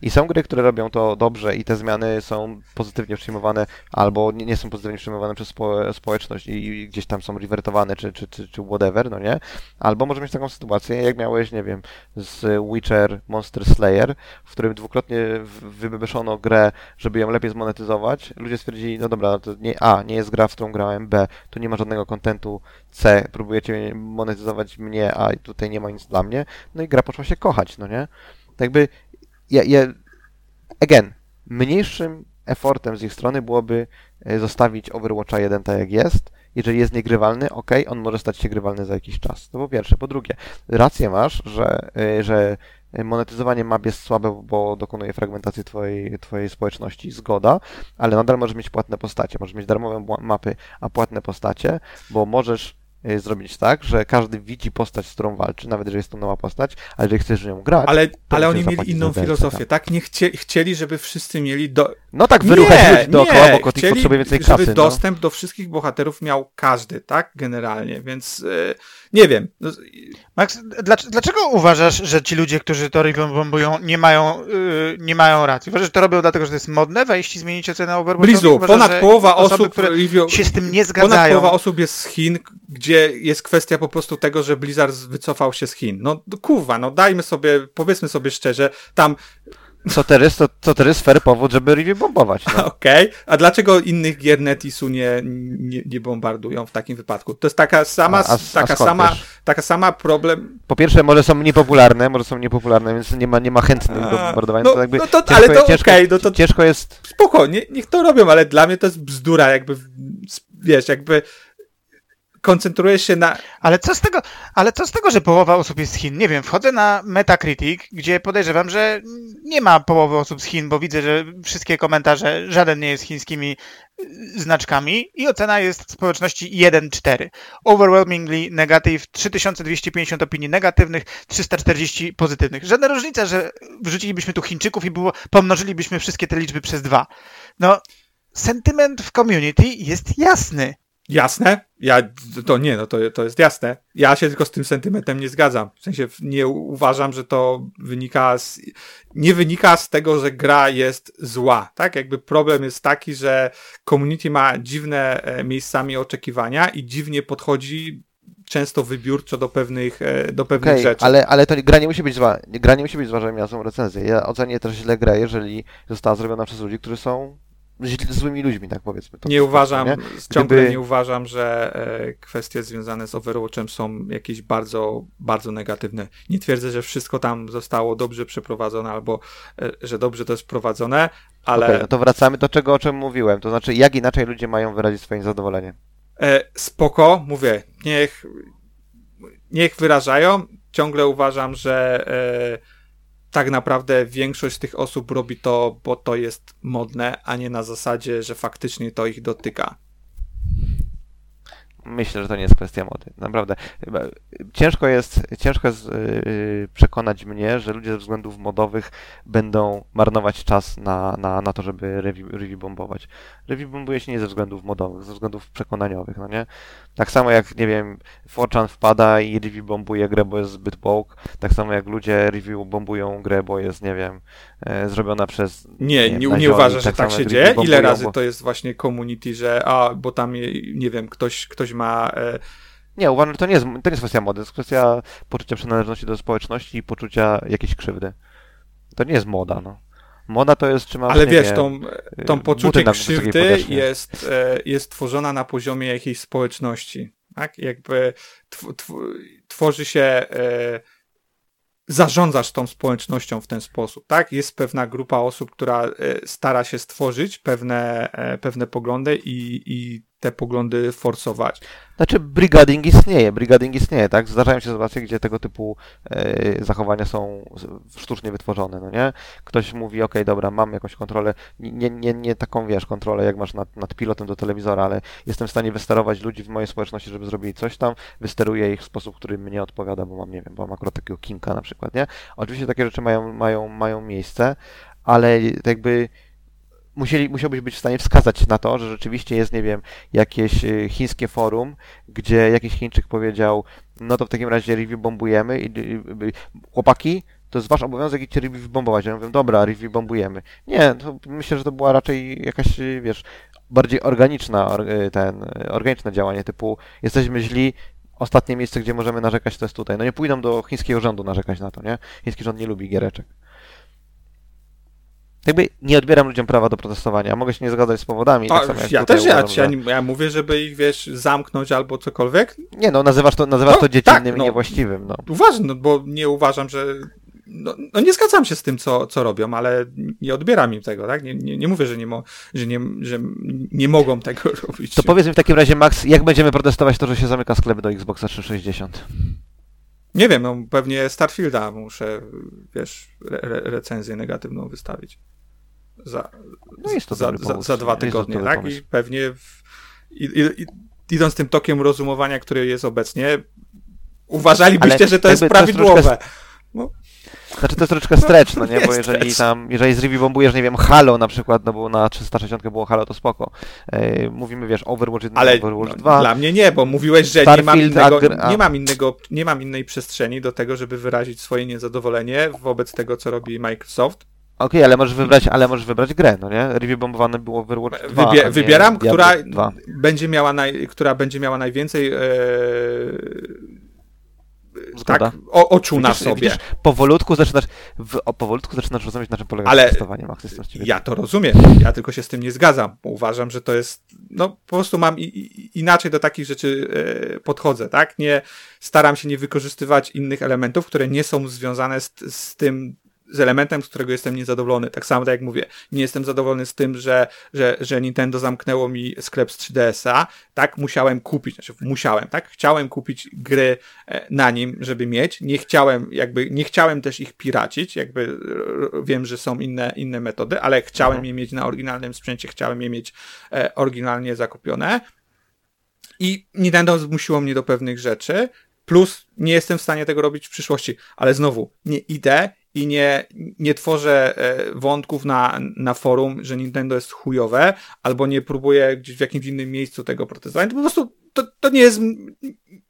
S1: I są gry, które robią to dobrze i te zmiany są pozytywnie przyjmowane albo nie, nie są pozytywnie przyjmowane przez spo, społeczność i, i gdzieś tam są rewertowane czy, czy, czy, czy whatever, no nie? Albo może mieć taką sytuację, jak miałeś, nie wiem, z Witcher Monster Slayer, w którym dwukrotnie w- wybeszono grę, żeby ją lepiej zmonetyzować. Ludzie stwierdzili, no dobra, to nie, A, nie jest gra, w którą grałem, B, tu nie ma żadnego kontentu, C, próbujecie monetyzować mnie, a tutaj nie ma nic dla mnie. No i gra poszła się kochać, no nie? Tak jakby, ja, ja, again, mniejszym effortem z ich strony byłoby e, zostawić Overwatcha 1 tak jak jest. Jeżeli jest niegrywalny, ok, on może stać się grywalny za jakiś czas. To po pierwsze. Po drugie, rację masz, że, e, że monetyzowanie map jest słabe, bo dokonuje fragmentacji twojej, twojej społeczności, zgoda, ale nadal możesz mieć płatne postacie. Możesz mieć darmowe mapy, a płatne postacie, bo możesz zrobić tak, że każdy widzi postać, z którą walczy, nawet jeżeli jest to nowa postać, ale jeżeli chcesz nią grać,
S2: ale, ale oni mieli inną filozofię, tak? Nie chcie, chcieli, żeby wszyscy mieli do,
S1: No tak, wyruchać
S2: nie,
S1: ludzi dookoła, bo Kotik
S2: Chcieli,
S1: potrzebuje więcej
S2: żeby
S1: kasy. No.
S2: dostęp do wszystkich bohaterów miał każdy, tak? Generalnie, więc e, nie wiem. No,
S3: Max, dlac- dlaczego uważasz, że ci ludzie, którzy to bombują, nie mają, yy, nie mają racji? Uważasz, że to robią dlatego, że to jest modne wejść i zmienić ocenę Overwatchowi?
S2: Blizu,
S3: Uważasz,
S2: ponad połowa
S3: osoby,
S2: osób
S3: które
S2: review,
S3: się z tym nie
S2: ponad
S3: zgadzają.
S2: połowa osób jest z Chin, gdzie jest kwestia po prostu tego, że Blizzard wycofał się z Chin. No kurwa, no dajmy sobie, powiedzmy sobie szczerze, tam
S1: Co teraz, to, co teraz fair powód, żeby review bombować. No.
S2: Okej, a dlaczego innych gier Netisu nie, nie, nie bombardują w takim wypadku? To jest taka sama,
S1: A- a- a
S2: taka,
S1: skąd
S2: sama taka sama problem.
S1: Po pierwsze, może są niepopularne, może są niepopularne, więc nie ma, nie ma chętnych do
S2: A,
S1: bombardowania.
S2: no,
S1: to jakby
S2: no to-
S1: ciężko,
S2: ale to
S1: ciężko,
S2: okej, no to-
S1: ciężko jest...
S2: Spoko, nie, niech to robią, ale dla mnie to jest bzdura, jakby, wiesz, jakby koncentrujesz się na...
S3: Ale co z tego, ale co z tego, że połowa osób jest z Chin? Nie wiem, wchodzę na Metacritic, gdzie podejrzewam, że nie ma połowy osób z Chin, bo widzę, że wszystkie komentarze, żaden nie jest chińskimi y, znaczkami i ocena jest społeczności 1,4. Overwhelmingly negative, 3250 opinii negatywnych, 340 pozytywnych. Żadna różnica, że wrzucilibyśmy tu Chińczyków i było, pomnożylibyśmy wszystkie te liczby przez dwa. No, sentyment w community jest jasny.
S2: Jasne? Ja, to nie, no to, to jest jasne. Ja się tylko z tym sentymentem nie zgadzam. W sensie nie uważam, że to wynika z, nie wynika z tego, że gra jest zła, tak? Jakby problem jest taki, że community ma dziwne e, miejscami oczekiwania i dziwnie podchodzi często wybiórczo do pewnych, e, do pewnych
S1: Okej,
S2: rzeczy.
S1: ale, ale to gra nie musi być zła. Gra nie musi być zła, żeby miała złą recenzję. Ja ocenię też źle grę, jeżeli została zrobiona przez ludzi, którzy są złymi ludźmi, tak powiedzmy. To
S2: Nie uważam,
S1: nie?
S2: ciągle
S1: Gdyby-
S2: nie uważam, że e, kwestie związane z Overwatchem są jakieś bardzo, bardzo negatywne. Nie twierdzę, że wszystko tam zostało dobrze przeprowadzone albo e, że dobrze to jest prowadzone, ale
S1: Okej, no to wracamy do czego, o czym mówiłem. To znaczy, jak inaczej ludzie mają wyrazić swoje niezadowolenie.
S2: e, spoko, mówię, niech, niech wyrażają. Ciągle uważam, że tak naprawdę większość tych osób robi to, bo to jest modne, a nie na zasadzie, że faktycznie to ich dotyka.
S1: Myślę, że to nie jest kwestia mody. Naprawdę. Ciężko jest, ciężko jest yy, przekonać mnie, że ludzie ze względów modowych będą marnować czas na, na, na to, żeby review bombować. Review bombuje się nie ze względów modowych, ze względów przekonaniowych, no nie? Tak samo jak, nie wiem, Forchan wpada i review bombuje grę, bo jest zbyt woke, tak samo jak ludzie review bombują grę, bo jest, nie wiem, e, zrobiona przez...
S2: Nie, nie,
S1: nazioni,
S2: nie uważasz, że tak
S1: samo
S2: się dzieje?
S1: review
S2: Ile
S1: bombują,
S2: razy
S1: bo-
S2: to jest właśnie community, że a, bo tam, je- nie wiem, ktoś, ktoś ma... E,
S1: Nie, uważam, że to nie jest, to nie jest kwestia mody, to jest kwestia poczucia przynależności do społeczności i poczucia jakiejś krzywdy. To nie jest moda, no. Moda to jest, czy masz,
S2: ale wiesz,
S1: wiem,
S2: tą,
S1: y,
S2: tą poczucie krzywdy jest, e, jest tworzona na poziomie jakiejś społeczności. Tak? Jakby tw, tw, tworzy się... E, zarządzasz tą społecznością w ten sposób, tak? Jest pewna grupa osób, która e, stara się stworzyć pewne, e, pewne poglądy i, i te poglądy forsować.
S1: Znaczy, brigading istnieje, brigading istnieje, tak? Zdarzają się sytuacje, gdzie tego typu e, zachowania są sztucznie wytworzone, no nie? Ktoś mówi, okej, dobra, mam jakąś kontrolę, nie, nie, nie taką, wiesz, kontrolę, jak masz nad, nad pilotem do telewizora, ale jestem w stanie wysterować ludzi w mojej społeczności, żeby zrobili coś tam, wysteruję ich w sposób, który mnie odpowiada, bo mam, nie wiem, bo mam akurat takiego kinka na przykład, nie? Oczywiście takie rzeczy mają, mają, mają miejsce, ale jakby musieli, musiałbyś być w stanie wskazać na to, że rzeczywiście jest, nie wiem, jakieś y, chińskie forum, gdzie jakiś Chińczyk powiedział, no to w takim razie review bombujemy i y, y, chłopaki, to jest wasz obowiązek idźcie review bombować. Ja mówię, dobra, review bombujemy. Nie, to myślę, że to była raczej jakaś, y, wiesz, bardziej organiczna, or, y, ten, organiczne działanie, typu jesteśmy źli, ostatnie miejsce, gdzie możemy narzekać, to jest tutaj. No nie pójdą do chińskiego rządu narzekać na to, nie? Chiński rząd nie lubi giereczek. Jakby nie odbieram ludziom prawa do protestowania. Mogę się nie zgadzać z powodami. Tak jak
S2: ja też ja, ja, ja mówię, żeby ich, wiesz, zamknąć albo cokolwiek.
S1: Nie no, nazywasz to, nazywasz
S2: No,
S1: to dziecinnym
S2: tak,
S1: i
S2: no.
S1: niewłaściwym, no.
S2: Uważam, no, bo nie uważam, że. No, no nie zgadzam się z tym, co, co robią, ale nie odbieram im tego, tak? Nie, nie, nie mówię, że nie, mo, że, nie, że nie mogą tego robić.
S1: To powiedz mi w takim razie, Max, jak będziemy protestować to, że się zamyka sklep do Xboxa 360?
S2: Nie wiem, no pewnie Starfielda muszę, wiesz, re, recenzję negatywną wystawić. Za,
S1: No jest to
S2: za, za, za dwa tygodnie, tak?
S1: pomysł.
S2: I pewnie w, i, i, idąc tym tokiem rozumowania, który jest obecnie, uważalibyście,
S1: Ale
S2: że to jest
S1: jakby to jest
S2: prawidłowe.
S1: Znaczy to jest troszeczkę stretch, no nie? Bo jeżeli tam, jeżeli z review bombujesz, nie wiem, Halo na przykład, no bo na 360 było Halo, to spoko. E, mówimy, wiesz, Overwatch 1,
S2: Ale
S1: Overwatch
S2: no,
S1: 2.
S2: dla mnie nie, bo mówiłeś, że nie mam, innego,
S1: a-
S2: nie, mam innego, nie mam innej przestrzeni do tego, żeby wyrazić swoje niezadowolenie wobec tego, co robi Microsoft.
S1: Okej, ale możesz wybrać, ale możesz wybrać grę, no nie? Review bombowane było Overwatch 2, a
S2: Wybie, wybieram,
S1: Diablo
S2: która
S1: 2.
S2: będzie, miała naj, która będzie miała najwięcej e,
S1: Zgoda.
S2: tak, o, oczu na
S1: Widzisz,
S2: sobie.
S1: Widzisz, powolutku zaczynasz, w, o, powolutku zaczynasz rozumieć, na czym polega
S2: Ale
S1: z ciebie.
S2: Ja to rozumiem, ja tylko się z tym nie zgadzam. Uważam, że to jest, no po prostu mam i, i, inaczej do takich rzeczy e, podchodzę, tak? Nie staram się nie wykorzystywać innych elementów, które nie są związane z, z tym, z elementem, z którego jestem niezadowolony. Tak samo tak jak mówię, nie jestem zadowolony z tym, że, że, że Nintendo zamknęło mi sklep z 3DS-a, tak, musiałem kupić, znaczy musiałem, tak, chciałem kupić gry e, na nim, żeby mieć, nie chciałem, jakby, nie chciałem też ich piracić, jakby wiem, że są inne, inne metody, ale chciałem mhm. je mieć na oryginalnym sprzęcie, chciałem je mieć e, oryginalnie zakupione. I Nintendo zmusiło mnie do pewnych rzeczy, plus nie jestem w stanie tego robić w przyszłości, ale znowu, nie idę i nie, nie tworzę e, wątków na, na forum, że Nintendo jest chujowe, albo nie próbuję gdzieś w jakimś innym miejscu tego protestować. To po prostu to, to nie jest,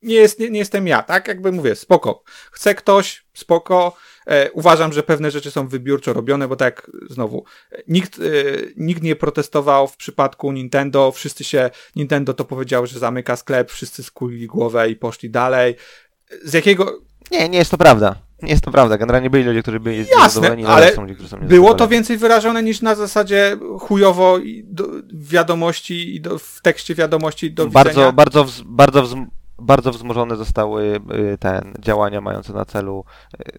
S2: nie jest, nie, nie jestem ja, tak? Jakby mówię, spoko. Chce ktoś, spoko. E, uważam, że pewne rzeczy są wybiórczo robione, bo tak znowu, nikt, e, nikt nie protestował w przypadku Nintendo, wszyscy się, Nintendo to powiedział, że zamyka sklep, wszyscy skulili głowę i poszli dalej. Z jakiego...
S1: Nie, nie jest to prawda. Nie jest to prawda. Generalnie byli ludzie, którzy byli
S2: Jasne, ale są ludzie, którzy są było to więcej wyrażone niż na zasadzie chujowo do, wiadomości i do, w tekście wiadomości do
S1: bardzo,
S2: widzenia.
S1: Bardzo, bardzo, bardzo wzmożone zostały y, ten działania mające na celu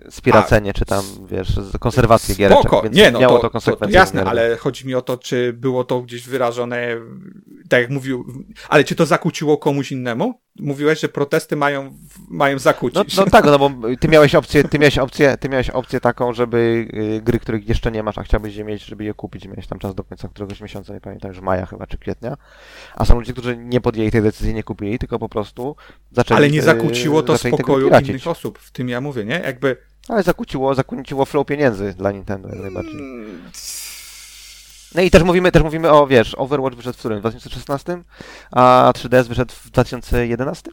S1: y, spiracenie, A, czy tam, wiesz, konserwację giereczek, spoko.
S2: więc nie, no miało to, to konsekwencje. To, jasne, ale chodzi mi o to, czy było to gdzieś wyrażone, tak jak mówił, ale czy to zakłóciło komuś innemu? Mówiłeś, że protesty mają, mają zakłócić.
S1: No, no tak, no bo ty miałeś opcję, ty miałeś opcję, ty miałeś opcję taką, żeby y, gry, których jeszcze nie masz, a chciałbyś je mieć, żeby je kupić, miałeś tam czas do końca któregoś miesiąca, nie pamiętam, już maja chyba, czy kwietnia, a są ludzie, którzy nie podjęli tej decyzji, nie kupili, tylko po prostu zaczęli
S2: Ale nie y, zakłóciło to spokoju innych osób, w tym ja mówię, nie? Jakby...
S1: Ale zakłóciło, zakłóciło flow pieniędzy dla Nintendo jak najbardziej. No i też mówimy, też mówimy o, wiesz, Overwatch wyszedł w którym? W 2016, a 3DS wyszedł w 2011?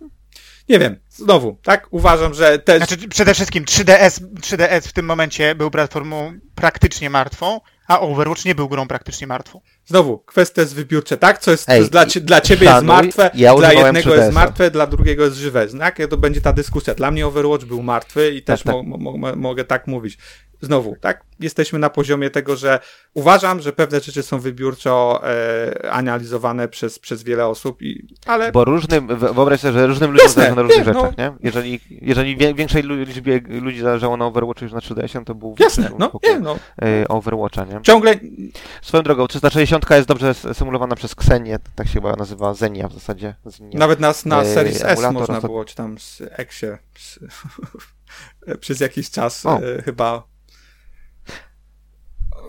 S2: Nie wiem, znowu, tak? Uważam, że też...
S3: Znaczy, przede wszystkim 3DS, 3DS w tym momencie był platformą praktycznie martwą, a Overwatch nie był grą praktycznie martwą.
S2: Znowu, kwestia jest wybiórcza, tak? Co jest, Ej, jest dla, dla ciebie jest martwe, ja dla jednego jest martwe, dla drugiego jest żywe. Tak? To będzie ta dyskusja. Dla mnie Overwatch był martwy i też tak, tak. Mo mo mogę tak mówić znowu, tak? Jesteśmy na poziomie tego, że uważam, że pewne rzeczy są wybiórczo e, analizowane przez, przez wiele osób, i, ale...
S1: Bo różnym, wyobraź sobie, że różnym ludziom zależy na różnych rzeczach, no. nie? Jeżeli, jeżeli większej liczbie ludzi zależało na Overwatchu już na 3DS, to był
S2: Jasne, no, nie, no.
S1: E, Overwatcha, nie?
S2: Ciągle...
S1: Swoją drogą, 360 jest dobrze symulowana przez Ksenię, tak się chyba nazywa, Zenia w zasadzie.
S2: Zenia. Nawet na, na e, Series S można to... było, czy tam z Exie przez jakiś czas e, chyba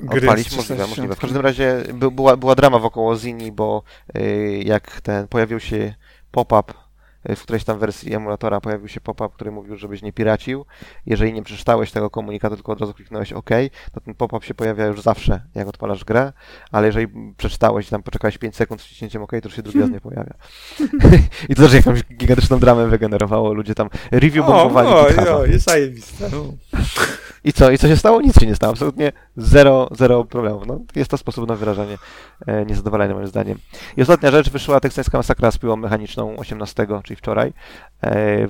S1: gry odpalić? Możliwe, możliwe. W każdym razie by, była, była drama wokoło Zini, bo y, jak ten pojawił się pop-up y, w którejś tam wersji emulatora pojawił się pop-up, który mówił, żebyś nie piracił. Jeżeli nie przeczytałeś tego komunikatu, tylko od razu kliknąłeś OK, to ten pop-up się pojawia już zawsze, jak odpalasz grę, ale jeżeli przeczytałeś i tam poczekałeś 5 sekund z wciśnięciem OK, to już się drugi raz nie pojawia. I to też jakąś gigantyczną dramę wygenerowało. Ludzie tam review bombowali. O,
S2: o, jest zajebiste.
S1: I co? I co się stało? Nic się nie stało. Absolutnie zero, zero problemów. No, jest to sposób na wyrażanie e, niezadowolenia moim zdaniem. I ostatnia rzecz, wyszła teksańska masakra z piłą mechaniczną 18, czyli wczoraj. E,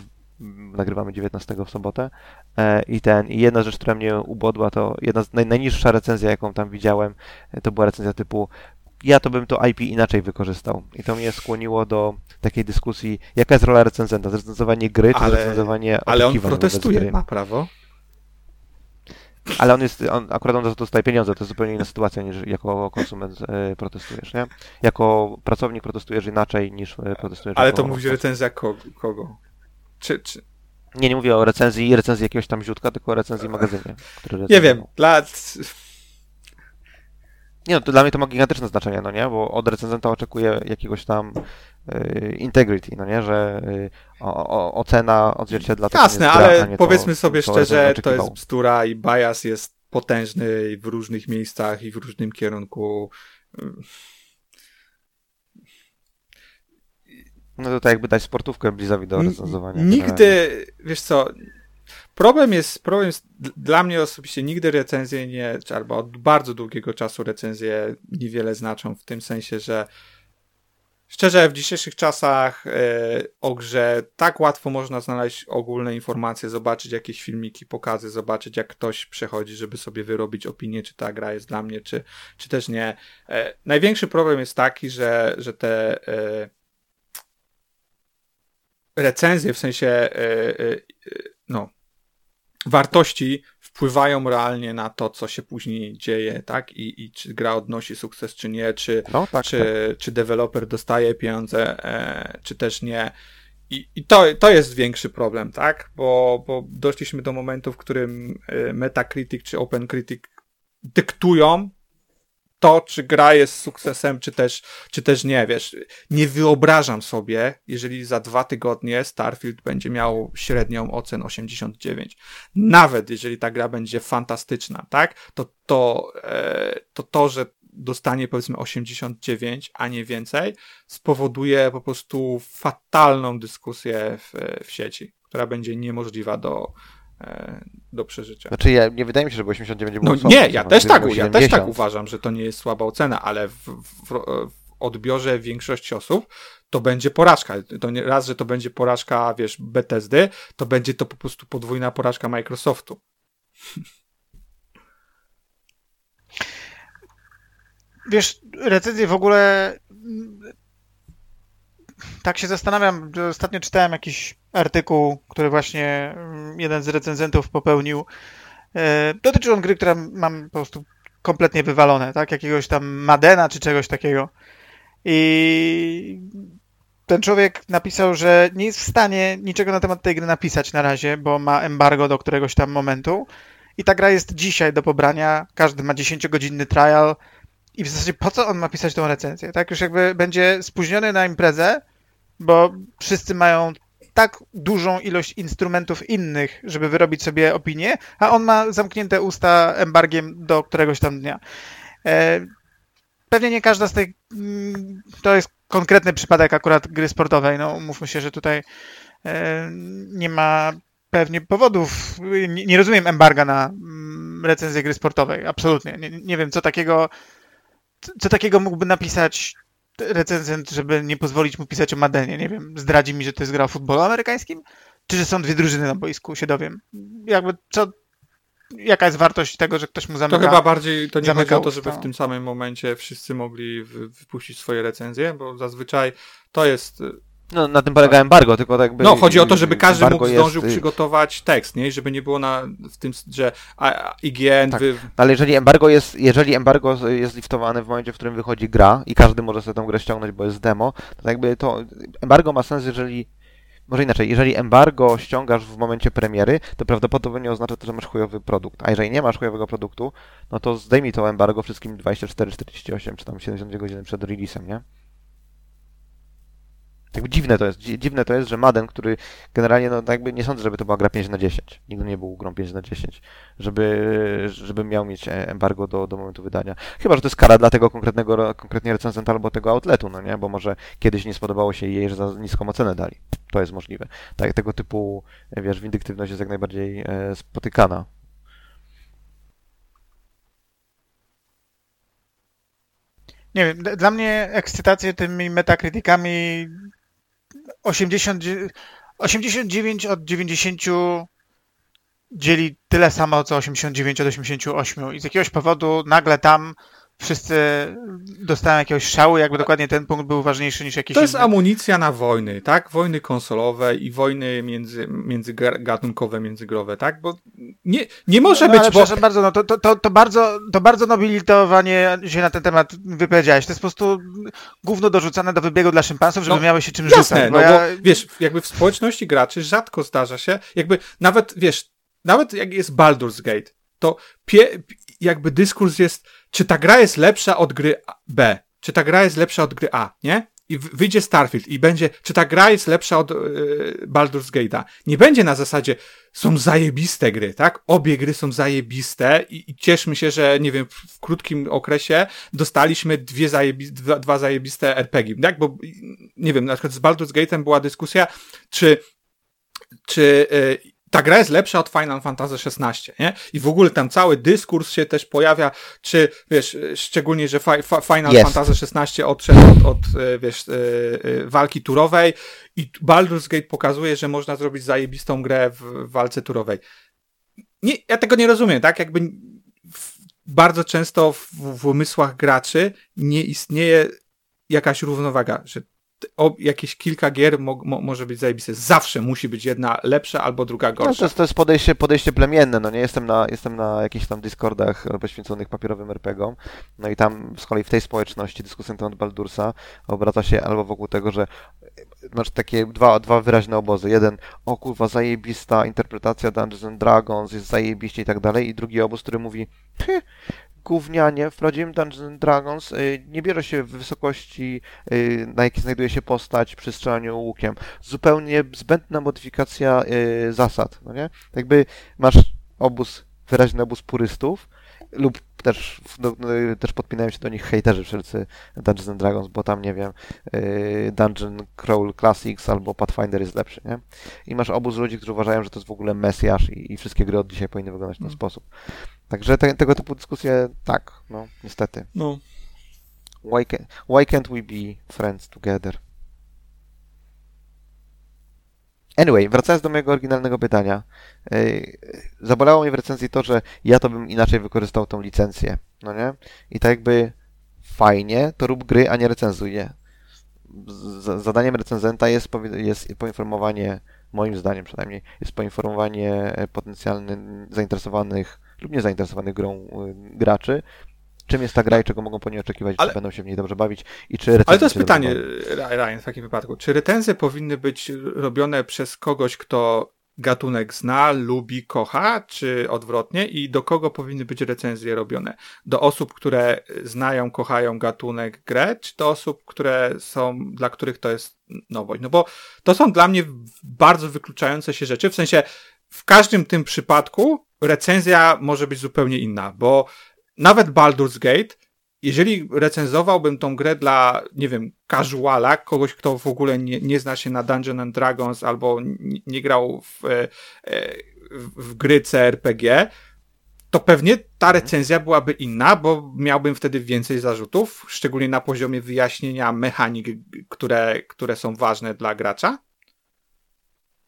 S1: nagrywamy 19 w sobotę. E, I ten, i jedna rzecz, która mnie ubodła, to jedna z naj, najniższa recenzja, jaką tam widziałem, e, to była recenzja typu ja to bym to IP inaczej wykorzystał. I to mnie skłoniło do takiej dyskusji, jaka jest rola recenzenta? Zrecenzowanie gry, czy ale, zrecenzowanie
S2: Ale on protestuje, ma prawo.
S1: Ale on jest, on, akurat on dostaje pieniądze, to jest zupełnie inna sytuacja niż jako konsument e, protestujesz, nie? Jako pracownik protestujesz inaczej niż e, protestujesz
S2: Ale to mówisz recenzja kogo? kogo? Czy, czy...
S1: Nie, nie mówię o recenzji recenzji jakiegoś tam źródła, tylko o recenzji magazynie.
S2: Który nie wiem, dla...
S1: Nie no, to dla mnie to ma gigantyczne znaczenie, no nie? Bo od recenzenta oczekuję jakiegoś tam y, integrity, no nie? Że y, o, o, ocena odzwierciedla
S2: tego Jasne, gra, ale powiedzmy to, sobie to, szczerze, to jest bzdura i bias jest potężny w różnych miejscach i w różnym kierunku.
S1: No to tak jakby dać sportówkę Blizowi do recenzowania.
S2: Nigdy, wiesz co, problem jest, problem jest dla mnie osobiście nigdy recenzje nie, albo od bardzo długiego czasu recenzje niewiele znaczą w tym sensie, że Szczerze, w dzisiejszych czasach e, o grze tak łatwo można znaleźć ogólne informacje, zobaczyć jakieś filmiki, pokazy, zobaczyć jak ktoś przechodzi, żeby sobie wyrobić opinię, czy ta gra jest dla mnie, czy, czy też nie. E, największy problem jest taki, że, że te e, recenzje, w sensie no, wartości wpływają realnie na to, co się później dzieje, tak? I, i czy gra odnosi sukces, czy nie, czy,
S1: No tak,
S2: czy,
S1: tak.
S2: czy deweloper dostaje pieniądze, e, czy też nie. I, i to, to jest większy problem, tak? Bo, bo doszliśmy do momentu, w którym e, Metacritic czy OpenCritic dyktują to, czy gra jest sukcesem, czy też, czy też nie, wiesz. Nie wyobrażam sobie, jeżeli za dwa tygodnie Starfield będzie miał średnią ocen 89. Nawet jeżeli ta gra będzie fantastyczna, tak? To to, e, to, to że dostanie powiedzmy 89, a nie więcej, spowoduje po prostu fatalną dyskusję w, w sieci, która będzie niemożliwa do, do przeżycia.
S1: Znaczy, ja, nie wydaje mi się, żeby 89 było
S2: No
S1: słabo,
S2: nie, ja
S1: no,
S2: też, tak, ja też tak
S1: 70.
S2: uważam, że to nie jest słaba ocena, ale w, w, w odbiorze większości osób to będzie porażka. To nie, raz, że to będzie porażka, wiesz, Bethesdy, to będzie to po prostu podwójna porażka Microsoftu.
S3: Wiesz, recenzje w ogóle. Tak się zastanawiam. Ostatnio czytałem jakiś artykuł, który właśnie mm, jeden z recenzentów popełnił. E, Dotyczy on gry, która mam po prostu kompletnie wywalone, tak? Jakiegoś tam Madena czy czegoś takiego. I ten człowiek napisał, że nie jest w stanie niczego na temat tej gry napisać na razie, bo ma embargo do któregoś tam momentu. I ta gra jest dzisiaj do pobrania. Każdy ma 10-godzinny trial. I w zasadzie po co on ma pisać tą recenzję? Tak, już jakby będzie spóźniony na imprezę, bo wszyscy mają tak dużą ilość instrumentów innych, żeby wyrobić sobie opinię, a on ma zamknięte usta embargiem do któregoś tam dnia. E, pewnie nie każda z tych. To jest konkretny przypadek akurat gry sportowej. No, umówmy się, że tutaj e, nie ma pewnie powodów. Nie, rozumiem embarga na mm, recenzję gry sportowej. Absolutnie. Nie, nie wiem, co takiego co takiego mógłby napisać recenzent, żeby nie pozwolić mu pisać o Madenie? Nie wiem, zdradzi mi, że to jest gra o futbolu amerykańskim? Czy że są dwie drużyny na boisku, się dowiem. Jakby co, jaka jest wartość tego, że ktoś mu
S2: To
S3: zamyka?
S2: chyba bardziej, to nie chodzi o to, żeby w tym samym momencie wszyscy mogli wy- wypuścić swoje recenzje, bo zazwyczaj to jest
S1: No, na tym polega embargo, tylko tak jakby...
S2: No, chodzi o to, żeby każdy mógł zdążył
S1: jest,
S2: przygotować tekst, nie? I Żeby nie było na, w tym, że IGN
S1: Tak.
S2: wy,
S1: Ale jeżeli embargo jest, jeżeli embargo jest liftowane w momencie, w którym wychodzi gra i każdy może sobie tą grę ściągnąć, bo jest demo, to jakby to embargo ma sens, jeżeli może inaczej, jeżeli embargo ściągasz w momencie premiery, to prawdopodobnie oznacza to, że masz chujowy produkt. A jeżeli nie masz chujowego produktu, no to zdejmij to embargo wszystkim 24, 48 czy tam 72 godziny przed releasem, nie? Jakby dziwne to jest. Dzi- Dziwne to jest, że Madden, który generalnie, no jakby nie sądzę, żeby to była gra 5 na 10. Nigdy nie był grą 5 na 10. Żeby, żeby miał mieć e, embargo do, do momentu wydania. Chyba, że to jest kara dla tego konkretnego, konkretnie recenzenta albo tego outletu, no nie? Bo może kiedyś nie spodobało się jej, że za niską ocenę dali. To jest możliwe. Tak, tego typu, e, wiesz, windyktywność jest jak najbardziej e, spotykana.
S3: Nie wiem, dla mnie ekscytację tymi metakrytykami 80, 89 od 90 dzieli tyle samo, co 89 od 88 i z jakiegoś powodu nagle tam wszyscy dostają jakiegoś szału, jakby dokładnie ten punkt był ważniejszy niż jakiś
S2: To jest
S3: inny.
S2: amunicja na wojny, tak? Wojny konsolowe i wojny między, międzygatunkowe, międzygrowe, tak? Bo nie, nie może
S3: no,
S2: być, bo...
S3: bardzo, no to, to, to, to bardzo, to bardzo nobilitowanie się na ten temat wypowiedziałeś. To jest po prostu gówno dorzucane do wybiegu dla szympansów, żeby
S2: No,
S3: miały się czym
S2: Jasne,
S3: rzucać.
S2: no
S3: ja-
S2: bo wiesz, jakby w społeczności graczy rzadko zdarza się, jakby nawet, wiesz, nawet jak jest Baldur's Gate, to pie, jakby dyskurs jest, czy ta gra jest lepsza od gry B, czy ta gra jest lepsza od gry A, nie? I wyjdzie Starfield i będzie, czy ta gra jest lepsza od yy, Baldur's Gate'a. Nie będzie na zasadzie, są zajebiste gry, tak? Obie gry są zajebiste i, i cieszmy się, że, nie wiem, w, w krótkim okresie dostaliśmy dwie zajebi, dwa, dwa zajebiste RPG, tak? Bo, nie wiem, na przykład z Baldur's Gate'em była dyskusja, czy, czy y, ta gra jest lepsza od Final Fantasy XVI, nie? I w ogóle tam cały dyskurs się też pojawia, czy, wiesz, szczególnie, że fi, Final. Fantasy XVI odszedł od, od y, wiesz, y, y, walki turowej i Baldur's Gate pokazuje, że można zrobić zajebistą grę w, w walce turowej. Nie, ja tego nie rozumiem, tak? Jakby w, bardzo często w, w umysłach graczy nie istnieje jakaś równowaga, że jakieś kilka gier mo, mo, może być zajebiste. Zawsze musi być jedna lepsza albo druga
S1: No,
S2: gorsza.
S1: to, jest, to jest podejście, podejście plemienne, no nie jestem na, jestem na jakichś tam Discordach e, poświęconych papierowym RPGom, no i tam z kolei w tej społeczności dyskusja na temat Baldursa obraca się albo wokół tego, że e, masz takie dwa, dwa wyraźne obozy. Jeden, o kurwa, zajebista interpretacja Dungeons and Dragons, jest zajebiście i tak dalej, i drugi obóz, który mówi, "Hy, gównianie, w prawdziwym Dungeons Dragons y, nie bierze się w wysokości, y, na jakiej znajduje się postać przy strzelaniu łukiem. Zupełnie zbędna modyfikacja y, zasad, no nie? Jakby masz obóz, wyraźny obóz purystów lub też, no, no, też podpinają się do nich hejterzy wszelcy Dungeons and Dragons, bo tam, nie wiem, y, Dungeon Crawl Classics albo Pathfinder jest lepszy, nie? I masz obóz ludzi, którzy uważają, że to jest w ogóle mesjasz i, i wszystkie gry od dzisiaj powinny wyglądać w ten
S2: Mm.
S1: sposób. Także te, tego typu dyskusje, tak, no, niestety.
S2: No.
S1: Why, can, why can't we be friends together? Anyway, wracając do mojego oryginalnego pytania. Yy, zabolało mnie w recenzji to, że ja to bym inaczej wykorzystał tą licencję, no nie? I tak jakby fajnie, to rób gry, a nie recenzuj je. Zadaniem recenzenta jest, jest poinformowanie, moim zdaniem przynajmniej, jest poinformowanie e, potencjalnych zainteresowanych lub niezainteresowanych grą y, graczy, czym jest ta gra i czego mogą po niej oczekiwać,
S2: Ale-
S1: czy będą się w niej dobrze bawić i czy
S2: Ale to jest pytanie. Ryan, w takim wypadku. Czy recenzje powinny być robione przez kogoś, kto gatunek zna, lubi, kocha, czy odwrotnie? I do kogo powinny być recenzje robione? Do osób, które znają, kochają gatunek grę, czy do osób, które są, dla których to jest nowość? No bo to są dla mnie bardzo wykluczające się rzeczy, w sensie w każdym tym przypadku recenzja może być zupełnie inna, bo nawet Baldur's Gate jeżeli recenzowałbym tą grę dla, nie wiem, casuala, kogoś, kto w ogóle nie, nie zna się na Dungeon and Dragons albo nie, nie grał w, e, e, w, w gry CRPG, to pewnie ta recenzja byłaby inna, bo miałbym wtedy więcej zarzutów, szczególnie na poziomie wyjaśnienia mechanik, które, które są ważne dla gracza.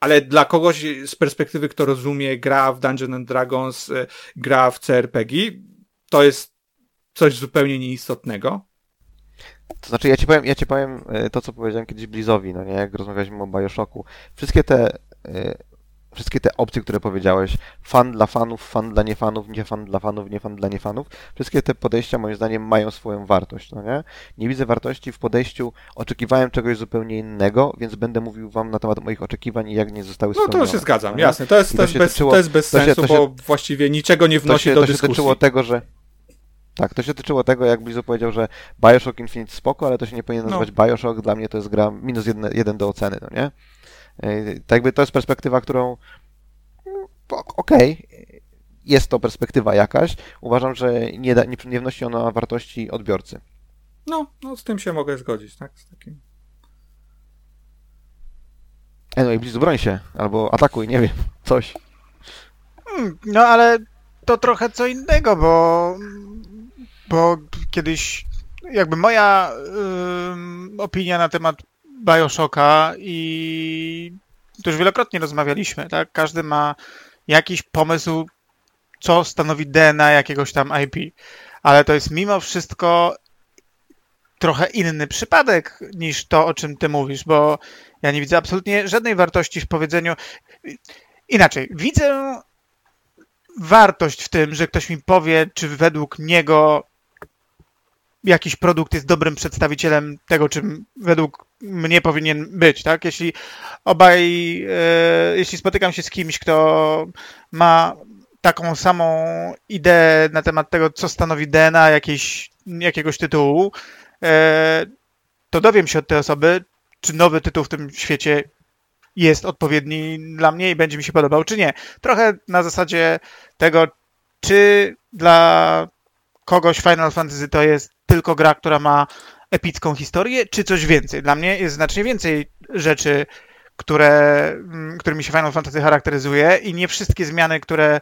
S2: Ale dla kogoś z perspektywy, kto rozumie, gra w Dungeon and Dragons, e, gra w CRPG, to jest coś zupełnie nieistotnego.
S1: To znaczy, ja ci powiem, ja ci powiem e, to, co powiedziałem kiedyś Blizowi, no nie, jak rozmawialiśmy o Bioshocku. Wszystkie te, e, wszystkie te opcje, które powiedziałeś, fan dla fanów, fan dla niefanów, nie fan dla fanów, nie fan dla niefanów, wszystkie te podejścia moim zdaniem mają swoją wartość, no nie? Nie widzę wartości w podejściu, oczekiwałem czegoś zupełnie innego, więc będę mówił wam na temat moich oczekiwań i jak nie zostały
S2: No
S1: spełnione.
S2: to się zgadzam,
S1: no
S2: jasne. To jest, to
S1: to
S2: bez,
S1: tyczyło-
S2: to jest bez
S1: to się-
S2: sensu,
S1: się-
S2: bo właściwie niczego nie wnosi do
S1: to się
S2: dyskusji.
S1: tyczyło tego, że tak, to się tyczyło tego, jak Blizu powiedział, że Bioshock Infinite spoko, ale to się nie powinien
S2: No.
S1: nazywać Bioshock, dla mnie to jest gra minus jeden, jeden do oceny, no nie? Yy, Tak jakby to jest perspektywa, którą ok- okej, jest to perspektywa jakaś, uważam, że nie, da, nie, nie wnosi ona wartości odbiorcy.
S2: No, no, z tym się mogę zgodzić, tak? Z takim...
S1: Anyway, Blizu, broń się, albo atakuj, nie wiem, coś.
S3: Mm, No ale to trochę co innego, bo, bo kiedyś jakby moja opinia na temat Bioshocka i to już wielokrotnie rozmawialiśmy, tak? Każdy ma jakiś pomysł, co stanowi DNA jakiegoś tam IP, ale to jest mimo wszystko trochę inny przypadek niż to, o czym ty mówisz, bo ja nie widzę absolutnie żadnej wartości w powiedzeniu. Inaczej, widzę wartość w tym, że ktoś mi powie, czy według niego jakiś produkt jest dobrym przedstawicielem tego, czym według mnie powinien być, tak? Jeśli obaj, e, jeśli spotykam się z kimś, kto ma taką samą ideę na temat tego, co stanowi DNA jakiejś, jakiegoś tytułu, e, to dowiem się od tej osoby, czy nowy tytuł w tym świecie jest odpowiedni dla mnie i będzie mi się podobał, czy nie. Trochę na zasadzie tego, czy dla kogoś Final Fantasy to jest tylko gra, która ma epicką historię, czy coś więcej. Dla mnie jest znacznie więcej rzeczy, które, mm, którymi się Final Fantasy charakteryzuje i nie wszystkie zmiany, które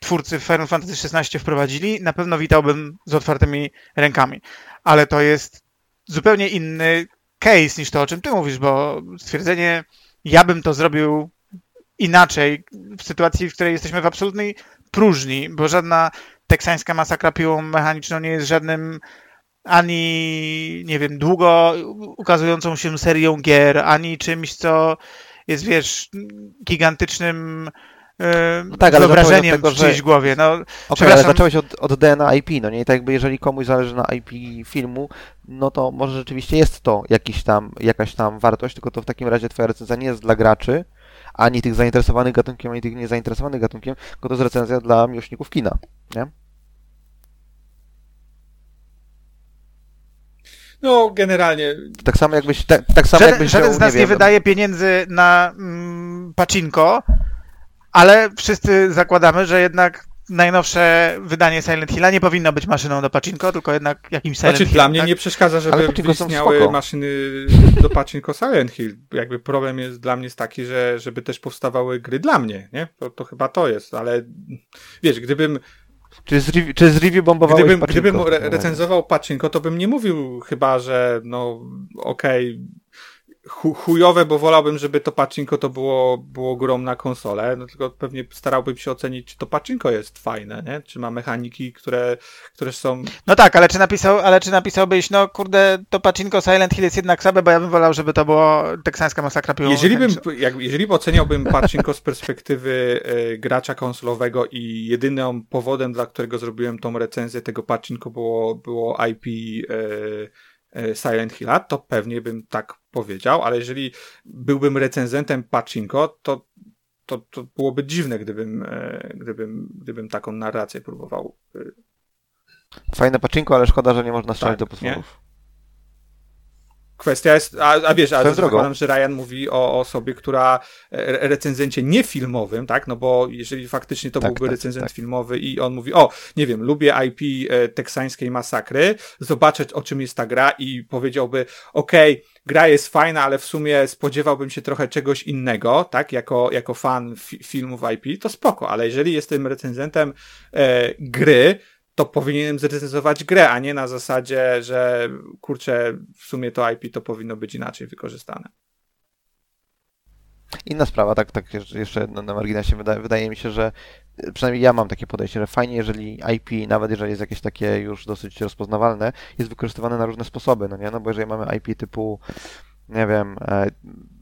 S3: twórcy Final Fantasy XVI wprowadzili, na pewno witałbym z otwartymi rękami. Ale to jest zupełnie inny case niż to, o czym ty mówisz, bo stwierdzenie ja bym to zrobił inaczej w sytuacji, w której jesteśmy w absolutnej próżni, bo żadna teksańska masakra piłą mechaniczną nie jest żadnym ani, nie wiem, długo ukazującą się serią gier, ani czymś, co jest, wiesz, gigantycznym
S1: No tak, ale
S3: wyobrażeniem
S1: tego,
S3: w czyjejś
S1: że-
S3: głowie. No,
S1: ale
S3: Przepraszam.
S1: zacząłeś od, od DNA IP, no nie? I tak jakby jeżeli komuś zależy na IP filmu, no to może rzeczywiście jest to jakiś tam, jakaś tam wartość, tylko to w takim razie twoja recenzja nie jest dla graczy, ani tych zainteresowanych gatunkiem, ani tych niezainteresowanych gatunkiem, tylko to jest recenzja dla miłośników kina, nie?
S2: No, generalnie
S1: Tak samo jakbyś, tak, tak samo
S3: żaden,
S1: jakbyś
S3: żaden z nas nie,
S1: wiem,
S3: wydaje pieniędzy na mm, pacinko, ale wszyscy zakładamy, że jednak najnowsze wydanie Silent Hilla nie powinno być maszyną do pacinko, tylko jednak jakimś Silent
S2: Znaczy,
S3: Hillem,
S2: dla mnie
S3: tak?
S2: nie przeszkadza, żeby istniały maszyny do Pachinko Silent Hill. Jakby problem jest dla mnie jest taki, że żeby też powstawały gry dla mnie, nie? To, to chyba to jest, ale wiesz, gdybym,
S1: Czy z, review, czy z review bombowałeś
S2: gdybym,
S1: Pachinko?
S2: gdybym re recenzował Pachinko, to bym nie mówił chyba, że no okej, chu- chujowe, bo wolałbym, żeby to Pachinko to było, było grą na konsolę, no tylko pewnie starałbym się ocenić, czy to Pachinko jest fajne, nie? Czy ma mechaniki, które, które są
S3: No tak, ale czy, napisał, ale czy napisałbyś, no kurde, to pacinko Silent Hill jest jednak słabe, bo ja bym wolał, żeby to było teksańska masakra piłą.
S2: Jeżeli bym, jak, jeżeli oceniałbym Pachinko z perspektywy e, gracza konsolowego i jedynym powodem, dla którego zrobiłem tą recenzję tego Pachinko było, było IP e, e, Silent Hilla, to pewnie bym tak powiedział, ale jeżeli byłbym recenzentem Pachinko, to, to, to byłoby dziwne, gdybym, e, gdybym, gdybym taką narrację próbował. e,
S1: Fajne Pachinko, ale szkoda, że nie można strzelać
S2: Tak,
S1: do potworów.
S2: Kwestia jest, a, a wiesz, a zakładam, że Ryan mówi o osobie, która e, recenzencie niefilmowym, tak? No bo jeżeli faktycznie to
S1: Tak,
S2: byłby
S1: tak,
S2: recenzent
S1: tak.
S2: filmowy i on mówi, o, nie wiem, lubię IP e, teksańskiej masakry, zobaczę o czym jest ta gra i powiedziałby, okej, gra jest fajna, ale w sumie spodziewałbym się trochę czegoś innego, tak? Jako, jako fan fi filmów IP, to spoko, ale jeżeli jestem recenzentem e, gry, to powinienem zrecenzować grę, a nie na zasadzie, że kurczę, w sumie to IP to powinno być inaczej wykorzystane.
S1: Inna sprawa, tak, tak jeszcze- na, na marginesie, wydaje, wydaje mi się, że e, przynajmniej ja mam takie podejście, że fajnie, jeżeli IP, nawet jeżeli jest jakieś takie już dosyć rozpoznawalne, jest wykorzystywane na różne sposoby, no nie? No bo jeżeli mamy IP typu, nie wiem, e,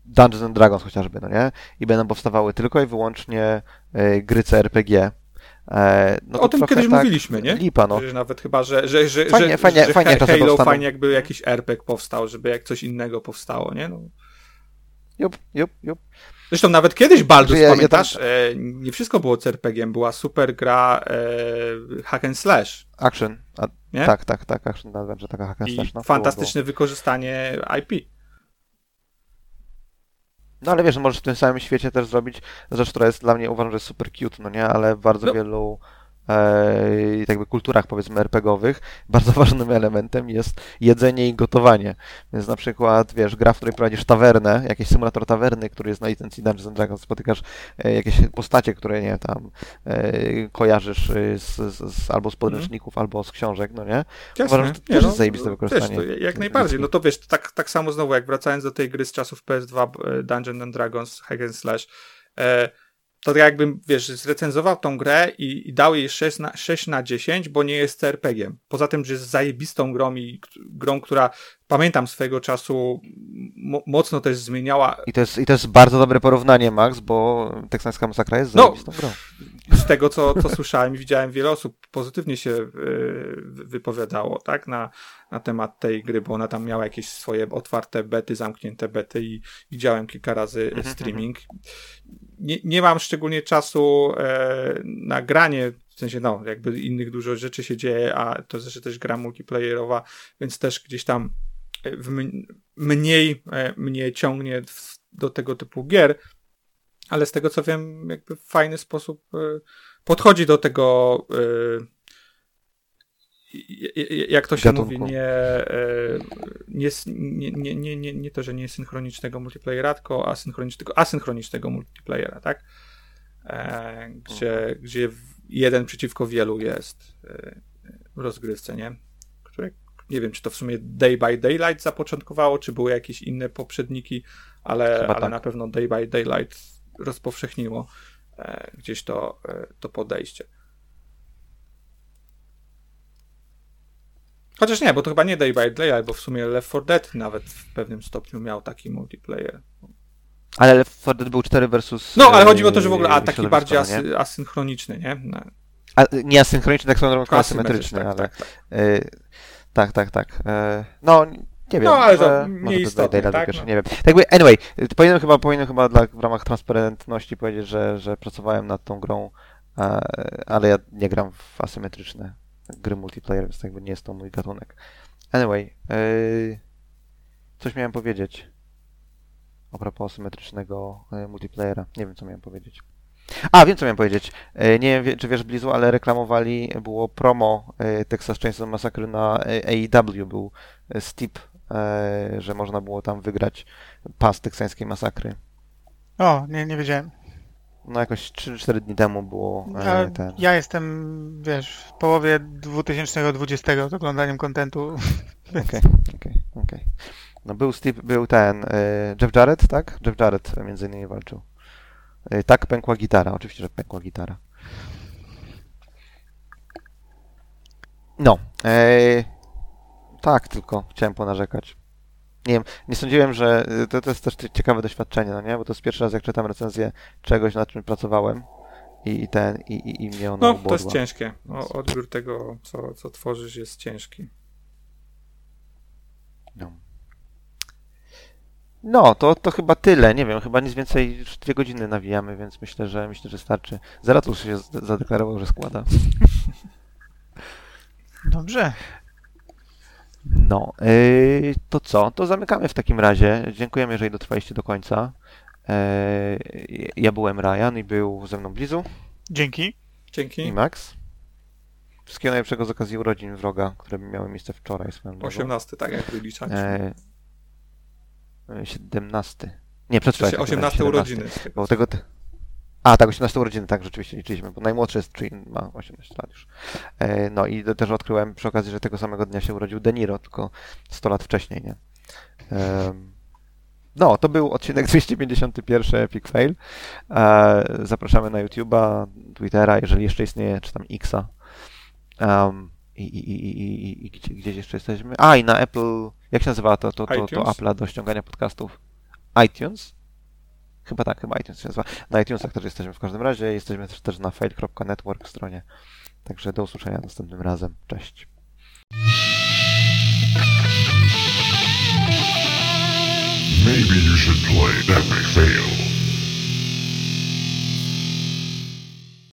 S1: Dungeons and Dragons chociażby, no nie? I będą powstawały tylko i wyłącznie e, gry CRPG, no to
S2: o tym kiedyś
S1: tak
S2: mówiliśmy, nie?
S1: Lipa, no.
S2: Że nawet chyba, że, że, że,
S1: Fajnie-
S2: że,
S1: fajnie-
S2: że
S1: fajnie
S2: Halo
S1: powstaną.
S2: fajnie jakby jakiś RPG powstał, żeby jak coś innego powstało, nie? No.
S1: Jup, jup, jup.
S2: Zresztą nawet kiedyś Baldur's,
S1: Że ja- ja
S2: pamiętasz?
S1: tam-
S2: E, nie wszystko było CRPG-iem, była super gra e, hack and slash,
S1: Action. A,
S2: nie?
S1: tak, tak, tak, Action Adventure, taka hack and slash, no. Było,
S2: fantastyczne wykorzystanie IP.
S1: No ale wiesz, możesz w tym samym świecie też zrobić rzecz, która jest dla mnie uważam, że jest super cute, no nie, ale w bardzo
S2: No.
S1: wielu e, jakby kulturach powiedzmy RPGowych bardzo ważnym elementem jest jedzenie i gotowanie. Więc na przykład, wiesz, gra, w której prowadzisz tawernę, jakiś symulator tawerny, który jest na licencji Dungeons and Dragons, spotykasz e, jakieś postacie, które nie tam e, kojarzysz z, z, z, albo z podręczników, albo z książek, no nie? Uważam, że to też jest zajebiste wykorzystanie
S2: Wiesz, to jak najbardziej. No to wiesz, tak, tak samo znowu, jak wracając do tej gry z czasów PS2 e, Dungeons and Dragons Hack and Slash, e, to tak jakbym, wiesz, zrecenzował tą grę i, i dał jej 6 na, 6 na 10, bo nie jest CRPG-iem. Poza tym, że jest zajebistą grą i grą, która pamiętam swojego czasu mo- mocno też zmieniała
S1: I to, jest, I to jest bardzo dobre porównanie, Max, bo Teksańska Masakra jest
S2: No.
S1: zajebistą grą.
S2: z tego, co, co słyszałem i widziałem, wiele osób pozytywnie się e, wy- wypowiadało, tak, na, na temat tej gry, bo ona tam miała jakieś swoje otwarte bety, zamknięte bety i widziałem kilka razy
S1: Mhm,
S2: streaming. Nie, nie mam szczególnie czasu e, na granie, w sensie, no, jakby innych dużo rzeczy się dzieje, a to zresztą też gra multiplayerowa, więc też gdzieś tam e, mniej e, mnie ciągnie w, do tego typu gier, ale z tego co wiem, jakby w fajny sposób e, podchodzi do tego, jak to się
S1: Gatunku.
S2: mówi, nie, e, nie, nie, nie, nie, nie, to, że nie synchronicznego multiplayera, tylko asynchronicznego, asynchronicznego multiplayera, tak? E, gdzie, gdzie w- jeden przeciwko wielu jest e, w rozgrywce, nie? Które, nie wiem, czy to w sumie Day by Daylight zapoczątkowało, czy były jakieś inne poprzedniki, ale,
S1: Chyba
S2: ale
S1: tak.
S2: na pewno Day by Daylight rozpowszechniło gdzieś to, to podejście. Chociaż nie, bo to chyba nie Day by Day, bo w sumie Left 4 Dead nawet w pewnym stopniu miał taki multiplayer.
S1: Ale Left 4 Dead był 4 versus...
S2: No, ale chodzi o to, że w ogóle a, taki bardziej
S1: no
S2: asy, asynchroniczny, nie? No,
S1: A, nie asynchroniczny, tak samo tylko
S2: asymetryczny, tak,
S1: ale...
S2: tak, tak.
S1: y, tak, tak, tak. E, no, nie wiem.
S2: No, ale to
S1: może- to
S2: istotne,
S1: Day
S2: tak, no.
S1: Nie wiem. Tak jakby, anyway, y, powinienem chyba, powinienem chyba dla, w ramach transparentności powiedzieć, że, że pracowałem nad tą grą, e, ale ja nie gram w asymetryczne gry multiplayer, więc jakby nie jest to mój gatunek. Anyway, y, coś miałem powiedzieć a propos asymetrycznego e, multiplayera. Nie wiem, co miałem powiedzieć. A, wiem, co miałem powiedzieć. E, Nie wiem, wie- czy wiesz, Blizu, ale reklamowali, było promo e, Texas Chainsaw Massacre na AEW, był Steep, że można było tam wygrać pas teksańskiej masakry.
S3: O, nie, nie wiedziałem.
S1: No jakoś 3-4 dni temu było e, ten...
S3: ja jestem, wiesz, w połowie 2020 z oglądaniem kontentu.
S1: Okej, okej, okej. No był Steve, był ten e, Jeff Jarrett, tak? Jeff Jarrett między innymi walczył. E, tak pękła gitara, oczywiście, że pękła gitara. No, e, tak, tylko chciałem ponarzekać. Nie wiem, nie sądziłem, że e, to, to jest też ciekawe doświadczenie, no nie? Bo to jest pierwszy raz, jak czytam recenzję czegoś, nad czym pracowałem i, i ten, i, i, i mnie ona
S2: No, to jest ciężkie. O, odbiór tego, co, co tworzysz, jest ciężki.
S1: No. No, to, to chyba tyle. Nie wiem, chyba nic więcej. Już dwie godziny nawijamy, więc myślę, że myślę, że starczy. Zeratus się zadeklarował, że składa.
S3: Dobrze.
S1: No, yy, to co? To zamykamy w takim razie. Dziękujemy, jeżeli dotrwaliście do końca. Yy, ja byłem Ryan i był ze mną Blizu
S3: Dzięki.
S2: Dzięki.
S1: i Max. Wszystkiego najlepszego z okazji urodzin wroga, które miały miejsce wczoraj swoją drogą.
S2: 18, tak jak wyliczać.
S1: E, 17. Nie, przedwczoraj.
S2: Czy
S1: tak,
S2: 18
S1: 17.
S2: urodziny.
S1: Bo tego. Te... A, tak, 18 urodziny, tak, rzeczywiście liczyliśmy, bo najmłodszy jest, czyli ma 18 lat już. E, no i też odkryłem przy okazji, że tego samego dnia się urodził De Niro, tylko 100 lat wcześniej, nie? No, to był odcinek 251 Epic Fail. E, zapraszamy na YouTube'a, Twittera, jeżeli jeszcze istnieje, czy tam Xa. Um, i, i, i, i, i, gdzie, gdzieś jeszcze jesteśmy? A, i na Apple, jak się nazywa to, to, to, to
S2: iTunes?
S1: Apple'a do ściągania podcastów? iTunes? Chyba tak, chyba iTunes się nazywa. Na iTunesach też jesteśmy w każdym razie. Jesteśmy też, na fail.network stronie. Także do usłyszenia następnym razem. Cześć.
S4: Maybe you should play Epic Fail.